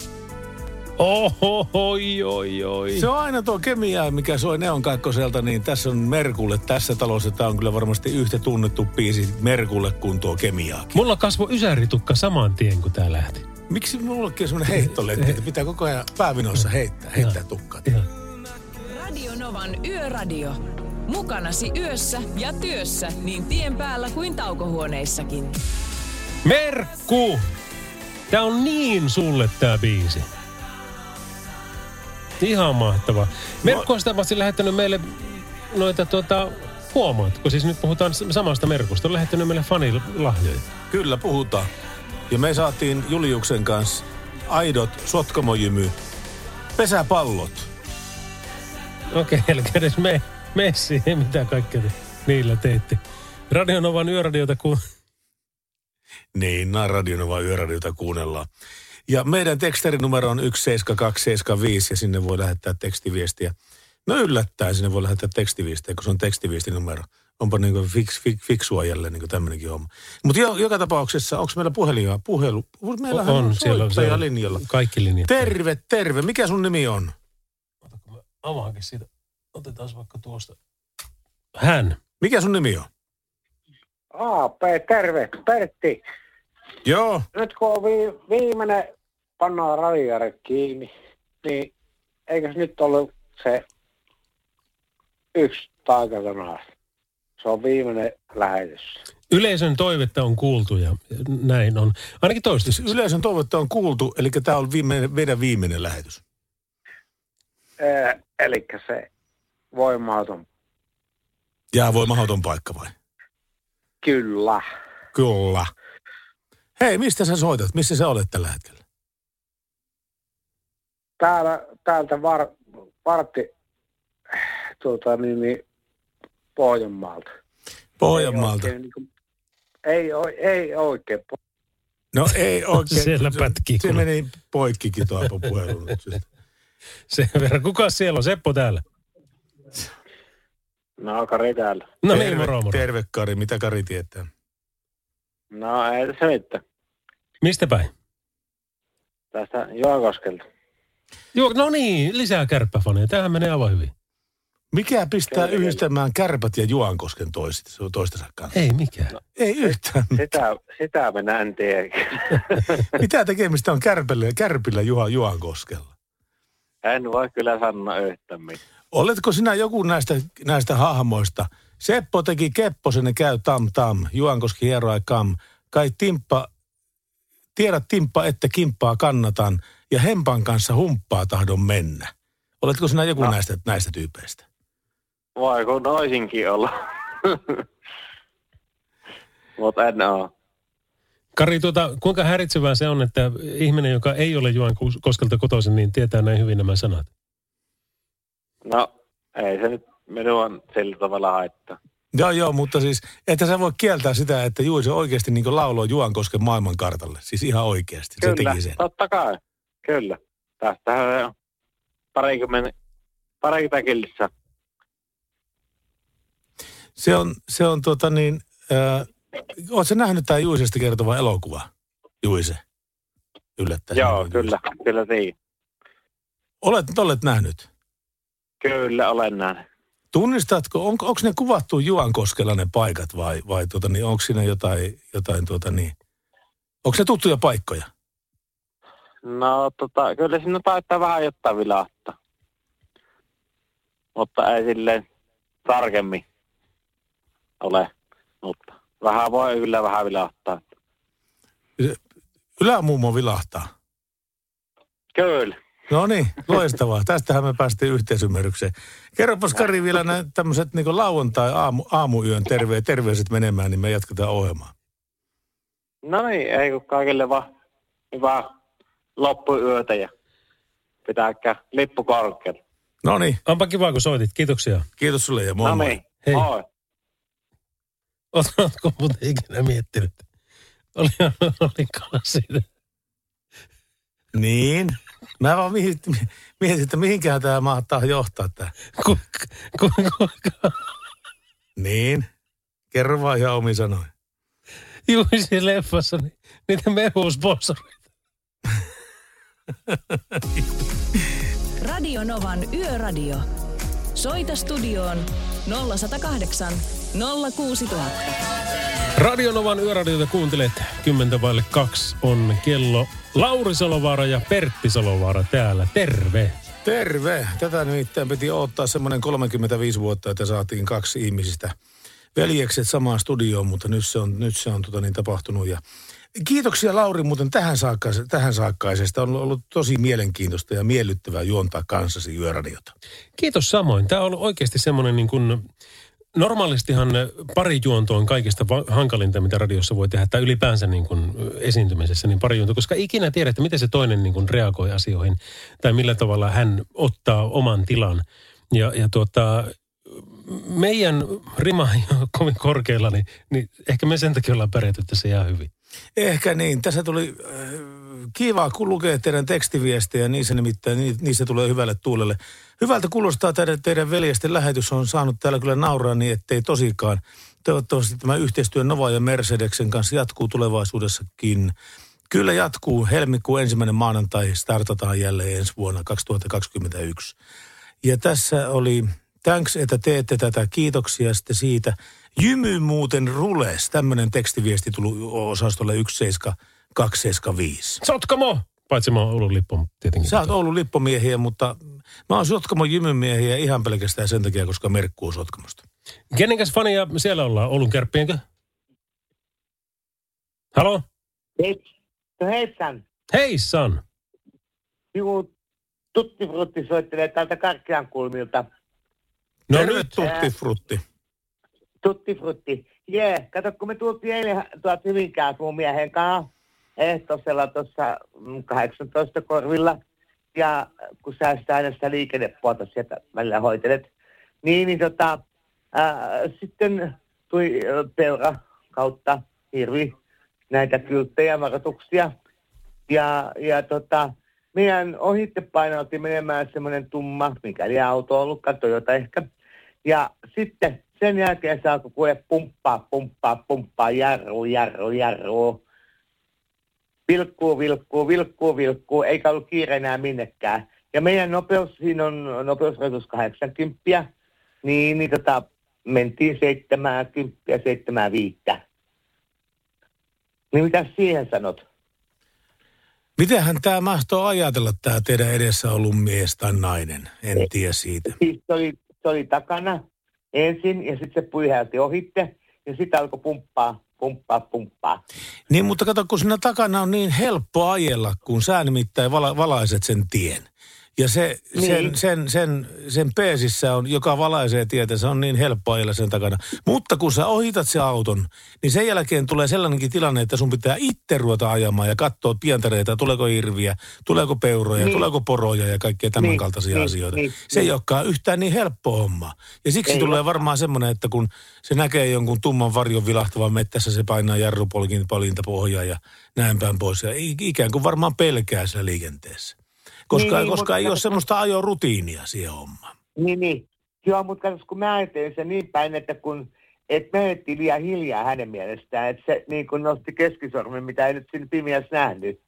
Oho, oi, oi, oi. Se on aina tuo kemia, mikä soi Neon kakkoselta, niin tässä on Merkulle tässä talossa. Tämä on kyllä varmasti yhtä tunnettu biisi Merkulle kuin tuo kemiaa. Mulla kasvoi ysäritukka saman tien, kun tää lähti. Miksi mullekin on semmoinen heittoletti, että pitää koko ajan päävinoissa heittää, heittää tukkaa. Radio Novan Yöradio. Mukanasi yössä ja työssä niin tien päällä kuin taukohuoneissakin. Merkku! Tää on niin sulle tää biisi. Ihan mahtava. Merkku on sitä vasta lähettänyt meille noita tuota, huomaatko? Siis nyt puhutaan samasta Merkusta. On lähettänyt meille fanilahjoja. Kyllä, puhutaan. Ja me saatiin Juliuksen kanssa aidot sotkamojymy pesäpallot. Okei, okay, eli edes me, me siihen, mitä kaikkea te niillä teitte. Radionovan yöradiota, kun Niin, nämä Radionova yöradiota kuunnellaan. Ja meidän tekstarinumero on 17275 ja sinne voi lähettää tekstiviestiä. No yllättäen sinne voi lähettää tekstiviestiä, kun se on tekstiviestinumero. Onpa niin kuin fix, fix, fiksua jälleen niin kuin tämmöinenkin homma. Mutta jo, joka tapauksessa, onko meillä puhelia? Puhelu? Meillähän on, siellä on, siellä on linjalla. kaikki linjat. Terve, terve. Mikä sun nimi on? Avaankin siitä. Otetaan vaikka tuosta. Hän. Mikä sun nimi on? AP, terve, Pertti. Joo. Nyt kun on vi- viimeinen pannaan radiare kiinni, niin eikös nyt ollut se yksi taikasana? Se on viimeinen lähetys. Yleisön toivetta on kuultu ja näin on. Ainakin toistaiseksi. Yleisön toivetta on kuultu, eli tämä on viimeinen, meidän viimeinen lähetys. Eli se voimaton. Jää voi mahdoton paikka vai? Kyllä. Kyllä. Hei, mistä sä soitat? Missä sä olet tällä hetkellä? Täällä, täältä var, vartti tuota, niin, niin, Pohjanmaalta. Pohjanmaalta. Ei oikein, niin kuin, ei, ei oikein. No ei oikein. Siellä Se- pätkii, Se kun- meni poikkikin tuo puhelu nyt. Sen verran. Kuka siellä on? Seppo täällä. No, Kari täällä. No terve, niin, moro, moro. Terve Kari, mitä Kari tietää? No, ei se mitään. Mistä päin? Tästä Joakoskelta. Joo, no niin, lisää kärppäfaneja. Tämähän menee aivan hyvin. Mikä pistää Kyllä, yhdistämään kärpät ja Juankosken toiset, toistensa kanssa? Ei mikään. Ei yhtään. Sitä, sitä minä en tiedä. Mitä tekemistä on kärpillä, kärpillä Juha Juankoskella? En voi kyllä sanoa yhtään mitään. Oletko sinä joku näistä, näistä hahmoista? Seppo teki Kepposen ja käy tam tam, Juankoski hieroi kam. Kai Timppa, tiedät Timppa, että kimppaa kannatan ja Hempan kanssa humppaa tahdon mennä. Oletko sinä joku No. näistä, näistä tyypeistä? Voiko noisinkin olla? Mutta en oo. Kari, tuota, kuinka häiritsevää se on, että ihminen, joka ei ole Juan Koskelta kotoisin, niin tietää näin hyvin nämä sanat? No, ei se nyt minua sillä tavalla haittaa. Joo, joo, mutta siis, että sä voi kieltää sitä, että Juise oikeasti niin lauloi Juankosken maailmankartalle. Siis ihan oikeasti, se Kyllä, teki sen. totta kai. Kyllä. Tästähän on parikymmentä, parikymmentä killissä. Se on, se on tota niin, äh, ootko nähnyt tämä Juisesta kertova elokuva? Juise. Yllättäen. Joo, kyllä, kyllä niin. Olet, olet nähnyt? Kyllä, olen nähnyt. Tunnistatko, on, onko ne kuvattu Juankoskella ne paikat vai, vai tota niin, onko siinä jotain, jotain tota niin, onko ne tuttuja paikkoja? No tota, kyllä siinä taitaa vähän jotain vilahtaa. Mutta ei silleen tarkemmin ole. Mutta vähän voi kyllä vähän vilahtaa. Ylämummo vilahtaa. Kyllä. No niin, loistavaa. Tästähän me päästiin yhteisymmärrykseen. Kerropas Kari vielä nämä tämmöiset niin lauantai aamu, aamuyön terve, terveiset menemään, niin me jatketaan ohjelmaa. No niin, ei kun kaikille vaan hyvää loppuyötä ja pitääkää lippu korkealla. No niin. Onpa kiva, kun soitit. Kiitoksia. Kiitos sulle ja moi No niin, Hei. moi. Oletko muuten ikinä miettinyt? Oli, oli siitä. Niin. Mä vaan mietin, mietin että mihinkään tämä mahtaa johtaa tämä. Kuinka? Kuinka? Niin. Kerro vaan ihan omin sanoin. Juisi leffassa niin, niitä mehusponsoreita. Radio Novan Yöradio. Soita studioon 0108 06000. Radionovan yöradiota kuuntelet. Kymmentä vaille kaksi on kello. Lauri Salovaara ja Pertti Salovaara täällä. Terve. Terve. Tätä nimittäin piti odottaa semmoinen 35 vuotta, että saatiin kaksi ihmisistä veljekset samaan studioon, mutta nyt se on, nyt se on tota niin tapahtunut. Ja kiitoksia Lauri muuten tähän, saakka, tähän saakkaisesta. On ollut tosi mielenkiintoista ja miellyttävää juontaa kanssasi yöradiota. Kiitos samoin. Tämä on ollut oikeasti semmoinen niin kuin, normaalistihan pari juonto on kaikista hankalinta, mitä radiossa voi tehdä, tai ylipäänsä niin kuin esiintymisessä, niin pari juonto, koska ikinä tiedät, että miten se toinen niin kuin reagoi asioihin, tai millä tavalla hän ottaa oman tilan. Ja, ja tuota, meidän rima ei ole kovin korkealla, niin, niin ehkä me sen takia ollaan pärjätty tässä ihan hyvin. Ehkä niin. Tässä tuli äh, kiva, kun lukee teidän tekstiviestejä, niissä nimittäin, ni- niissä tulee hyvälle tuulelle. Hyvältä kuulostaa teidän, teidän veljesten lähetys on saanut täällä kyllä nauraa niin, ettei tosikaan. Toivottavasti tämä yhteistyö Nova ja Mercedeksen kanssa jatkuu tulevaisuudessakin. Kyllä jatkuu. Helmikuun ensimmäinen maanantai startataan jälleen ensi vuonna 2021. Ja tässä oli, thanks, että teette tätä. Kiitoksia sitten siitä. Jymy muuten rules. Tämmöinen tekstiviesti tuli osastolle 17275. Sotkamo! Paitsi mä oon Oulun lippu tietenkin. Sä oot Oulun lippomiehiä, mutta mä oon Sotkamon jymymiehiä ihan pelkästään sen takia, koska Merkku on Sotkamosta. Kenenkäs fania siellä ollaan? Oulun kärppienkö? Halo? Hei, no heissan. Heissan. Joku Tutti Frutti soittelee täältä Karkkian kulmilta. No Terve nyt. Tutti Frutti. Tutti Frutti. Jee, yeah. kato kun me tultiin eilen tuolta Hyvinkään mun miehen kanssa ehtosella tuossa mm, 18 korvilla. Ja kun sä sitä aina sitä liikennepuolta sieltä välillä hoitelet, niin, niin tota, ää, sitten tuli peura kautta hirvi näitä kylttejä, varoituksia. Ja, ja tota, meidän ohitte painautti menemään semmoinen tumma, mikäli auto on ollutkaan, Toyota ehkä. Ja sitten sen jälkeen se alkoi kuule pumppaa, pumppaa, pumppaa, jarru, jarru, jarru. Vilkkuu, vilkkuu, vilkkuu, vilkkuu, eikä ollut kiire enää minnekään. Ja meidän nopeus, siinä on nopeusrajoitus 80, niin, niin tota, mentiin 70, 75. Niin mitä siihen sanot? Mitenhän tämä mahtoo ajatella, tämä teidän edessä ollut mies tai nainen? En tiedä siitä. Siis se oli, se oli takana ensin ja sitten se pyyhälti ohitte ja sitten alkoi pumppaa, pumppaa, pumppaa. Niin, mutta kato, kun siinä takana on niin helppo ajella, kun sä nimittäin vala, valaiset sen tien. Ja se, Niin. sen, sen, sen, sen peesissä on, joka valaisee tietä, se on niin helppo ajella sen takana. Mutta kun sä ohitat se auton, niin sen jälkeen tulee sellainenkin tilanne, että sun pitää itse ruveta ajamaan ja katsoa pientareita, tuleeko hirviä, tuleeko peuroja, Niin. tuleeko poroja ja kaikkea tämän Niin, kaltaisia niin, asioita. niin, se ei niin. olekaan yhtään niin helppo homma. Ja siksi Ei tulee ole. varmaan semmoinen, että kun se näkee jonkun tumman varjon vilahtavan mettässä, se painaa jarrupolkin palinta pohjaa ja näin päin pois. Ja ikään kuin varmaan pelkää siellä liikenteessä. Koska, Niin, koska mutta ei ole semmoista ajorutiinia siihen hommaan. Niin, niin. Joo, mutta katsos, kun mä ajattelin sen niin päin, että kun et menettiin liian hiljaa hänen mielestään, että se niin kuin nosti keskisormen, mitä ei nyt siinä pimeässä nähnyt.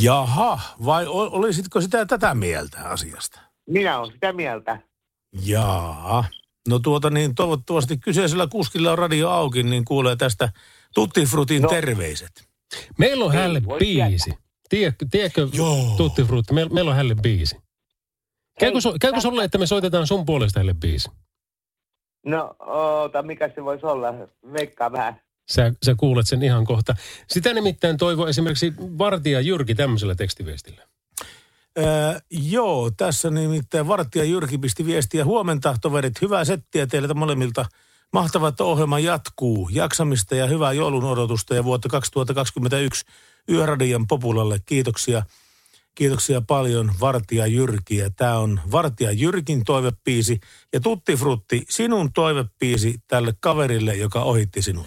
Jaha, vai olisitko sitä tätä mieltä asiasta? Minä olen sitä mieltä. Jaa. No tuota niin, toivottavasti kyseisellä kuskilla on radio auki, niin kuulee tästä Tutti Frutin no. terveiset. Meillä on Ei hälle voi Tiedätkö, tiedätkö Tutti Frutti, meillä, meillä on hälle biisi. Käykö, su, käykö sulle, että me soitetaan sun puolesta hälle biisi? No, oota, mikä se voisi olla? Veikkaa vähän. Sä, sä kuulet sen ihan kohta. Sitä nimittäin toivoo esimerkiksi Vartija Jyrki tämmöisellä tekstiviestillä. Öö, joo, tässä nimittäin Vartija Jyrki pisti viestiä. Huomenta, toverit. Hyvää settiä teiltä molemmilta. Mahtavaa, että ohjelma jatkuu. Jaksamista ja hyvää joulun odotusta ja vuotta 2021 Yöradian populalle. Kiitoksia. Kiitoksia paljon Vartija Jyrki. Ja tämä on Vartija Jyrkin toivepiisi. Ja Tutti Frutti, sinun toivepiisi tälle kaverille, joka ohitti sinut.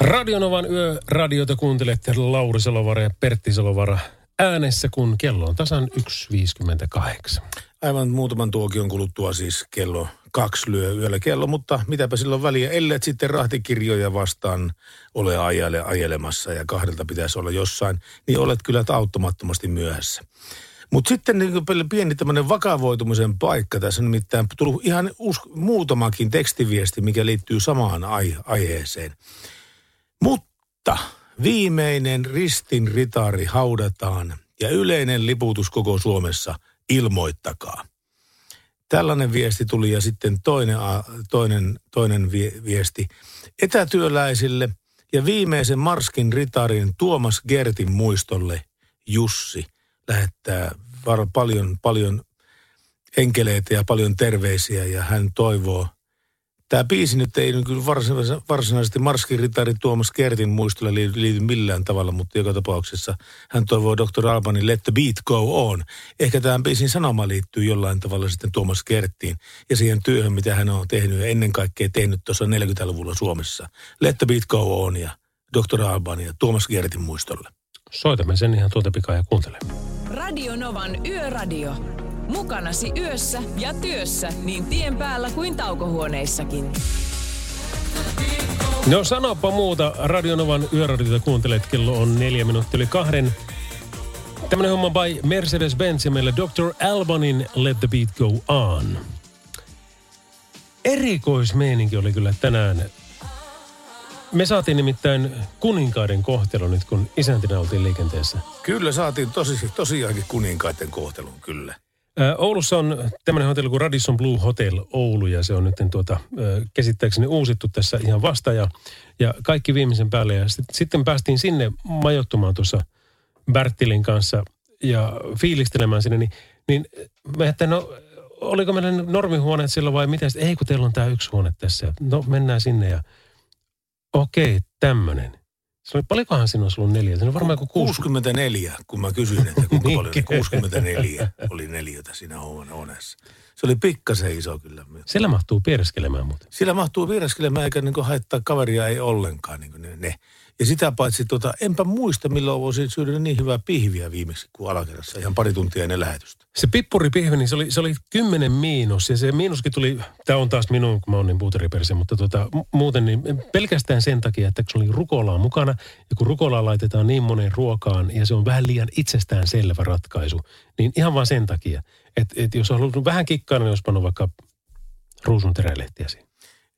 Radionovan yöradiota kuuntelette Lauri Salovara ja Pertti Salovara äänessä, kun kello on tasan 1.58. Aivan muutaman tuokion kuluttua siis kello kaksi lyö yöllä kello, mutta mitäpä silloin väliä, ellet sitten rahtikirjoja vastaan ole ajele, ajelemassa ja kahdelta pitäisi olla jossain, niin olet kyllä auttamattomasti myöhässä. Mutta sitten niin pieni tämmöinen vakavoitumisen paikka tässä, nimittäin tullut ihan us- muutamakin tekstiviesti, mikä liittyy samaan ai- aiheeseen. Mutta viimeinen ristin ritari haudataan ja yleinen liputus koko Suomessa ilmoittakaa. Tällainen viesti tuli ja sitten toinen, toinen, toinen vie- viesti etätyöläisille ja viimeisen Marskin ritarin Tuomas Gertin muistolle Jussi lähettää paljon, paljon enkeleitä ja paljon terveisiä ja hän toivoo Tämä biisi nyt ei kyllä varsinaisesti, varsinaisesti Marskin ritari Tuomas Kertin muistolle liity, liity millään tavalla, mutta joka tapauksessa hän toivoo Dr. Albanin Let the Beat Go On. Ehkä tämän biisin sanoma liittyy jollain tavalla sitten Tuomas Kerttiin ja siihen työhön, mitä hän on tehnyt ja ennen kaikkea tehnyt tuossa 40-luvulla Suomessa. Let the Beat Go On ja Dr. Alban ja Tuomas Kertin muistolle. Soitamme sen ihan tuota pikaa ja kuuntele. Radio Novan Yöradio. Mukanasi yössä ja työssä niin tien päällä kuin taukohuoneissakin. No sanopa muuta. Radionovan yöradiota kuuntelet. Kello on neljä minuuttia yli kahden. Tämmönen homma by Mercedes-Benz ja meillä Dr. Albanin Let the Beat Go On. Erikoismeininki oli kyllä tänään. Me saatiin nimittäin kuninkaiden kohtelu nyt, kun isäntinä oltiin liikenteessä. Kyllä saatiin tosi, tosiaankin kuninkaiden kohtelun, kyllä. Oulussa on tämmöinen hotelli kuin Radisson Blue Hotel Oulu ja se on nyt tuota, ö, käsittääkseni uusittu tässä ihan vasta ja, ja kaikki viimeisen päälle. Ja sit, sitten päästiin sinne majoittumaan tuossa Bertilin kanssa ja fiilistelemään sinne, niin, niin me että no oliko meillä normihuoneet silloin vai mitä? Sitten, Ei kun teillä on tämä yksi huone tässä. No mennään sinne ja okei, tämmöinen. Se oli, paljonkohan siinä olisi ollut neljä? Se on varmaan joku kuusi. 64, kun mä kysyin, että kuinka Niin. paljon, niin 64 oli neliötä siinä huoneessa. Se oli pikkasen iso kyllä. Siellä mahtuu piereskelemään muuten. Sillä mahtuu viereskelemään eikä niin haittaa kaveria ei ollenkaan niin ne, ne. Ja sitä paitsi, tota, enpä muista milloin voisin syödä niin hyvää pihviä viimeksi kuin alakerrassa, ihan pari tuntia ennen lähetystä. Se pippuripihvi, niin se oli, se oli 10 miinus ja se miinuskin tuli, tämä on taas minun, kun mä oon niin puuteriperse, mutta tota, mu- muuten niin pelkästään sen takia, että se oli rukolaa mukana ja kun rukolaa laitetaan niin moneen ruokaan ja se on vähän liian itsestään selvä ratkaisu, niin ihan vaan sen takia, että, että jos on halunnut vähän kikkaana, niin olisi pannut vaikka ruusun terälehtiä siihen.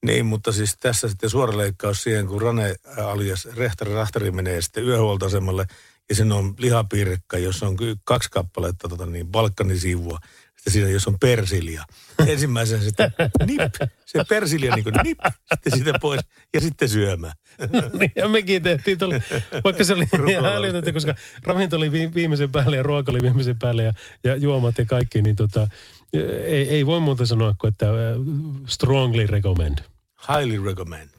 Niin, mutta siis tässä sitten suora leikkaus siihen, kun Rane alias Rehtari Rahtari menee sitten yöhuoltoasemalle ja sen on lihapiirekka, jossa on kaksi kappaletta tota niin, balkanisivua. Sitten siinä jos on persilja. Ensimmäisenä sitten nip, se persilja niin kuin nip, sitten siitä pois ja sitten syömään. niin, ja mekin tehtiin tuolla, vaikka se oli ihan älytöntä, koska ravinto oli vi- viimeisen päälle ja ruoka oli viimeisen päälle ja, ja juomat ja kaikki, niin tota, ei, ei voi muuta sanoa kuin, että äh, strongly recommend. Highly recommend.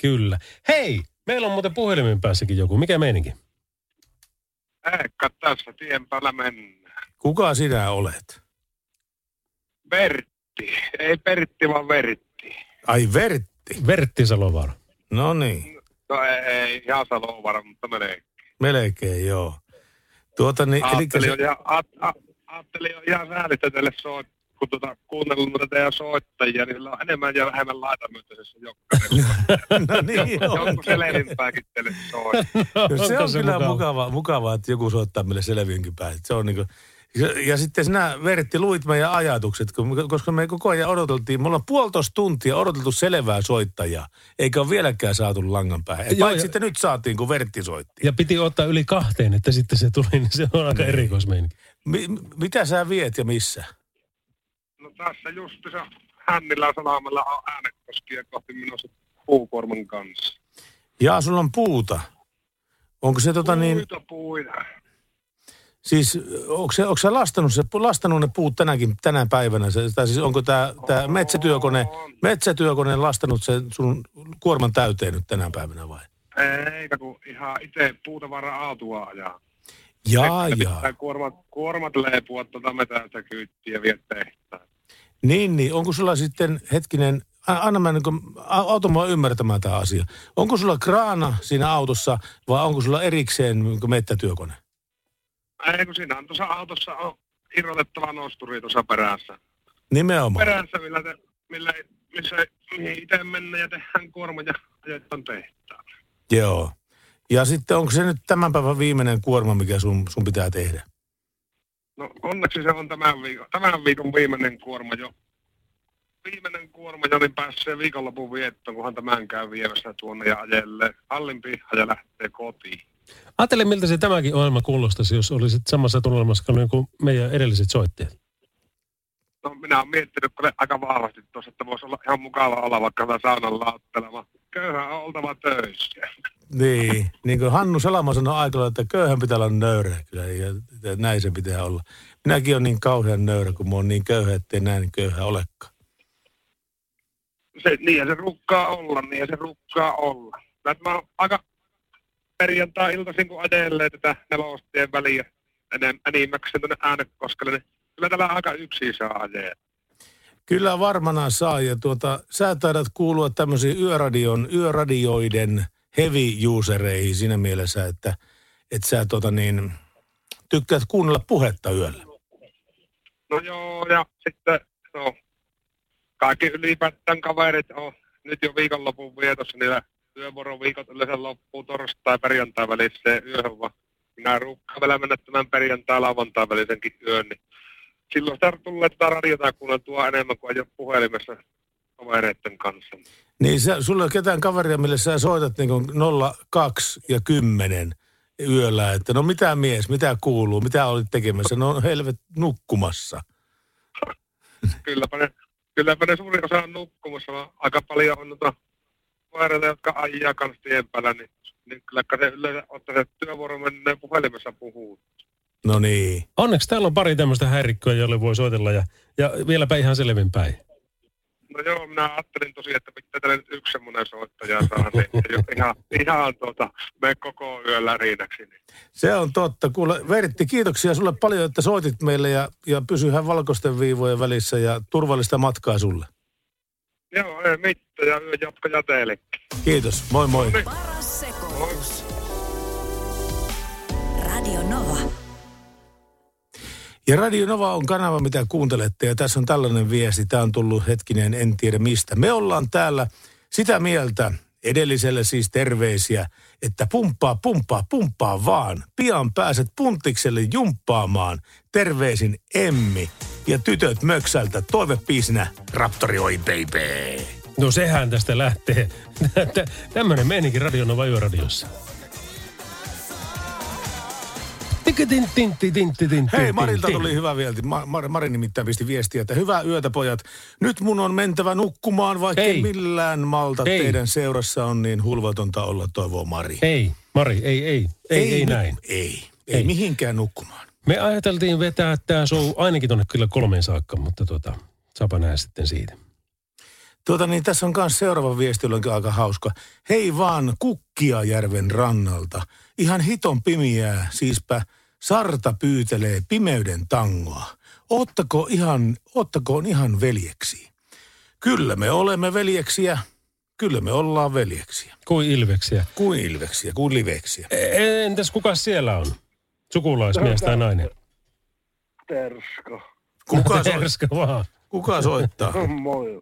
Kyllä. Hei, meillä on muuten puhelimen päässäkin joku. Mikä meininki? Ehkä tässä tien päällä mennään. Kuka sinä olet? Vertti. Ei Pertti, vaan Vertti. Ai Vertti. Vertti Salovaara. No niin, No ei, ei ihan Salovara, mutta melkein. melkein joo. Tuota niin, eli Ajattelin, se, jo ihan, a, a, ajattelin jo ihan säälistä teille soit, kun tuota, kuunnellut noita teidän soittajia, niin sillä on enemmän ja vähemmän laitamyönteisessä jokainen. no niin on. Joku selvinpäänkin teille soittaa. No, se Onko on se kyllä mukava? mukavaa, mukavaa, että joku soittaa meille selviinkin päin. Se on niin kuin, ja, ja sitten sinä, Vertti, luit meidän ajatukset, kun- koska me koko ajan odoteltiin, me ollaan puolitoista tuntia odoteltu selvää soittajaa, eikä ole vieläkään saatu langan päähän. Joo, Paitsi ja- sitten nyt saatiin, kun Vertti soitti. Ja piti ottaa yli kahteen, että sitten se tuli, niin se on aika erikoismeininki. Mi- mitä sä viet ja missä? No tässä just se Hännillä salamalla on äänekoskia kohti menossa puukuorman kanssa. Jaa, sulla on puuta. Onko se tota niin, Puita puita. siis onko, se, onko sä lastannut, se, lastannut ne puut tänäkin, tänä päivänä? Se, tai siis onko tämä tää metsätyökone, metsätyökone lastannut sen sun kuorman täyteen nyt tänä päivänä vai? Eikä kun ihan itse puutavara aatua ajaa. Jaa, jaa. Kuormat, kuormat leipua tuota metästä kyyttiä ja vie tehtaan. Niin, niin. Onko sulla sitten, hetkinen, anna mä niin auta mua ymmärtämään tämä asia. Onko sulla kraana siinä autossa vai onko sulla erikseen niin mettätyökone? Ei kun siinä on tuossa autossa on irrotettava nosturi tuossa perässä. Nimenomaan. Perässä, millä, te, millä missä mihin itse mennään ja tehdään kuorma ja ajetaan tehtaan. Joo. Ja sitten onko se nyt tämän päivän viimeinen kuorma, mikä sun, sun pitää tehdä? No onneksi se on tämän viikon, tämän viikon viimeinen kuorma jo. Viimeinen kuorma jo, niin pääsee viikonlopun viettoon, kunhan tämän käy viemässä tuonne ja ajelee hallin pihaan ja lähtee kotiin. Ajattele, miltä se tämäkin ohjelma kuulostaisi, jos olisit samassa tunnelmassa kuin meidän edelliset soittajat. No minä olen miettinyt kyllä aika vahvasti tuossa, että voisi olla ihan mukava olla vaikka saunan lauttelema. Köyhä on oltava töissä. Niin, niin kuin Hannu Salama sanoi aikalla, että köyhän pitää olla nöyrä kyllä, ja, ja näin se pitää olla. Minäkin olen niin kauhean nöyrä, kun mä oon niin köyhä, ettei näin köyhä olekaan. Se, niin se rukkaa olla, niin se rukkaa olla. Mä oon aika perjantai-iltaisin, kun ajelee tätä nelostien väliä enem, enimmäkseen tuonne äänekoskelle, niin kyllä täällä aika yksin saa ajaa. Kyllä varmana saa, ja tuota, sä taidat kuulua tämmöisiin yöradion, yöradioiden heavy-usereihin siinä mielessä, että, että sä tota niin, tykkäät kuunnella puhetta yöllä. No joo, ja sitten no, kaikki ylipäätään kaverit on nyt jo viikonlopun vietossa, niillä työvuoroviikot yleensä loppuu torstai perjantai väliseen yöhön, vaan minä ruukkaan vielä mennä tämän perjantai lauantai välisenkin yön, niin silloin sitä tulee tätä radiota kuunneltua enemmän kuin ajaa puhelimessa kavereiden kanssa. Niin sä, sulla ei ole ketään kaveria, mille sä soitat niin kuin 02 ja 10 yöllä, että no mitä mies, mitä kuuluu, mitä olit tekemässä, no helvet nukkumassa. Kylläpä ne, kylläpä ne suurin osa on nukkumassa, vaan aika paljon on noita kavereita, jotka ajaa kanssa tien päällä, niin, niin kyllä se yleensä ottaa se työvuoro menee puhelimessa puhuu. No niin. Onneksi täällä on pari tämmöistä häirikköä, joille voi soitella ja, ja vieläpä ihan selvinpäin. No joo, minä ajattelin tosiaan, että pitää tällä nyt yksi semmoinen soittaja saada, niin ihan, ihan tuota, me koko yön lärinäksi. Niin. Se on totta. Kuule, Vertti, kiitoksia sulle paljon, että soitit meille ja, ja pysyhän valkoisten viivojen välissä ja turvallista matkaa sulle. Joo, ei mitään, ja yön jatkoja teillekin. Kiitos, moi moi. Paras sekoitus. Radio Nova. Ja Radio Nova on kanava, mitä kuuntelette ja tässä on tällainen viesti. Tämä on tullut hetkinen, en tiedä mistä. Me ollaan täällä sitä mieltä, edelliselle siis terveisiä, että pumppaa, pumppaa, pumppaa vaan. Pian pääset puntikselle jumppaamaan. Terveisin Emmi ja tytöt Möksältä toivepiisinä Raptori oi baby. No sehän tästä lähtee. Tämmöinen meininki Hei, Marilta tuli hyvä viesti. Ma- Mar- Mari nimittäin pisti viestiä, että hyvää yötä pojat. Nyt mun on mentävä nukkumaan, vaikka Ei. millään malta Ei. teidän seurassa on niin hulvatonta olla, toivoo Mari. Ei, Mari, ei, ei, ei, ei, nyt- näin. Ei, ei, ei mihinkään nukkumaan. Me ajateltiin vetää tämä show ainakin tonne kyllä kolmeen saakka, mutta tota, saapa nähdä sitten siitä. Tuota niin, tässä on myös seuraava viesti, jolla on aika hauska. Hei vaan Kukkiajärven rannalta. Ihan hiton pimiää, siispä Sarta pyytelee pimeyden tangoa. Ottako ihan, ottakoon ihan veljeksi. Kyllä me olemme veljeksiä. Kyllä me ollaan veljeksiä. Kuin ilveksiä. Kuin ilveksiä, kuin liveksiä. E- Entäs kuka siellä on? Sukulaismies tai nainen? Terska. Kuka, Terska vaan. kuka soittaa? Moi.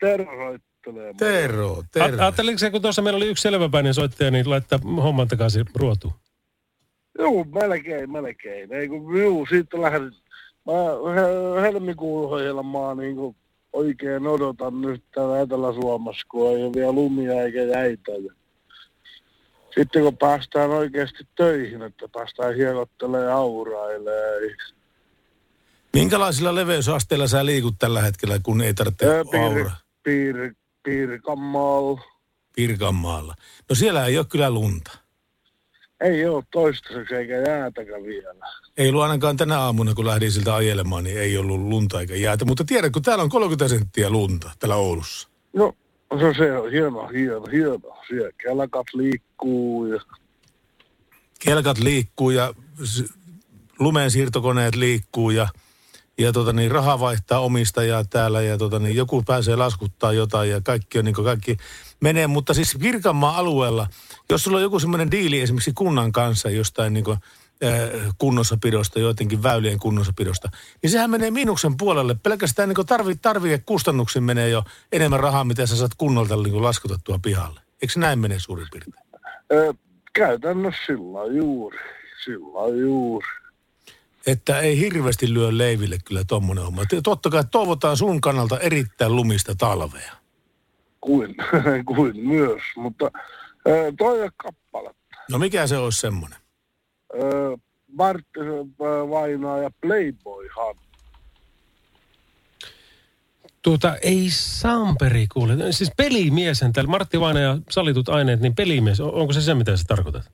Tero soittelee. Tero, terve. A- Ajatteliko se, kun tuossa meillä oli yksi selväpäinen soittaja, niin laittaa homman takaisin ruotuun? Joo, melkein, melkein. Ei kun juu, siitä lähdin. Mä he- helmikuun ohjelmaa niin kuin oikein odotan nyt täällä Etelä-Suomessa, kun ei ole vielä lumia eikä jäitä. Ja sitten kun päästään oikeasti töihin, että päästään hiekottelemaan ja aurailemaan. Minkälaisilla leveysasteilla sä liikut tällä hetkellä, kun ei tarvitse Ää, Piir, aura? piir, Pirkanmaalla. Pirkanmaalla. No siellä ei ole kyllä lunta. Ei ole toistaiseksi eikä jäätäkään vielä. Ei ollut ainakaan tänä aamuna, kun lähdin siltä ajelemaan, niin ei ollut lunta eikä jäätä. Mutta tiedät, kun täällä on 30 senttiä lunta täällä Oulussa. No, se, se on hieno, hieno, hieno. Siellä kelkat liikkuu ja Kelkat liikkuu ja lumeen siirtokoneet liikkuu ja, ja tota niin, raha vaihtaa omistajaa täällä ja tota niin, joku pääsee laskuttaa jotain ja kaikki on niin kaikki menee. Mutta siis Pirkanmaan alueella, jos sulla on joku semmoinen diili esimerkiksi kunnan kanssa jostain niin kuin, äh, kunnossapidosta, joidenkin väylien kunnossapidosta, niin sehän menee miinuksen puolelle. Pelkästään niin tarvi, tarvikekustannuksiin menee jo enemmän rahaa, mitä sä saat kunnolta niin laskutettua pihalle. Eikö näin mene suurin piirtein? Ö, käytännössä sillä juuri, sillä juuri. Että ei hirveästi lyö leiville kyllä tommonen homma. Totta kai toivotaan sun kannalta erittäin lumista talvea. Kuin, kuin myös, mutta ö, toi on kappale. No mikä se olisi semmonen? Ö, Martti Vainaa ja Playboyhan. Tuota, ei Samperi kuule. Siis pelimieshän täällä, Martti Vaina ja salitut aineet, niin pelimies, on- onko se se, mitä sä tarkoitat?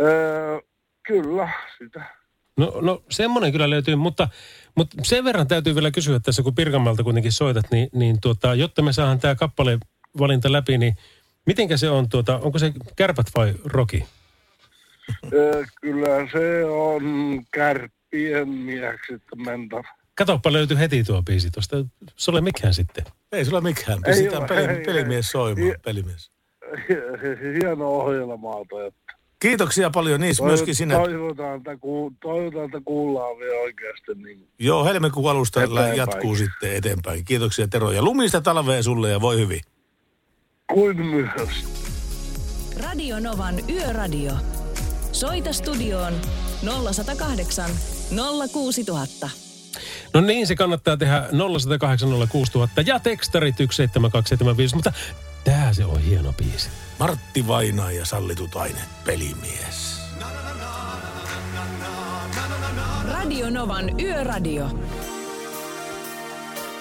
Ö, kyllä, sitä. No, no semmoinen kyllä löytyy, mutta, mutta sen verran täytyy vielä kysyä tässä, kun Pirkanmaalta kuitenkin soitat, niin, niin tuota, jotta me saadaan tämä kappale valinta läpi, niin mitenkä se on, tuota, onko se kärpät vai roki? Kyllä se on kärppien mieheksi, että mentä. Katoppa löytyy heti tuo biisi tuosta. Se ole mikään sitten. Ei sulla mikään. Pistetään peli, pelimies soimaan, pelimies. Hieno ohjelmalta. Että Kiitoksia paljon niissä myöskin sinä. Toivotaan, että, ku, toivotaan, että kuullaan vielä oikeasti. Niin. Joo, helmikuun alusta Eteenpäin. jatkuu sitten eteenpäin. Kiitoksia Tero. Ja lumista talvea sulle ja voi hyvin. Kuin myös. Radio Novan Yöradio. Soita studioon 0108 06000. No niin, se kannattaa tehdä 0806000 ja tekstarit 17275, mutta tää se on hieno biisi. Martti Vainaa ja sallitut aineet, pelimies. Radio Novan Yöradio.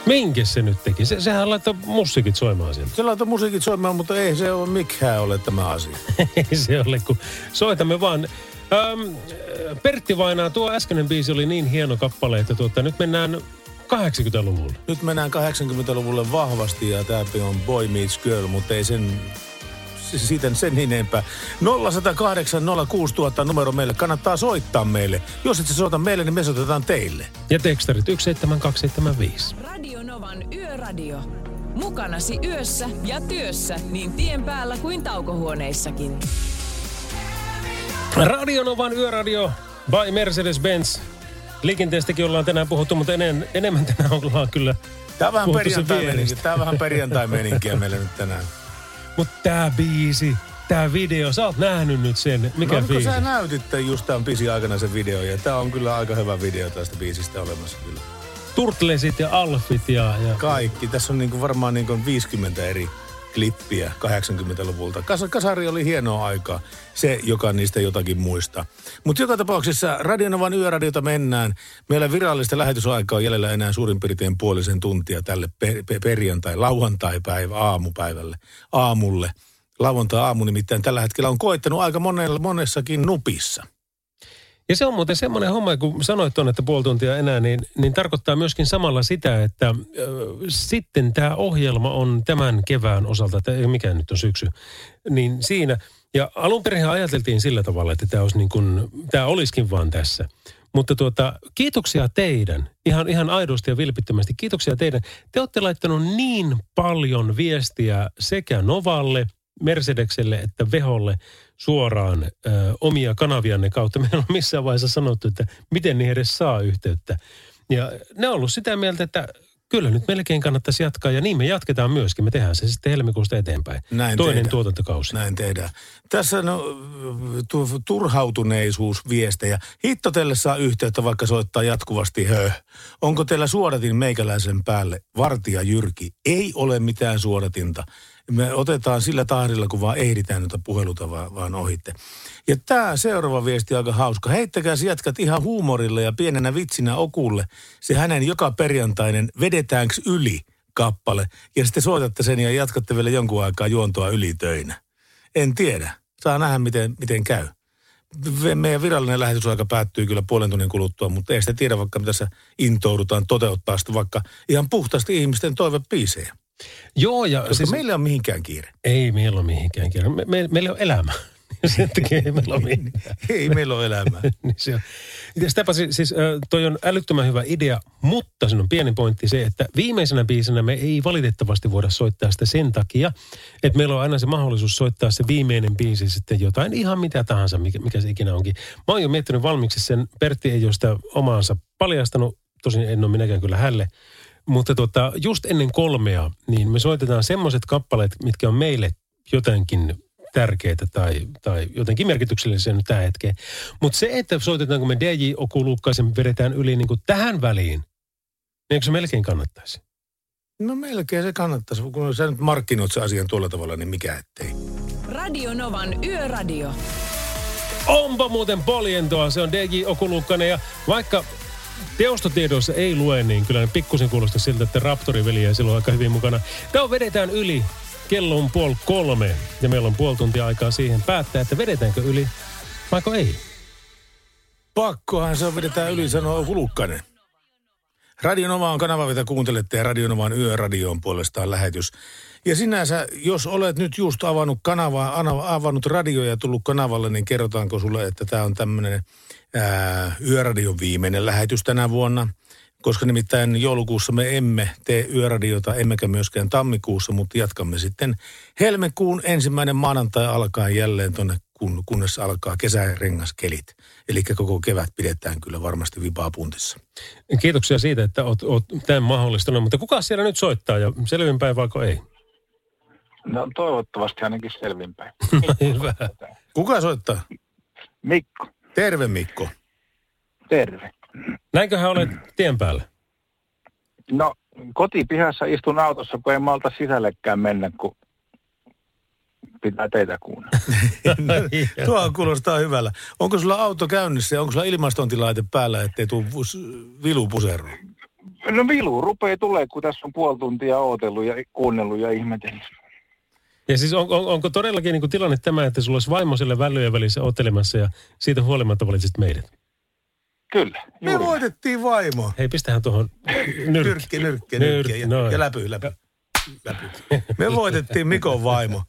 Minkä se nyt teki? Se, sehän laittoi musiikit soimaan sieltä. Se laittoi musiikit soimaan, mutta ei se ole mikään ole tämä asia. Ei se ole, kun soitamme vaan. Öm, Pertti Vainaa, tuo äskeinen biisi oli niin hieno kappale, että tuota, nyt mennään 80-luvulle. Nyt mennään 80-luvulle vahvasti ja tämä on Boy Meets Girl, mutta ei sen siitä sen enempää. 0108 06000 numero meille. Kannattaa soittaa meille. Jos et soita meille, niin me soitetaan teille. Ja tekstarit 17275. Radio Novan Yöradio. Mukanasi yössä ja työssä niin tien päällä kuin taukohuoneissakin. Radionovan yöradio by Mercedes-Benz. Liikenteestäkin ollaan tänään puhuttu, mutta enen, enemmän tänään ollaan kyllä Tää on vähän puhuttu sen perjantai vierestä. Tää on vähän perjantai-meninkiä meillä nyt tänään. Mutta tää biisi, tää video, sä oot nähnyt nyt sen. Mikä no, biisi? sä näytit just tämän biisin aikana sen video, ja tää on kyllä aika hyvä video tästä biisistä olemassa kyllä. Turtlesit ja Alfit ja... ja... Kaikki. Tässä on niinku varmaan niinku 50 eri klippiä 80-luvulta. Kas, kasari oli hienoa aikaa, se joka niistä jotakin muistaa. Mutta joka tapauksessa Radionovan yöradiota mennään. Meillä virallista lähetysaikaa on jäljellä enää suurin piirtein puolisen tuntia tälle per, per, perjantai, lauantai-päivä, aamupäivälle, aamulle. Lauantai-aamu nimittäin tällä hetkellä on koittanut aika monella, monessakin nupissa. Ja se on muuten semmoinen homma, kun sanoit tuonne, että puoli tuntia enää, niin, niin tarkoittaa myöskin samalla sitä, että äh, sitten tämä ohjelma on tämän kevään osalta, että ei mikään nyt on syksy, niin siinä. Ja alun perin ajateltiin sillä tavalla, että tämä, olisi niin olisikin vaan tässä. Mutta tuota, kiitoksia teidän, ihan, ihan aidosti ja vilpittömästi, kiitoksia teidän. Te olette laittanut niin paljon viestiä sekä Novalle, Mercedekselle että Veholle suoraan ö, omia kanavianne kautta. Meillä on missään vaiheessa sanottu, että miten niihin edes saa yhteyttä. Ja ne on ollut sitä mieltä, että kyllä nyt melkein kannattaisi jatkaa ja niin me jatketaan myöskin. Me tehdään se sitten helmikuusta eteenpäin. Näin Toinen tehdään. tuotantokausi. Näin tehdään. Tässä no, tu, turhautuneisuus viestejä. Hittotelle saa yhteyttä, vaikka soittaa jatkuvasti höh. Onko teillä suodatin meikäläisen päälle? Vartija Jyrki. Ei ole mitään suodatinta. Me otetaan sillä tahdilla, kun vaan ehditään noita puheluta vaan, vaan ohitte. Ja tämä seuraava viesti aika hauska. Heittäkää se jatkat ihan huumorille ja pienenä vitsinä okulle. Se hänen joka perjantainen vedetäänkö yli kappale. Ja sitten soitatte sen ja jatkatte vielä jonkun aikaa juontoa ylitöinä. En tiedä. Saa nähdä, miten, miten käy. Meidän virallinen lähetysaika päättyy kyllä puolen tunnin kuluttua, mutta ei sitä tiedä, vaikka me tässä intoudutaan toteuttaa sitä vaikka ihan puhtaasti ihmisten toivepiisejä. Joo, ja Koska siis... meillä ei ole mihinkään kiire. Ei meillä ole mihinkään kiire. Me, me, meillä on elämä. Sen takia ei meillä ole mihinkään. Ei meillä ole elämää. niin se on. Sitäpä siis, siis toi on älyttömän hyvä idea, mutta siinä on pieni pointti se, että viimeisenä biisenä me ei valitettavasti voida soittaa sitä sen takia, että meillä on aina se mahdollisuus soittaa se viimeinen biisi sitten jotain ihan mitä tahansa, mikä, mikä se ikinä onkin. Mä oon jo miettinyt valmiiksi sen, Pertti ei ole sitä omaansa paljastanut, tosin en ole minäkään kyllä hälle, mutta tota, just ennen kolmea, niin me soitetaan semmoiset kappaleet, mitkä on meille jotenkin tärkeitä tai, tai jotenkin merkityksellisiä nyt tähän hetkeen. Mutta se, että soitetaanko me DJ Oku Lukkaisen vedetään yli niin kuin tähän väliin, niin eikö se melkein kannattaisi? No melkein se kannattaisi. Kun sä nyt markkinoit se asian tuolla tavalla, niin mikä ettei. Radio Novan Yöradio. Onpa muuten poljentoa, se on DJ Okulukkanen ja vaikka teostotiedoissa ei lue, niin kyllä ne pikkusen kuulostaa siltä, että Raptori-veli ja silloin aika hyvin mukana. Tämä vedetään yli. Kello on puoli kolme ja meillä on puoli tuntia aikaa siihen päättää, että vedetäänkö yli vaiko ei. Pakkohan se on vedetään yli, sanoo Hulukkanen. Radionova on kanava, mitä kuuntelette ja Radionovan yöradioon puolestaan lähetys. Ja sinänsä, jos olet nyt just avannut kanavaa, ana- avannut radio ja tullut kanavalle, niin kerrotaanko sulle, että tämä on tämmöinen yöradion viimeinen lähetys tänä vuonna. Koska nimittäin joulukuussa me emme tee yöradiota, emmekä myöskään tammikuussa, mutta jatkamme sitten helmikuun ensimmäinen maanantai alkaen jälleen tuonne, kun, kunnes alkaa kesärengaskelit. Eli koko kevät pidetään kyllä varmasti vipaa puntissa. Kiitoksia siitä, että oot, oot tämän mahdollistanut, mutta kuka siellä nyt soittaa ja selvinpäin vaiko ei? No toivottavasti ainakin selvinpäin. Hyvä. Kuka soittaa? Mikko. Terve Mikko. Terve. Näinköhän olet tien päällä? No kotipihassa istun autossa, kun en malta sisällekään mennä, kun pitää teitä kuunnella. Tuo kuulostaa hyvällä. Onko sulla auto käynnissä ja onko sulla ilmastointilaite päällä, ettei tule vilu puseroon? No vilu rupeaa tulee, kun tässä on puoli tuntia ootellut ja kuunnellut ja ihmetellyt. Ja siis on, on, onko todellakin niin kuin tilanne tämä, että sulla olisi vaimo siellä välyjen välissä ottelemassa ja siitä huolimatta valitsit meidät? Kyllä. Me voitettiin vaimo. Hei, pistähän tuohon nyrkki. Nyrkki, nyrkki, nyrkki. Ja, noin. ja läpy, läpy. läpy. Me voitettiin Mikon vaimo.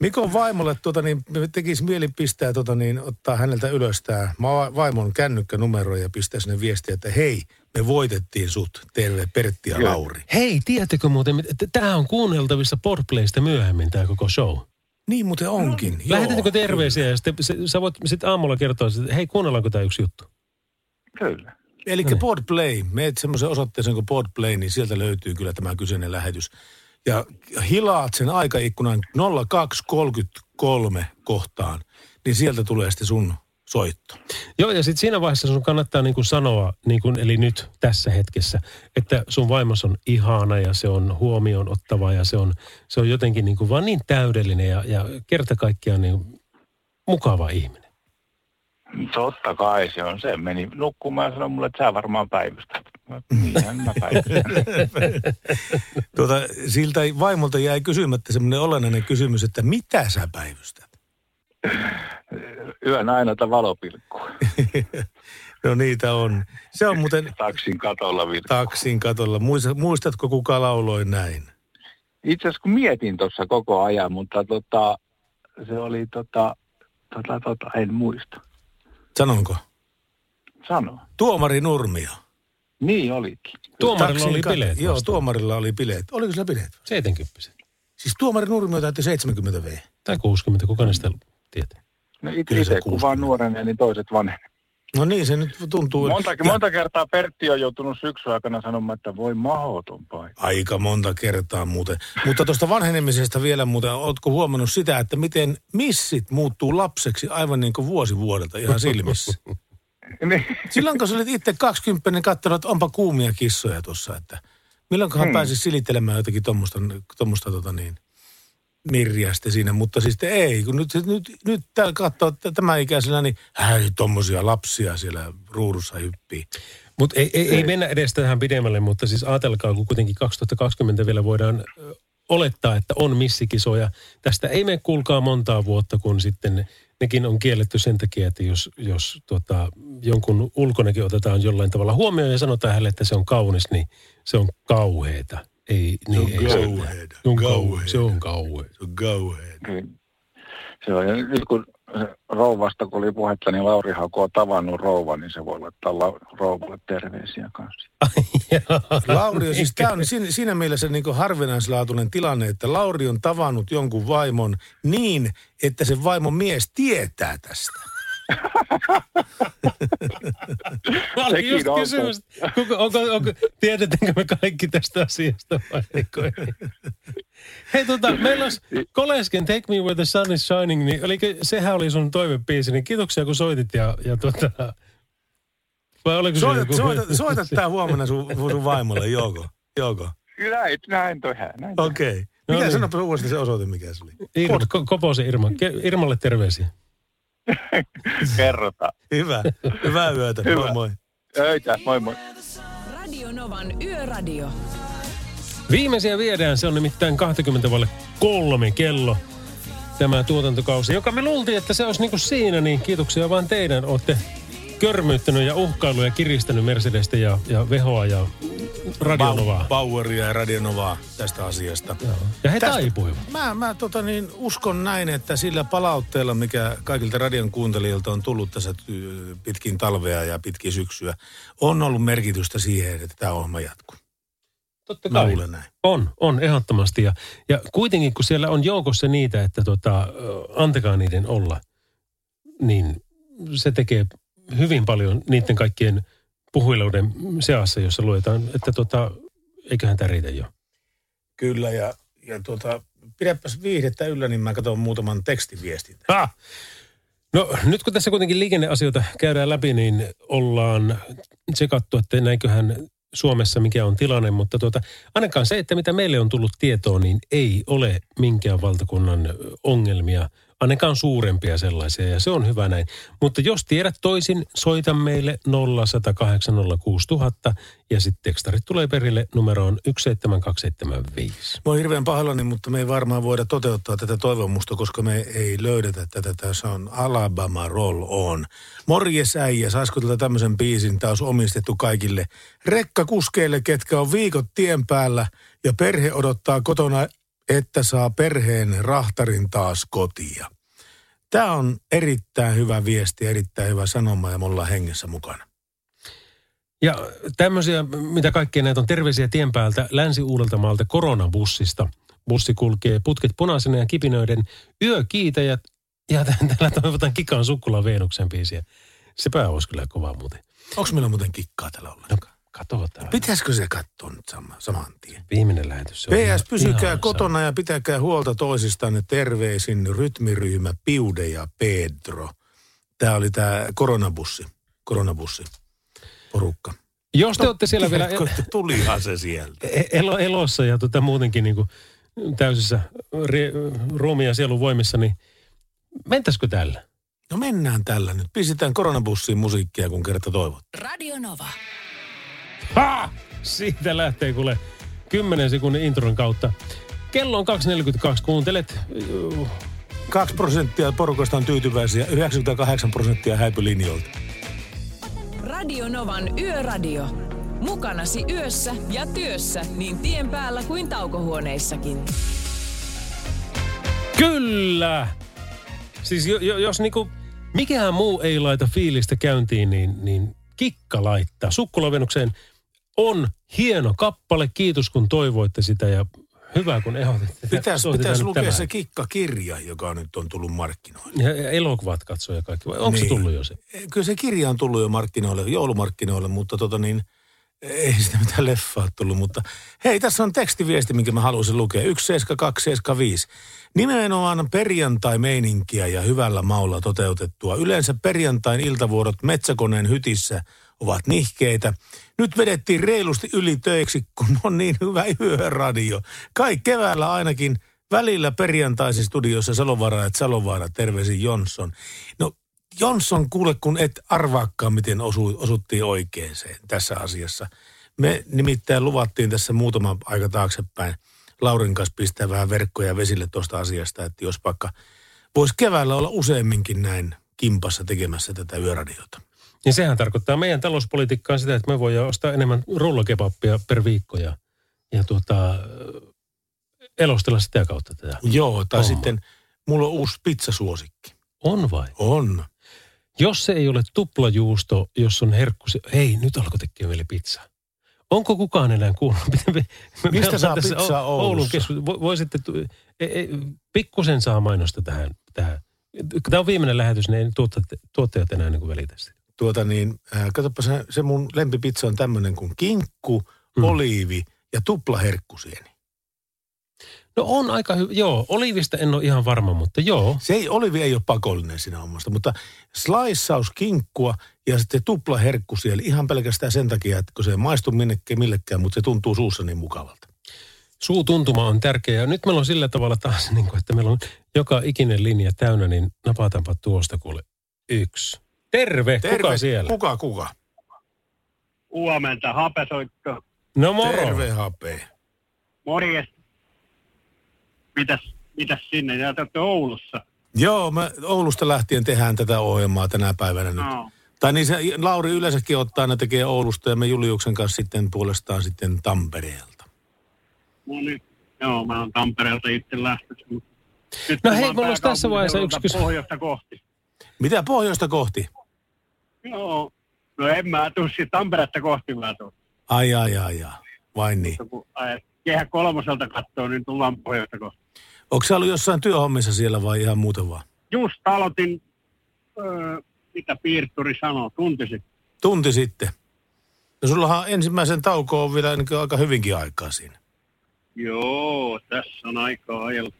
Mikon vaimolle tuota, niin, me tekisi mieli pistää tuota, niin, ottaa häneltä ylös tämä vaimon kännykkänumero ja pistää sinne viestiä, että hei, me voitettiin sut, teille Pertti ja Kyllä. Lauri. Hei, tiedättekö muuten, että tämä on kuunneltavissa Podplaysta myöhemmin tämä koko show. Niin muuten onkin. Joo, Lähetetäänkö terveisiä ja sitten se, sä voit sitten aamulla kertoa, että hei, kuunnellaanko tämä yksi juttu? Kyllä. Eli Podplay, meet semmoisen osoitteeseen kuin Podplay, niin sieltä löytyy kyllä tämä kyseinen lähetys. Ja hilaat sen aikaikkunan 0233 kohtaan, niin sieltä tulee sitten sun, soitto. Joo, ja sitten siinä vaiheessa sun kannattaa niin kuin sanoa, niin kuin, eli nyt tässä hetkessä, että sun vaimos on ihana ja se on huomioon ottava ja se on, se on jotenkin niin kuin vaan niin täydellinen ja, ja kerta kaikkiaan niin mukava ihminen. Totta kai se on. Se meni nukkumaan ja sanoi mulle, että sä varmaan päivystät. Mä, Niinhän mä päivystän. Tuota, siltä vaimolta jäi kysymättä semmoinen olennainen kysymys, että mitä sä päivystät? Yön ainoata valopilkkua. No niitä on. Se on muuten Taksin katolla vilkkuu. taksin katolla. Muista- Muistatko, kuka lauloi näin? Itse asiassa kun mietin tuossa koko ajan, mutta tota, se oli tota, tota, tota, en muista. Sanonko? Sano. Tuomari Nurmio. Niin olikin. Tuomarilla Taksin oli bileet Joo, vastaan. tuomarilla oli bileet. Oliko sillä bileet? 70 Siis tuomari Nurmio täytti 70 V. Tai 60, kuka ne sitä tietää? No itse kun vaan nuorenen, niin toiset vanhen. No niin, se nyt tuntuu. Monta, Ja monta kertaa Pertti on joutunut syksyn aikana sanomaan, että voi mahoton paikka. Aika monta kertaa muuten. Mutta tuosta vanhenemisesta vielä muuten, ootko huomannut sitä, että miten missit muuttuu lapseksi aivan niin kuin vuosi vuodelta ihan silmissä? Niin. Silloin kun sä olit itse 20 katsonut, että onpa kuumia kissoja tuossa, että milloinkohan hmm. Pääsisi silittelemään jotakin tuommoista tommosta, tota niin, mirjaa sitten siinä, mutta siis ei, kun nyt, nyt, nyt täällä katsoo että tämä ikäisellä, niin hei, tommosia lapsia siellä ruudussa hyppii. Mutta ei, ei, ei mennä edes tähän pidemmälle, mutta siis ajatelkaa, kun kuitenkin 2020 vielä voidaan olettaa, että on missikisoja. Tästä ei mene kuulkaa montaa vuotta, kun sitten nekin on kielletty sen takia, että jos, jos tota, jonkun ulkonäkin otetaan jollain tavalla huomioon ja sanotaan hänelle, että se on kaunis, niin se on kauheeta. Ei, Se on niin, ei kauheeta. Se on kauheeta. Kauheeta. Se on kauheeta. Se on kauheeta. Niin. Se on, ja nyt kun se rouvasta, kun oli puhetta, niin Laurihan, kun on tavannut rouvan, niin se voi laittaa la- rouvalle terveisiä kanssa. Lauri on siis, tämä on siinä, siinä mielessä niin kuin harvinaislaatuinen tilanne, että Lauri on tavannut jonkun vaimon niin, että se vaimon mies tietää tästä. Mä olin Sekin just on kysymys, onko, onko, onko, tiedetäänkö me kaikki tästä asiasta vai eikö ei? Hei tota, meillä olisi Kolesken Take Me Where the Sun is Shining, niin oliko, sehän oli sun toivepiisi, niin kiitoksia kun soitit ja, ja tota, vai oliko se Soita, joku... soita, soita tää huomenna sun, sun vaimolle, Joko. Joko. Näin, näin tehdään. Näin Okei. Okay. No Mikä niin. sanoppa uudestaan se osoite, mikä se oli? Irma, Ko- Koposen Irma. Ke- Irmalle terveisiä. Kerrotaan. Hyvä. Hyvää yötä. Hyvä. Moi moi. Öitä, moi moi. Radio Novan Yöradio. Viimeisiä viedään, se on nimittäin 20 vaille kolme kello tämä tuotantokausi, joka me luultiin, että se olisi niin kuin siinä, niin kiitoksia vaan teidän. Olette körmyyttänyt ja uhkailu ja kiristänyt Mercedestä ja, ja Vehoa ja Radionovaa. Poweria ja Radionovaa tästä asiasta. Joo. Ja he Tästä- taipuivat. Mä, mä tota niin, uskon näin, että sillä palautteella, mikä kaikilta radion kuuntelijoilta on tullut tässä pitkin talvea ja pitkin syksyä, on ollut merkitystä siihen, että tämä ohjelma jatkuu. Totta Mä kai. luulen näin. On, on ehdottomasti. Ja, ja kuitenkin kun siellä on joukossa niitä, että tota, antakaa niiden olla, niin se tekee hyvin paljon niiden kaikkien puhuiluiden seassa, jossa luetaan, että tota, eiköhän tämä riitä jo. Kyllä, ja, ja tuota, pidäpäs viihdettä yllä, niin mä katson muutaman tekstiviestin. Ah! No nyt kun tässä kuitenkin liikenneasioita käydään läpi, niin ollaan tsekattu, että näinköhän Suomessa mikä on tilanne, mutta tuota, ainakaan se, että mitä meille on tullut tietoon, niin ei ole minkään valtakunnan ongelmia, ainakaan suurempia sellaisia, ja se on hyvä näin. Mutta jos tiedät toisin, soita meille 0806000 ja sitten tekstarit tulee perille numeroon 17275. Mä oon hirveän pahoillani, mutta me ei varmaan voida toteuttaa tätä toivomusta, koska me ei löydetä tätä. Tässä on Alabama Roll On. Morjes äijä, saisiko tätä tämmöisen biisin? Olisi omistettu kaikille rekkakuskeille, ketkä on viikot tien päällä ja perhe odottaa kotona, että saa perheen rahtarin taas kotia. Tämä on erittäin hyvä viesti, erittäin hyvä sanoma ja me ollaan hengessä mukana. Ja tämmöisiä, mitä kaikkea näitä on, terveisiä tien päältä Länsi-Uudeltamaalta koronabussista. Bussi kulkee putket punaisena ja kipinöiden yökiitäjät. Ja täällä toivotaan Kikan Sukkulan Veenuksen biisiä. Sepä olisi kyllä kova muuten. Onko meillä muuten kikkaa tällä ollenkaan? Katsotaan. Pitäisikö se katsoa nyt sama, saman tien? Viimeinen lähetys. Se PS, pysykää ihan kotona ja pitäkää huolta toisistanne terveisin rytmiryhmä Piude ja Pedro. Tämä oli tämä koronabussi, koronabussi porukka. Jos te olette siellä vielä Tulihan se sieltä. e- elo, elossa ja tota muutenkin niin kuin täysissä ri, ruumiin ja sielun voimissa, niin mentäisikö tällä? No mennään tällä nyt. Pistetään koronabussiin musiikkia, kun kerta toivot. Radio Nova. Ha! Siitä lähtee kuule 10 sekunnin intron kautta. Kello on 2.42, kuuntelet. uh, 2 prosenttia porukasta on tyytyväisiä, 98 prosenttia häipy linjoilta. Radio Novan Yöradio. Mukanasi yössä ja työssä niin tien päällä kuin taukohuoneissakin. Kyllä! Siis jo, jo, jos niinku mikään muu ei laita fiilistä käyntiin, niin, niin kikka laittaa. Sukkulavennukseen on hieno kappale. Kiitos kun toivoitte sitä ja hyvä kun ehdotitte. Pitäisi pitäis lukea tämän. se kikkakirja, joka nyt on tullut markkinoille. Ja, ja elokuvat katsoo ja kaikki. Vai onko se Niin. tullut jo se? Kyllä se kirja on tullut jo markkinoille, joulumarkkinoille, mutta tota niin, ei sitä mitään leffaa tullut. Mutta hei, tässä on tekstiviesti, minkä mä haluaisin lukea. 17275. Nimenomaan perjantai-meininkiä ja hyvällä maulla toteutettua. Yleensä perjantain iltavuorot metsäkoneen hytissä ovat nihkeitä. Nyt vedettiin reilusti yli töiksi, kun on niin hyvä yöradio. Kai keväällä ainakin välillä perjantaisin studiossa Salovaara ja Salovaara, terveisin Jonsson. No Jonsson, kuule, kun et arvaakaan, miten osu, osuttiin oikeeseen tässä asiassa. Me nimittäin luvattiin tässä muutama aika taaksepäin Laurin kanssa pistää vähän verkkoja vesille tuosta asiasta, että jos vaikka voisi keväällä olla useamminkin näin kimpassa tekemässä tätä yöradiota. Niin sehän tarkoittaa meidän talouspolitiikkaa sitä, että me voidaan ostaa enemmän rullakebappia per viikko ja, ja tuota, elostella sitä kautta tätä. Joo, tai Homma. sitten mulla on uusi pizzasuosikki. On vai? On. Jos se ei ole tuplajuusto, jos on herkku, hei, nyt alkoi tekemään meille pizzaa. Onko kukaan enää kuullut? Mistä saa pizzaa O- Oulun Oulussa? keskus. Vo- Voisitte, tu- e- e- pikkusen saa mainosta tähän. tähän. Tämä on viimeinen lähetys, niin ei tuottajat, tuottajat enää niin välitä sitä. Tuota niin, äh, katsoppa se, se mun lempipizza on tämmöinen kuin kinkku, mm. oliivi ja tuplaherkkusieni. No on aika hyvä. Joo, olivista en ole ihan varma, mutta joo. Se ei, olivi ei ole pakollinen siinä hommasta, mutta sliceaus kinkkua ja sitten tuplaherkkusieni ihan pelkästään sen takia, että kun se ei maistu minnekään millekään, mutta se tuntuu suussa niin mukavalta. Suutuntuma on tärkeä. Ja nyt meillä on sillä tavalla taas, niin kuin, että meillä on joka ikinen linja täynnä, niin napataanpa tuosta kuule yksi. Terve, Terve. kuka siellä? Kuka, kuka? Huomenta, hapesoitto. No moro. Terve hape. Morjes. Mitäs, mitäs sinne? Ja te olette Oulussa. Joo, me Oulusta lähtien tehdään tätä ohjelmaa tänä päivänä nyt. No. Tai niin se Lauri yleensäkin ottaa, ne tekee Oulusta ja me Juliuksen kanssa sitten puolestaan sitten Tampereelta. No nyt, joo, mä oon Tampereelta itse Nyt No hei, mulla olisi tässä vaiheessa yksi kysymys. Pohjoista kohti. Mitä pohjoista kohti? Joo. No en mä tuu siitä Tamperetta kohti mä tuun. Ai, ai, ai, ai. Vain niin. Kun ai, kehä kolmoselta katsoo, niin tullaan pohjoista kohti. Onko sä ollut jossain työhommissa siellä vai ihan muuten vaan? Just aloitin, öö, mitä piirturi sanoo, tunti sitten. Tunti sitten. No sullahan ensimmäisen tauko on vielä niin aika hyvinkin aikaa siinä. Joo, tässä on aikaa ajella.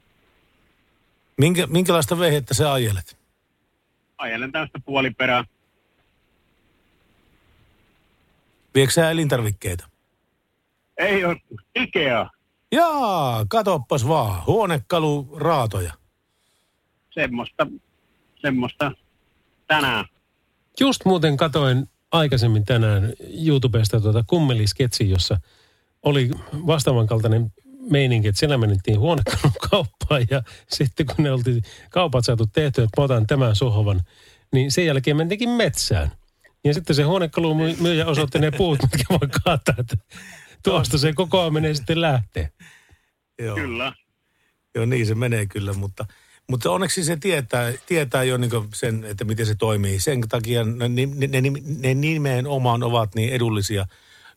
Minkä, minkälaista vehettä sä ajelet? Ajelen tästä puoliperää. Viekö sä elintarvikkeita? Ei ole Ikea. Jaa, katoppas vaan. Huonekalu raatoja. Semmoista, semmoista tänään. Just muuten katoin aikaisemmin tänään YouTubesta tuota kummelisketsi, jossa oli vastaavan kaltainen meininki, että siellä menettiin huonekalun kauppaan ja sitten kun ne oltiin kaupat saatu tehtyä, että mä otan tämän sohvan, niin sen jälkeen mentiinkin metsään. Ja sitten se huonekalun myy- myyjä osoitti ne puut, mitkä voi kaataa, että tuosta se kokoaminen sitten lähtee. Joo. Kyllä. Joo, niin se menee kyllä, mutta, mutta onneksi se tietää, tietää jo niin sen, että miten se toimii. Sen takia ne, ne, ne, ne nimenomaan ovat niin edullisia,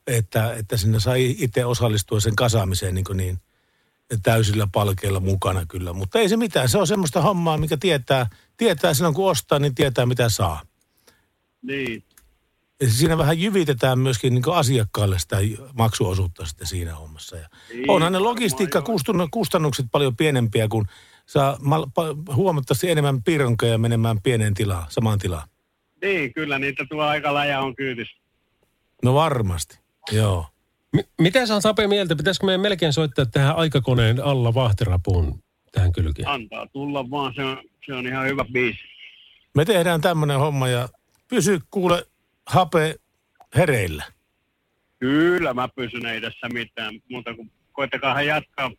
että, että sinne sai itse osallistua sen kasaamiseen niin, niin täysillä palkeilla mukana kyllä. Mutta ei se mitään, se on semmoista hommaa, mikä tietää, tietää silloin kun ostaa, niin tietää mitä saa. Niin. Ja siinä vähän jyvitetään myöskin niin asiakkaalle sitä maksuosuutta sitten siinä hommassa. Ja Niin, onhan ne logistiikkakustannukset paljon pienempiä, kun saa huomattavasti enemmän piironkoja menemään pieneen tilaan, samaan tilaan. Niin, kyllä niitä tuo aika läjä on kyydissä. No varmasti, joo. M- mitä sä Sape mieltä? Pitäisikö meidän melkein soittaa tähän aikakoneen alla vahterapuun tähän kylkeen? Antaa tulla vaan, se on, se on ihan hyvä biisi. Me tehdään tämmönen homma ja pysy kuule hape hereillä. Kyllä mä pysyn, ei tässä mitään muuta kuin koittakaa jatkaa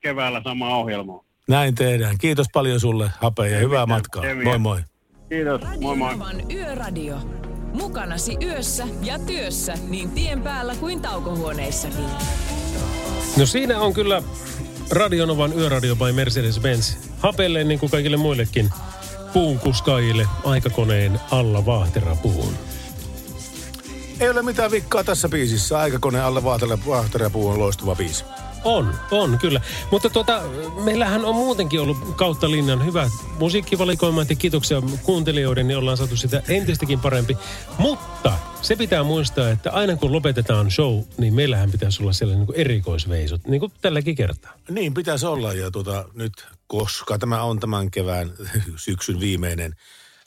keväällä samaa ohjelmaa. Näin tehdään. Kiitos paljon sulle hape ja hyvää matkaa. ei Moi moi. Kiitos, moi moi. Novan Yöradio. Mukanasi yössä ja työssä niin tien päällä kuin taukohuoneissakin. No siinä on kyllä Radionovan yöradio by Mercedes-Benz. Hapelle niin kuin kaikille muillekin puunkuskaajille aikakoneen alla vahterapuun. Ei ole mitään vikkaa tässä biisissä. Aikakone alle vaahterapuu on loistava biisi. On, on kyllä. Mutta tuota, meillähän on muutenkin ollut kautta linjan hyvä musiikkivalikoima, ja kiitoksia kuuntelijoiden, niin ollaan saatu sitä entistäkin parempi. Mutta se pitää muistaa, että aina kun lopetetaan show, niin meillähän pitäisi olla sellainen niin kuin erikoisveisut, niin kuin tälläkin kertaa. Niin pitäisi olla ja tuota, nyt, koska tämä on tämän kevään syksyn viimeinen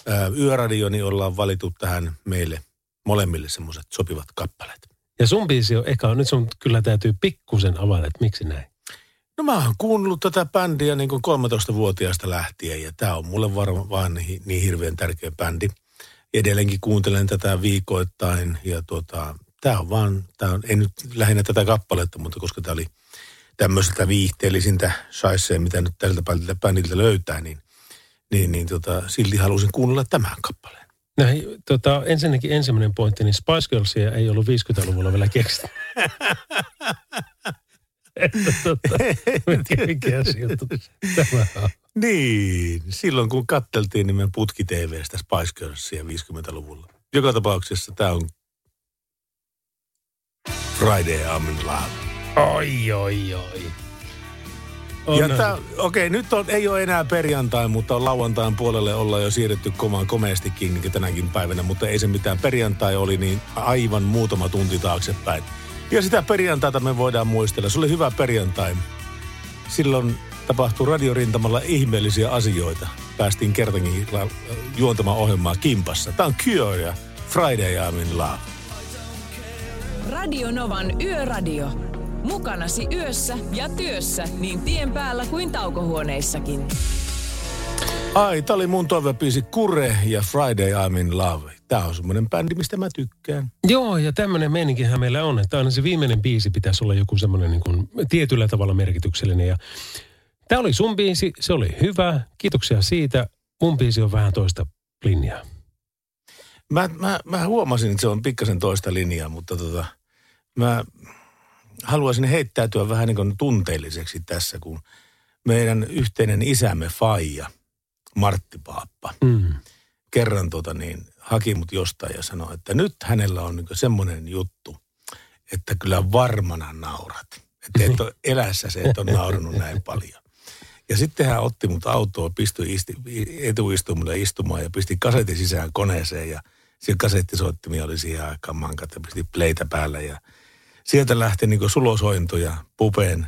ää, yöradio, niin ollaan valittu tähän meille molemmille semmoiset sopivat kappaleet. Ja sun biisi on eka, nyt sun kyllä täytyy pikkusen avata, että miksi näin. No mä oon kuunnellut tätä bändiä niin kuin 13-vuotiaasta lähtien ja tämä on mulle varmaan vaan niin, niin hirveän tärkeä bändi. Edelleenkin kuuntelen tätä viikoittain ja tuota, tämä on vaan, tää on, ei nyt lähinnä tätä kappaletta, mutta koska tämä oli tämmöiseltä viihteellisintä shaisee, mitä nyt tältä bändiltä löytää, niin, niin, niin tota, silti halusin kuunnella tämän kappaleen. No hei, tota, ensinnäkin ensimmäinen pointti, niin Spice Girlsia ei ollut 50-luvulla vielä keksitty. Että tota, mikä, juttu tämä on? Niin, silloin kun katteltiin niin me putki TVstä Spice Girlsia 50-luvulla. Joka tapauksessa tämä on Friday I'm in Love. Oi, oi, oi. Tää, okei, nyt on, ei ole enää perjantai, mutta on lauantain puolelle ollaan jo siirretty komaan komeastikin niin tänäkin päivänä, mutta ei se mitään. Perjantai oli niin aivan muutama tunti taaksepäin. Ja sitä perjantaita me voidaan muistella. Se oli hyvä perjantai. Silloin tapahtui radiorintamalla ihmeellisiä asioita. Päästiin kertankin la- juontamaan ohjelmaa kimpassa. Tämä on Cure ja Friday I'm in Love. Radio Novan Yöradio. Mukanasi yössä ja työssä niin tien päällä kuin taukohuoneissakin. Ai, tää oli mun toivebiisi Kure ja Friday I'm in Love. Tää on semmonen bändi, mistä mä tykkään. Joo, ja tämmöinen meininkihän meillä on, että aina se viimeinen biisi pitäisi olla joku semmoinen niin kuin tietyllä tavalla merkityksellinen. Ja tämä oli sun biisi, se oli hyvä, kiitoksia siitä. Mun biisi on vähän toista linjaa. Mä, mä, mä huomasin, että se on pikkasen toista linjaa, mutta tota, mä haluaisin heittäytyä vähän niin kuin tunteelliseksi tässä, kun meidän yhteinen isämme Faija, Martti Paappa, Mm. kerran tota niin, haki mut jostain ja sanoi, että nyt hänellä on niin semmoinen juttu, että kyllä varmana naurat. Että et ole elässä se, et ole naurannut näin paljon. Ja sitten hän otti mut autoon, pistyi isti, etuistumalle istumaan ja pisti kasetin sisään koneeseen ja siellä kasettisoittimia oli siihen aikaan mankat ja pisti pleitä päällä ja sieltä lähti niin sulosointu ja Pupen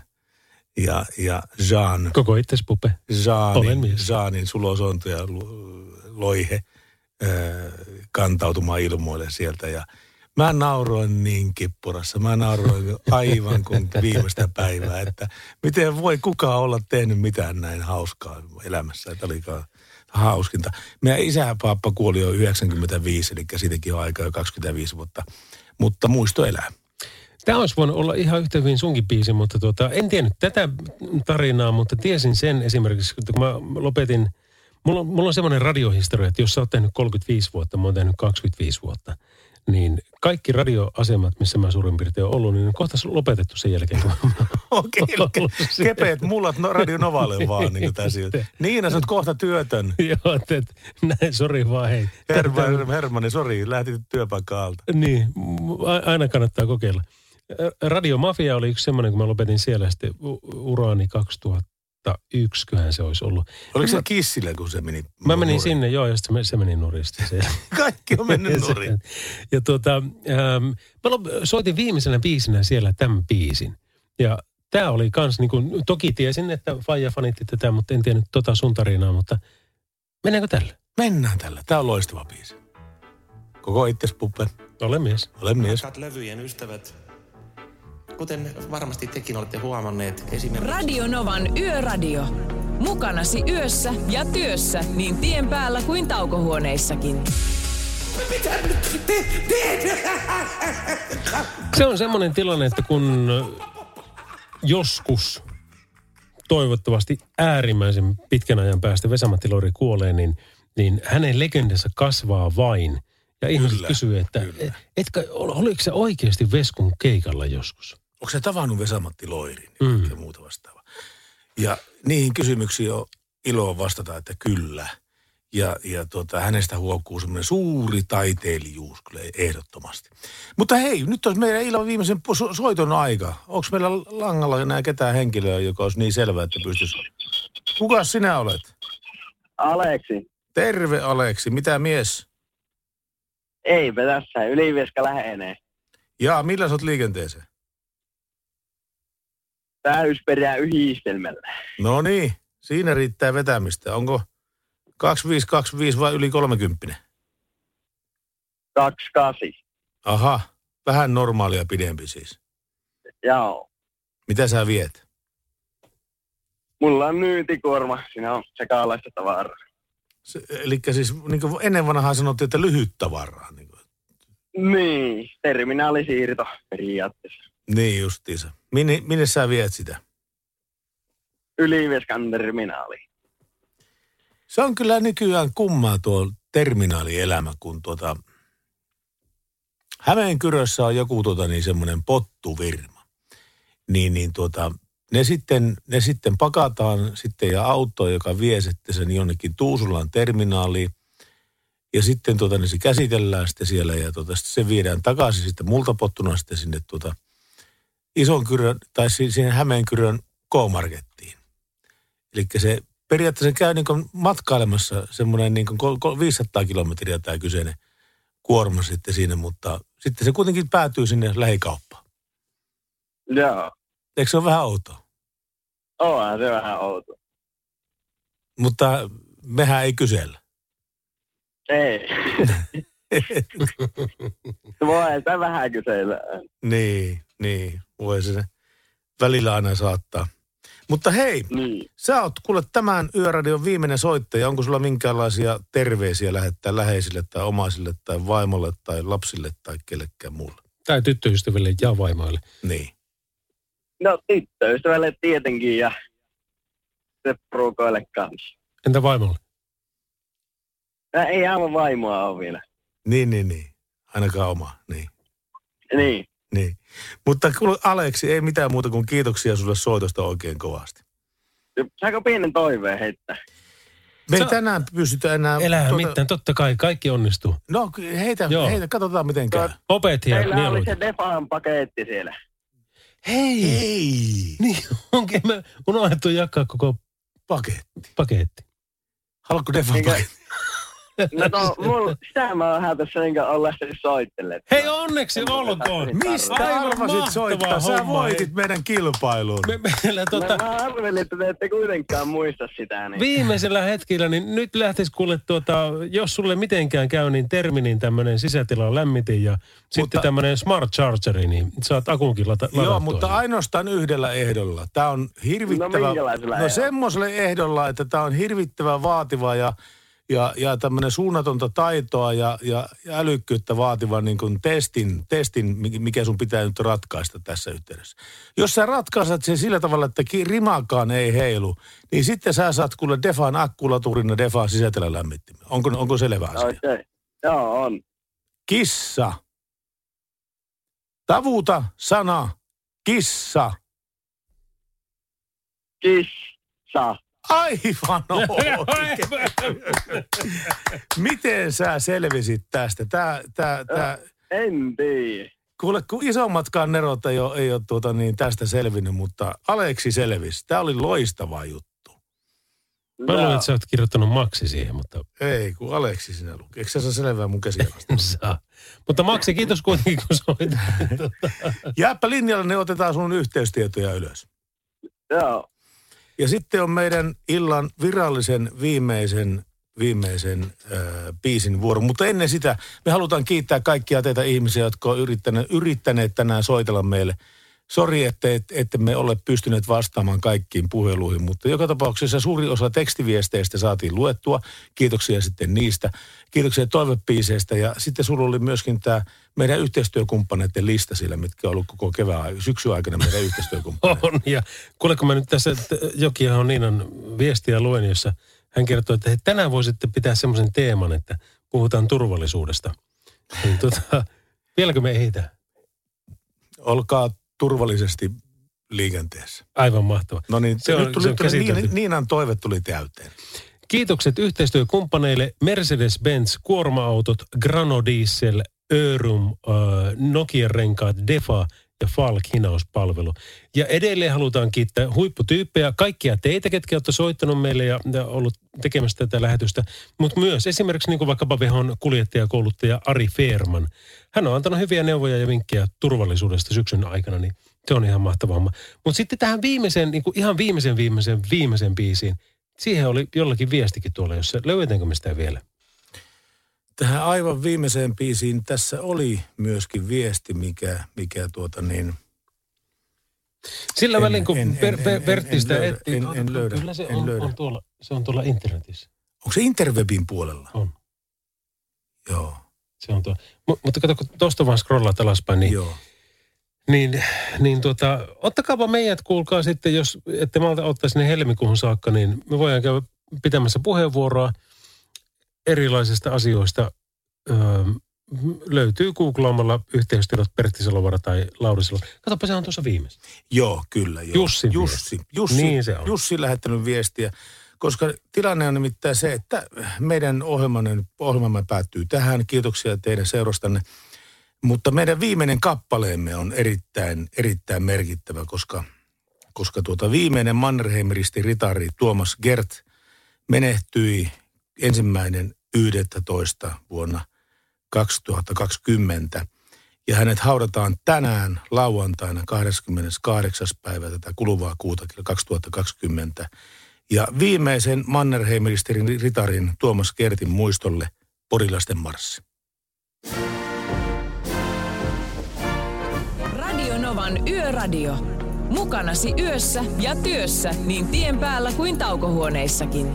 ja, ja Jean. Koko itses pupe. Jeanin. Jeanin sulosointu ja lu- loihe kantautumaan ilmoille sieltä ja Mä nauroin niin kippurassa. Mä nauroin aivan kuin viimeistä päivää, että miten voi kukaan olla tehnyt mitään näin hauskaa elämässä, että olikaan hauskinta. Meidän isäpaappa kuoli jo 95, eli siitäkin on aikaa jo 25 vuotta, mutta muisto elää. Tämä olisi voinut olla ihan yhtä hyvin sunkin biisi, mutta tuota, en tiennyt tätä tarinaa, mutta tiesin sen esimerkiksi, kun mä lopetin, mulla, on- mulla on semmoinen radiohistoria, että jos sä oot tehnyt 35 vuotta, mä oon tehnyt 25 vuotta, niin kaikki radioasemat, missä mä suurin piirtein oon ollut, niin on kohta lopetettu sen jälkeen. Okei, okay, kepeät mullat no, Radio Novalle vaan niin kuin tässä. Niina, sä oot kohta työtön. Joo, että et, näin, sori vaan, hei. Herman, Hermanni, sori, lähtit työpaikka alta. Niin, aina kannattaa kokeilla. Radio Mafia oli yksi semmoinen, kun mä lopetin siellä sitten uraani 2001, köhän se olisi ollut. Oliko se kissillä, kun se meni? Mä menin nurin? sinne, joo, ja sitten se, se meni nurista. Se. Kaikki on mennyt nurin. ja tuota, ähm, mä soitin viimeisenä biisinä siellä tämän biisin. Ja tämä oli kans, niin kuin, toki tiesin, että Faija fanitti tätä, mutta en tiennyt tota sun tarinaa, mutta mennäänkö tällä? Mennään tällä. Tämä on loistava biisi. Koko itses puppe. Ole mies. Ole mies. Rakkaat levyjen ystävät, kuten varmasti tekin olette huomanneet, esimerkiksi... Radio Novan Yöradio. Mukanasi yössä ja työssä niin tien päällä kuin taukohuoneissakin. Mitä nyt teet? Se on semmoinen tilanne, että kun joskus toivottavasti äärimmäisen pitkän ajan päästä Vesamatti Lori kuolee, niin, niin hänen legendansa kasvaa vain. Ja ihmiset Kyllä, kysyy, että etkö, ol- oliko se oikeasti Veskun keikalla joskus? Onko se tavannut Vesamatti Loirin Mm. ja muuta vastaavaa? Ja niihin kysymyksiin on ilo vastata, että kyllä. Ja, ja tuota, hänestä huokuu semmoinen suuri taiteilijuus kyllä ehdottomasti. Mutta hei, nyt olisi meidän illan viimeisen so- soiton aika. Onko meillä langalla enää ketään henkilöä, joka olisi niin selvä, että pystyisi... Kuka sinä olet? Aleksi. Terve Aleksi, mitä mies? Eipä tässä, Ylivieska lähenee. Jaa, millä sä oot liikenteeseen? Täysperää yhdistelmällä. No niin, siinä riittää vetämistä. Onko 2525 vai yli 30? 28. Aha, vähän normaalia pidempi siis. Joo. Mitä sä viet? Mulla on myyntikuorma, siinä on sekalaista tavaraa. Se, eli siis niin kuin ennen vanhaa sanottiin, että lyhyt tavaraa. Niin, kuin. Niin, terminaalisiirto periaatteessa. niin justiinsa. Minne, minne sä viet sitä? Ylivieskan terminaali. Se on kyllä nykyään kummaa tuo terminaalielämä, kun tuota... Hämeenkyrössä on joku tuota niin semmoinen pottuvirma. Niin, niin tuota, ne sitten, ne sitten pakataan sitten ja auto, joka vie sitten sen jonnekin Tuusulan terminaaliin. Ja sitten tuota, niin se käsitellään sitten siellä ja tuota, sitten se viedään takaisin sitten multapottuna sitten sinne tuota ison kyrön, tai si- siihen Hämeenkyrön K-markettiin. Eli se periaatteessa käy niin matkailemassa semmoinen niin kuin 500 kilometriä tämä kyseinen kuorma sitten siinä, mutta sitten se kuitenkin päätyy sinne lähikauppaan. Joo. Eikö se ole vähän outoa? Onhan se vähän outo. Mutta mehän ei kysellä. Ei. Voi sitä vähän kysellä. niin, niin. Voi se välillä aina saattaa. Mutta hei, niin. sä oot kuule tämän Yöradion viimeinen soittaja. Onko sulla minkäänlaisia terveisiä lähettää läheisille tai omaisille tai vaimolle tai lapsille tai kellekään muulle? Tai tyttöystäville ja vaimoille. Niin. No tyttöystävälle tietenkin ja se porukoille kanssa. Entä vaimolle? Ää, Ei aivan vaimoa ole vielä. Niin, niin, niin. Ainakaan oma, niin. Niin. Niin. Mutta kuule Aleksi, ei mitään muuta kuin kiitoksia sulle soitosta oikein kovasti. Saanko pienen toiveen heittää? Me ei tänään pystytä enää... Elähän mitään, totta kai, kaikki onnistuu. No heitä, Joo. heitä, katsotaan miten käy. Opet ja Meillä oli se Defan paketti siellä. Hei! Hei! Niin onkin me unohdettu jakaa koko paketti. paketti. Haluatko Minkä- paketti? No to, mulla, sitä mä oon tässä niinkö on lähtenyt soittelemaan. Hei onneksi olkoon! Mistä Aivan arvasit soittaa? Sä homma, voitit meidän kilpailuun. Me, meillä tota, No, mä arvelin, että te ette kuitenkaan muista sitä. Niin. viimeisellä hetkellä, niin nyt lähtisi kuule tuota, jos sulle mitenkään käy, niin Terminin tämmöinen sisätilan lämmitin ja sitten tämmöinen Smart Chargeri, niin saat akunkin lata, Joo, ladattua. mutta ainoastaan yhdellä ehdolla. Tämä on hirvittävä... No minkälaisella no ehdolla? semmoisella ehdolla, että tämä on hirvittävän vaativa ja, ja, ja tämmöinen suunnatonta taitoa ja, ja, ja älykkyyttä vaativa niin kuin testin, testin, mi- mikä sun pitää nyt ratkaista tässä yhteydessä. Jos sä ratkaiset sen sillä tavalla, että rimakaan ei heilu, niin sitten sä saat kuule Defan akkulaturin ja Defan sisätilän lämmittimen. Onko, onko selvä asia? Okei. Okay. Joo, on. Kissa. Tavuta sana kissa. Kissa. Aivan oikein. Miten sä selvisit tästä? Tää, tää, tää, En tiedä. kuule, kun isommatkaan nerot ei ole, ei ole tuota niin tästä selvinnyt, mutta Aleksi selvisi. Tämä oli loistava juttu. Mä luulen, että sä oot kirjoittanut maksi siihen, mutta Ei, kun Aleksi sinä luki. Eikö sä saa selvää mun käsialasta? saa. Mutta Maksi, kiitos kuitenkin, kun soit. Jääpä linjalle, ne otetaan sun yhteystietoja ylös. Joo. Ja sitten on meidän illan virallisen viimeisen viimeisen äh, biisin vuoron. Mutta ennen sitä me halutaan kiittää kaikkia teitä ihmisiä, jotka on yrittäneet, yrittäneet tänään soitella meille. Sori, että et, me ole pystyneet vastaamaan kaikkiin puheluihin, mutta joka tapauksessa suuri osa tekstiviesteistä saatiin luettua. Kiitoksia sitten niistä. Kiitoksia toivepiiseistä ja sitten sulla oli myöskin tämä meidän yhteistyökumppaneiden lista sillä, mitkä on ollut koko kevään syksyn aikana meidän yhteistyökumppaneita. On, ja kuuleeko mä nyt tässä että Jokia on Niinan viestiä luen, jossa hän kertoo, että hei, tänään voisitte pitää semmoisen teeman, että puhutaan turvallisuudesta. Niin tota, vieläkö me ehditään? Olkaa turvallisesti liikenteessä. Aivan mahtava. No niin, Se on- nyt tuli, se on tuli käsitelty. Niinan, toive tuli täyteen. Kiitokset yhteistyökumppaneille Mercedes-Benz, kuorma-autot, Granodiesel, Örum, äh, Nokia-renkaat, Defa ja Falk hinauspalvelu. Ja edelleen halutaan kiittää huipputyyppejä, kaikkia teitä, ketkä olette soittanut meille ja, ja ollut tekemässä tätä lähetystä, mutta myös esimerkiksi niin kuin vaikkapa Vehon kuljettajakouluttaja Ari Feerman. Hän on antanut hyviä neuvoja ja vinkkejä turvallisuudesta syksyn aikana, niin se on ihan mahtava homma. Mutta sitten tähän viimeiseen, niin kuin ihan viimeisen viimeisen viimeisen biisiin, siihen oli jollakin viestikin tuolla, jossa löydetäänkö me sitä vielä? Tähän aivan viimeiseen biisiin tässä oli myöskin viesti, mikä, mikä tuota niin... Sillä En- välin, kun en- per, en- per, en- Pertti sitä etsii, en- en löydä, Kyllä se en on, löydä. on, tuolla, se on tuolla internetissä. Onko se Interwebin puolella? On. Joo. Se on tuo. M- mutta kato, kun tuosta vaan scrollaat alaspäin, niin, Joo. niin, niin tuota, ottakaapa meidät, kuulkaa sitten, jos ette malta ottaa sinne helmikuuhun saakka, niin me voidaan käydä pitämässä puheenvuoroa erilaisista asioista. Öö, löytyy googlaamalla yhteystiedot Pertti Salovara tai Lauri Salo. Katsopa, se on tuossa viimeis. Joo, kyllä. Joo. Jussi, viesti. Jussi, Niin se on. Jussi lähettänyt viestiä, koska tilanne on nimittäin se, että meidän ohjelmamme, ohjelmamme päättyy tähän. Kiitoksia teidän seurastanne. Mutta meidän viimeinen kappaleemme on erittäin, erittäin merkittävä, koska, koska tuota viimeinen Mannerheimeristi ritari Tuomas Gert menehtyi ensimmäinen 11. vuonna 2020. Ja hänet haudataan tänään lauantaina 28. päivä tätä kuluvaa kuuta 2020. Ja viimeisen Mannerheimeristerin ritarin Tuomas Gertin muistolle Porilasten marssi. Radio Novan Yöradio. Mukanasi yössä ja työssä niin tien päällä kuin taukohuoneissakin.